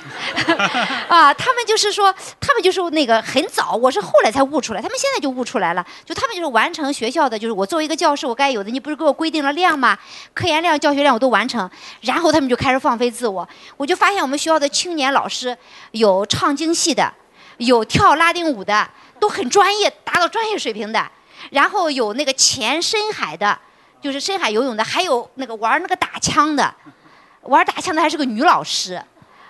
啊，他们就是说，他们就是那个很早，我是后来才悟出来，他们现在就悟出来了，就他们就是完成学校的，就是我作为一个教师，我该有的，你不是给我规定了量吗？科研量、教学量我都完成，然后他们就开始放飞自我，我就发现我们学校的青年老师有唱京戏的。有跳拉丁舞的，都很专业，达到专业水平的。然后有那个潜深海的，就是深海游泳的，还有那个玩那个打枪的，玩打枪的还是个女老师。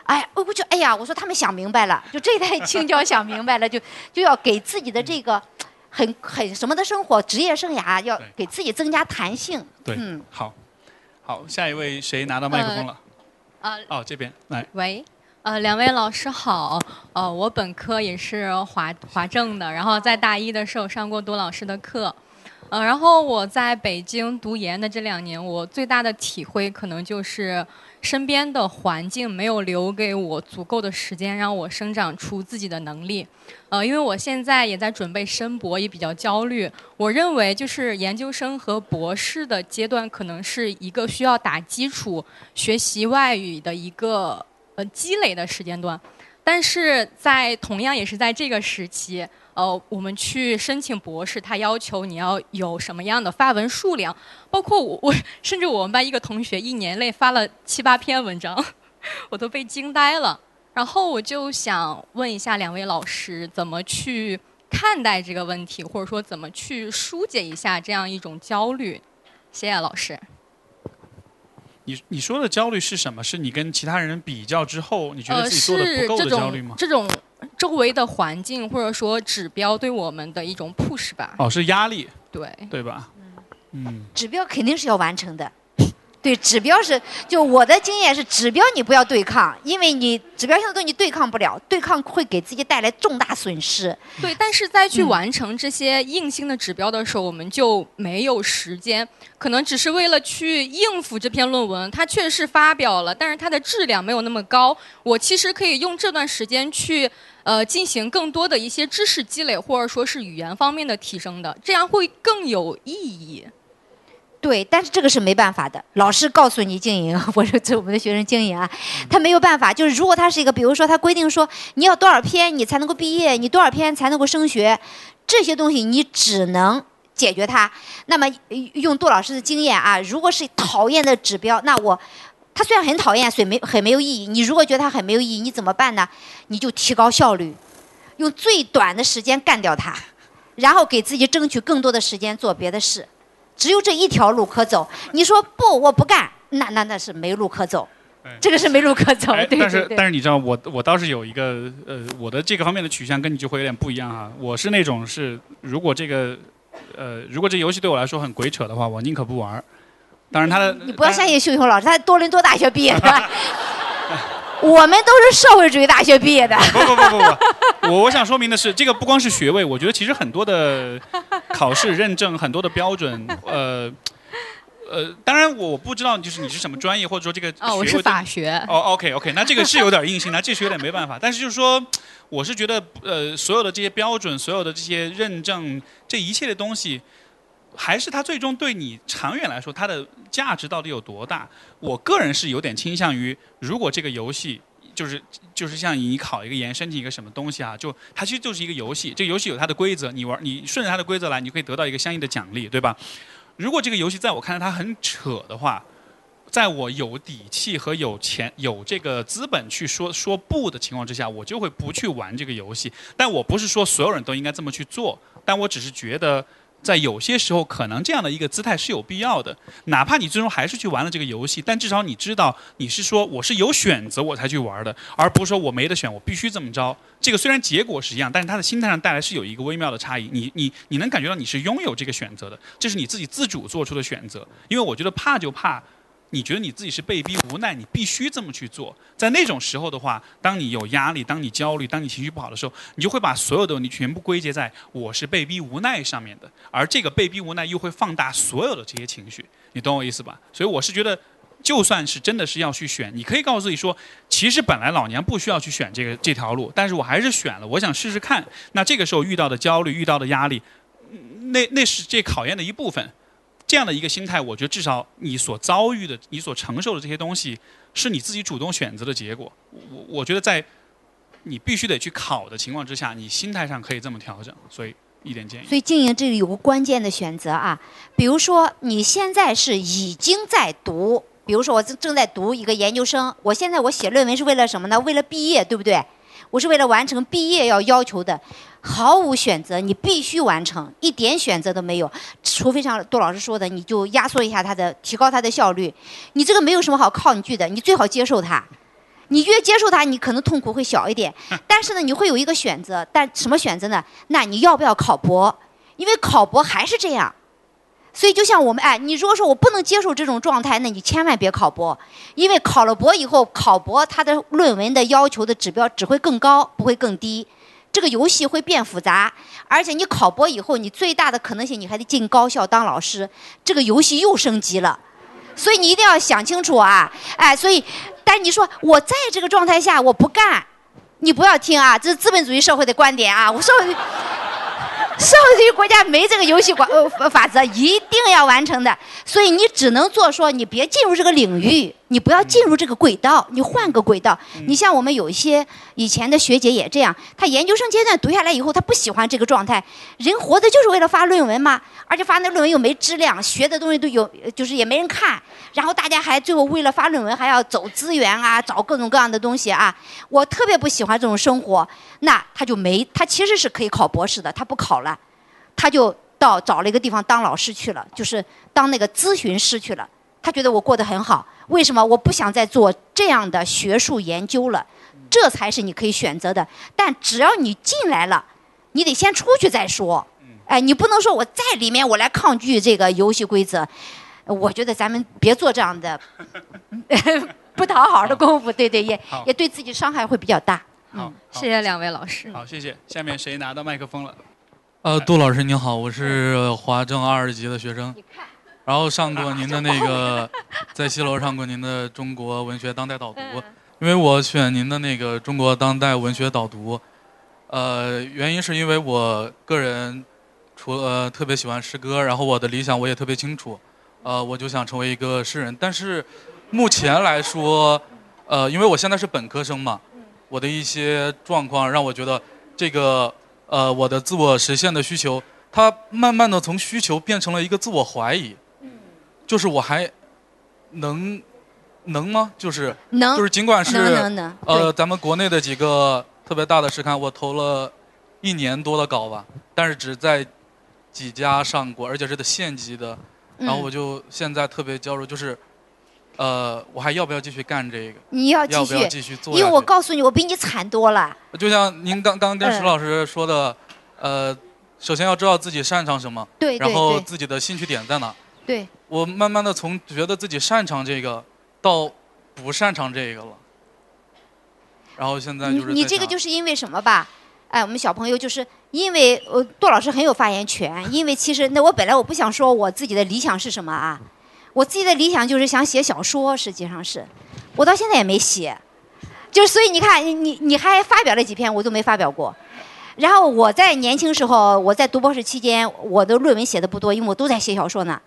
哎，我就哎呀，我说他们想明白了，就这一代青椒想明白了，就 就要给自己的这个很很什么的生活职业生涯，要给自己增加弹性。对，嗯好，好，下一位谁拿到麦克风了？呃，哦，这边来，喂，呃，两位老师好，呃，我本科也是华华政的，然后在大一的时候上过杜老师的课，呃，然后我在北京读研的这两年，我最大的体会可能就是身边的环境没有留给我足够的时间让我生长出自己的能力，呃，因为我现在也在准备申博，也比较焦虑。我认为就是研究生和博士的阶段，可能是一个需要打基础、学习外语的一个呃积累的时间段，但是在同样也是在这个时期，呃，我们去申请博士，他要求你要有什么样的发文数量，包括我我甚至我们班一个同学一年内发了七八篇文章，我都被惊呆了。然后我就想问一下两位老师，怎么去看待这个问题，或者说怎么去疏解一下这样一种焦虑？谢谢老师。你你说的焦虑是什么？是你跟其他人比较之后，你觉得呃，自己做的不够的焦虑吗？种这种周围的环境或者说指标对我们的一种 push 吧。哦，是压力，对，对吧？嗯，指标肯定是要完成的。对，指标是就我的经验是，指标你不要对抗，因为你指标性的东西你对抗不了，对抗会给自己带来重大损失。对，但是在去嗯完成这些硬性的指标的时候，我们就没有时间，可能只是为了去应付这篇论文，它确实是发表了，但是它的质量没有那么高。我其实可以用这段时间去呃进行更多的一些知识积累，或者说是语言方面的提升的，这样会更有意义。对，但是这个是没办法的。老师告诉你经营，我说这我们的学生经营啊，他没有办法。就是如果他是一个，比如说他规定说你要多少篇你才能够毕业，你多少篇才能够升学，这些东西你只能解决它。那么呃用杜老师的经验啊，如果是讨厌的指标，那我他虽然很讨厌，所以没很没有意义。你如果觉得他很没有意义，你怎么办呢？你就提高效率，用最短的时间干掉他，然后给自己争取更多的时间做别的事。只有这一条路可走。你说不，我不干，那那那是没路可走哎，这个是没路可走。哎对但是。但是你知道，我我倒是有一个呃，我的这个方面的取向跟你就会有点不一样哈。我是那种是，如果这个呃，如果这游戏对我来说很鬼扯的话，我宁可不玩儿。当然，他的你不要相信秀秀老师，他多伦多大学毕业的，我们都是社会主义大学毕业的。不不不不不，我我想说明的是，这个不光是学位，我觉得其实很多的考试认证、很多的标准，呃呃，当然我不知道就是你是什么专业，或者说这个哦，我是学法学。哦，OK OK，那这个是有点硬性，那这是有点没办法。但是就是说，我是觉得呃，所有的这些标准，所有的这些认证，这一切的东西。还是它最终对你长远来说，它的价值到底有多大？我个人是有点倾向于，如果这个游戏就是就是像你考一个研，申请一个什么东西啊，就它其实就是一个游戏。这个游戏有它的规则，你玩你顺着它的规则来，你可以得到一个相应的奖励，对吧？如果这个游戏在我看来它很扯的话，在我有底气和有钱有这个资本去说说不的情况之下，我就会不去玩这个游戏。但我不是说所有人都应该这么去做，但我只是觉得。在有些时候，可能这样的一个姿态是有必要的。哪怕你最终还是去玩了这个游戏，但至少你知道你是说我是有选择我才去玩的，而不是说我没得选，我必须这么着。这个虽然结果是一样，但是他的心态上带来是有一个微妙的差异。你你你能感觉到你是拥有这个选择的，这是你自己自主做出的选择。因为我觉得怕就怕。你觉得你自己是被逼无奈，你必须这么去做。在那种时候的话，当你有压力，当你焦虑，当你情绪不好的时候，你就会把所有的你全部归结在我是被逼无奈上面的，而这个被逼无奈又会放大所有的这些情绪，你懂我意思吧？所以我是觉得，就算是真的是要去选，你可以告诉自己说，其实本来老娘不需要去选这个这条路，但是我还是选了，我想试试看。那这个时候遇到的焦虑，遇到的压力，那那是这考验的一部分。这样的一个心态，我觉得至少你所遭遇的、你所承受的这些东西，是你自己主动选择的结果。我我觉得在你必须得去考的情况之下，你心态上可以这么调整。所以一点建议。所以经营这里有个关键的选择啊，比如说你现在是已经在读，比如说我正正在读一个研究生，我现在我写论文是为了什么呢？为了毕业，对不对？我是为了完成毕业要要求的，毫无选择，你必须完成，一点选择都没有，除非像杜老师说的，你就压缩一下它的，提高它的效率。你这个没有什么好抗拒的，你最好接受它。你越接受它，你可能痛苦会小一点，但是呢，你会有一个选择，但什么选择呢？那你要不要考博？因为考博还是这样，所以就像我们哎，你如果说我不能接受这种状态，那你千万别考博，因为考了博以后，考博它的论文的要求的指标只会更高，不会更低。这个游戏会变复杂，而且你考博以后，你最大的可能性你还得进高校当老师，这个游戏又升级了。所以你一定要想清楚啊！哎，所以，但你说我在这个状态下我不干，你不要听啊，这是资本主义社会的观点啊！我社会主义社会主义国家没这个游戏管呃法则，一定要完成的。所以你只能做说，你别进入这个领域，你不要进入这个轨道，你换个轨道。你像我们有一些以前的学姐也这样，她研究生阶段读下来以后，她不喜欢这个状态。人活着就是为了发论文嘛，而且发那论文又没质量，学的东西都有，就是也没人看。然后大家还最后为了发论文还要走资源啊，找各种各样的东西啊。我特别不喜欢这种生活。那他就没，他其实是可以考博士的，他不考了，他就到找了一个地方当老师去了，就是当那个咨询师去了。他觉得我过得很好，为什么？我不想再做这样的学术研究了，这才是你可以选择的。但只要你进来了，你得先出去再说。哎，你不能说我在里面我来抗拒这个游戏规则。我觉得咱们别做这样的 不讨好的功夫，对对，也也对自己伤害会比较大。好，好谢谢两位老师。好，谢谢。下面谁拿到麦克风了？呃，杜老师您好，我是华政二级的学生，然后上过您的那个，在西楼上过您的中国文学当代导读，因为我选您的那个中国当代文学导读，呃，原因是因为我个人除了特别喜欢诗歌，然后我的理想我也特别清楚，呃，我就想成为一个诗人，但是目前来说，呃，因为我现在是本科生嘛，我的一些状况让我觉得这个。呃我的自我实现的需求，它慢慢的从需求变成了一个自我怀疑。就是我还能能吗？就是能就是尽管是能能能呃咱们国内的几个特别大的试刊，我投了一年多的稿吧，但是只在几家上过，而且是的县级的，然后嗯我就现在特别焦虑，就是呃我还要不要继续干这个？你要继要不续，要继续做因为我告诉你，我比你惨多了。就像您刚刚跟嗯石老师说的，呃，首先要知道自己擅长什么，然后自己的兴趣点在哪。对，我慢慢的从觉得自己擅长这个，到不擅长这个了，然后现在就是你这个就是因为什么吧？哎，我们小朋友就是因为呃，杜老师很有发言权，因为其实那我本来我不想说我自己的理想是什么啊，我自己的理想就是想写小说，实际上是，我到现在也没写，就是所以你看你你你还发表了几篇，我都没发表过。然后我在年轻时候，我在读博士期间，我的论文写的不多，因为我都在写小说呢，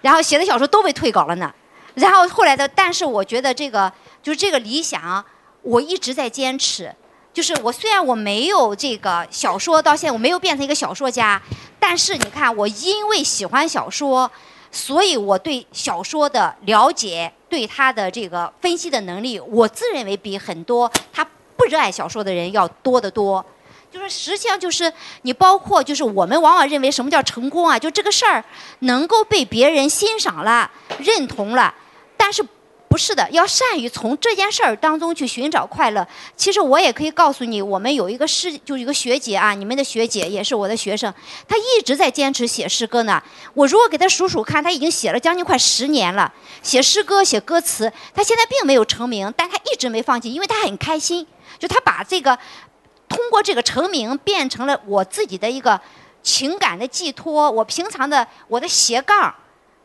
然后写的小说都被退稿了呢。然后后来的，但是我觉得这个就是这个理想，我一直在坚持。就是我虽然我没有这个小说，到现在我没有变成一个小说家，但是你看，我因为喜欢小说，所以我对小说的了解，对他的这个分析的能力，我自认为比很多他不热爱小说的人要多得多。就是实际上就是你包括就是我们往往认为什么叫成功啊？就这个事儿能够被别人欣赏了、认同了，但是不是的，要善于从这件事儿当中去寻找快乐。其实我也可以告诉你，我们有一个师，就是一个学姐啊，你们的学姐也是我的学生，她一直在坚持写诗歌呢。我如果给她数数看，她已经写了将近快十年了，写诗歌、写歌词。她现在并没有成名，但她一直没放弃，因为她很开心。就她把这个通过这个成名变成了我自己的一个情感的寄托，我平常的我的斜杠。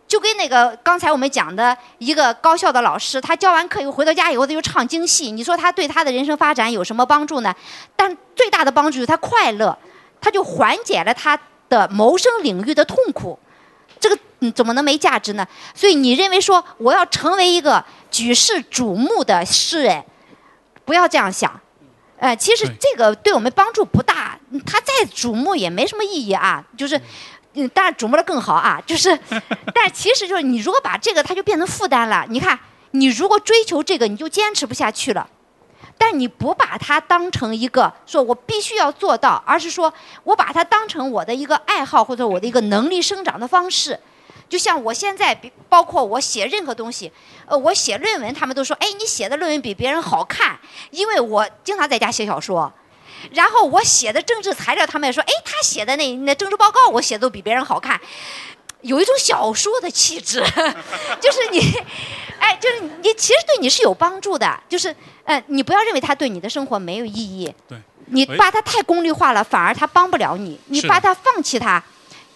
就跟那个刚才我们讲的一个高校的老师，他教完课以后回到家以后，他就唱京戏。你说他对他的人生发展有什么帮助呢？但最大的帮助就是他快乐，他就缓解了他的谋生领域的痛苦。这个嗯怎么能没价值呢？所以你认为说我要成为一个举世瞩目的诗人，不要这样想。呃，其实这个对我们帮助不大，嗯他再瞩目也没什么意义啊。就是，嗯，当然琢磨的更好啊。就是，但其实就是你如果把这个，它就变成负担了。你看，你如果追求这个，你就坚持不下去了。但你不把它当成一个说我必须要做到，而是说我把它当成我的一个爱好或者我的一个能力生长的方式。就像我现在，包括我写任何东西，呃，我写论文，他们都说，哎，你写的论文比别人好看，因为我经常在家写小说。然后我写的政治材料，他们也说，哎，他写的那那政治报告，我写的都比别人好看，有一种小说的气质，就是你，哎，就是你其实对你是有帮助的，就是，呃，你不要认为他对你的生活没有意义，对，你把它太功利化了，反而他帮不了你，你把它放弃它，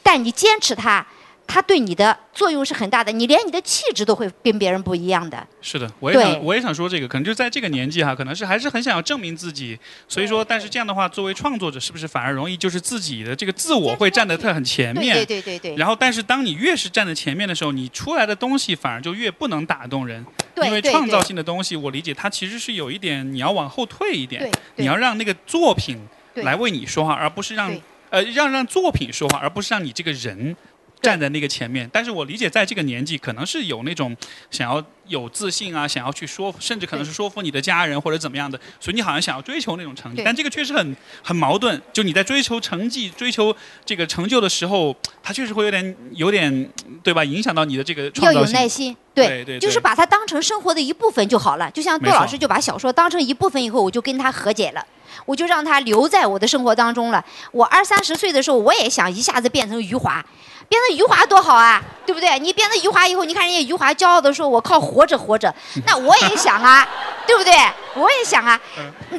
但你坚持它。它对你的作用是很大的，你连你的气质都会跟别人不一样的。是的，我也想，我也想说这个，可能就在这个年纪哈，可能是还是很想要证明自己，所以说，但是这样的话，作为创作者，是不是反而容易就是自己的这个自我会站得特很前面？对对对对对。然后，但是当你越是站在前面的时候，你出来的东西反而就越不能打动人，对对因为创造性的东西，我理解它其实是有一点你要往后退一点对，你要让那个作品来为你说话，而不是让呃让让作品说话，而不是让你这个人。站在那个前面，但是我理解，在这个年纪，可能是有那种想要有自信啊，想要去说，甚至可能是说服你的家人或者怎么样的，所以你好像想要追求那种成绩，但这个确实很很矛盾。就你在追求成绩、追求这个成就的时候，它确实会有点有点对吧？影响到你的这个要创造性。有耐心，对对就是把它当成生活的一部分就好了。就像杜老师就把小说当成一部分以后，我就跟他和解了，我就让他留在我的生活当中了。我二三十岁的时候，我也想一下子变成余华，变成余华多好啊，对不对？你变成余华以后，你看人家余华骄傲的说：“我靠活着活着。”那我也想啊，对不对？我也想啊。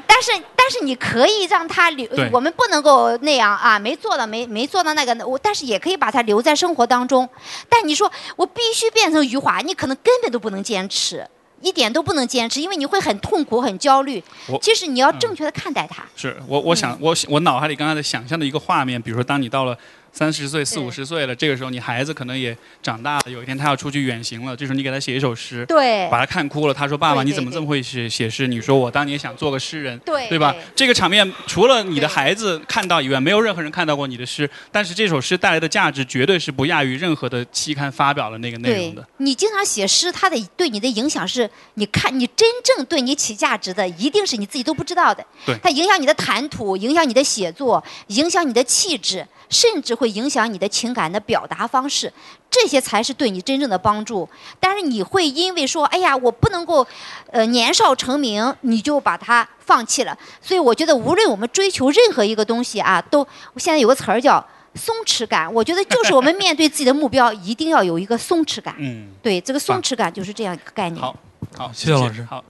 但是但是你可以让他留，我们不能够那样啊，没做到没没做到那个，我但是也可以把它留在生活当中。但你说我必须变成余华，你可能根本都不能坚持，一点都不能坚持，因为你会很痛苦、很焦虑我。其实你要正确的看待它。是我我想我我脑海里刚才的想象的一个画面，比如说当你到了三十岁、四五十岁了，这个时候你孩子可能也长大了，有一天他要出去远行了，这时候你给他写一首诗，对把他看哭了。他说：“爸爸，你怎么这么会写写诗？”你说：“我当年想做个诗人。”对对吧？这个场面除了你的孩子看到以外，没有任何人看到过你的诗。但是这首诗带来的价值绝对是不亚于任何的期刊发表的那个内容的。你经常写诗，它的对你的影响是，你看你真正对你起价值的，一定是你自己都不知道的。对它影响你的谈吐，影响你的写作，影响你的气质，甚至会影响你的情感的表达方式。这些才是对你真正的帮助。但是你会因为说，哎呀，我不能够，呃，年少成名，你就把它放弃了。所以我觉得，无论我们追求任何一个东西啊，都现在有个词儿叫松弛感。我觉得就是我们面对自己的目标，一定要有一个松弛感。嗯，对，这个松弛感就是这样一个概念。好，好，谢谢老师好。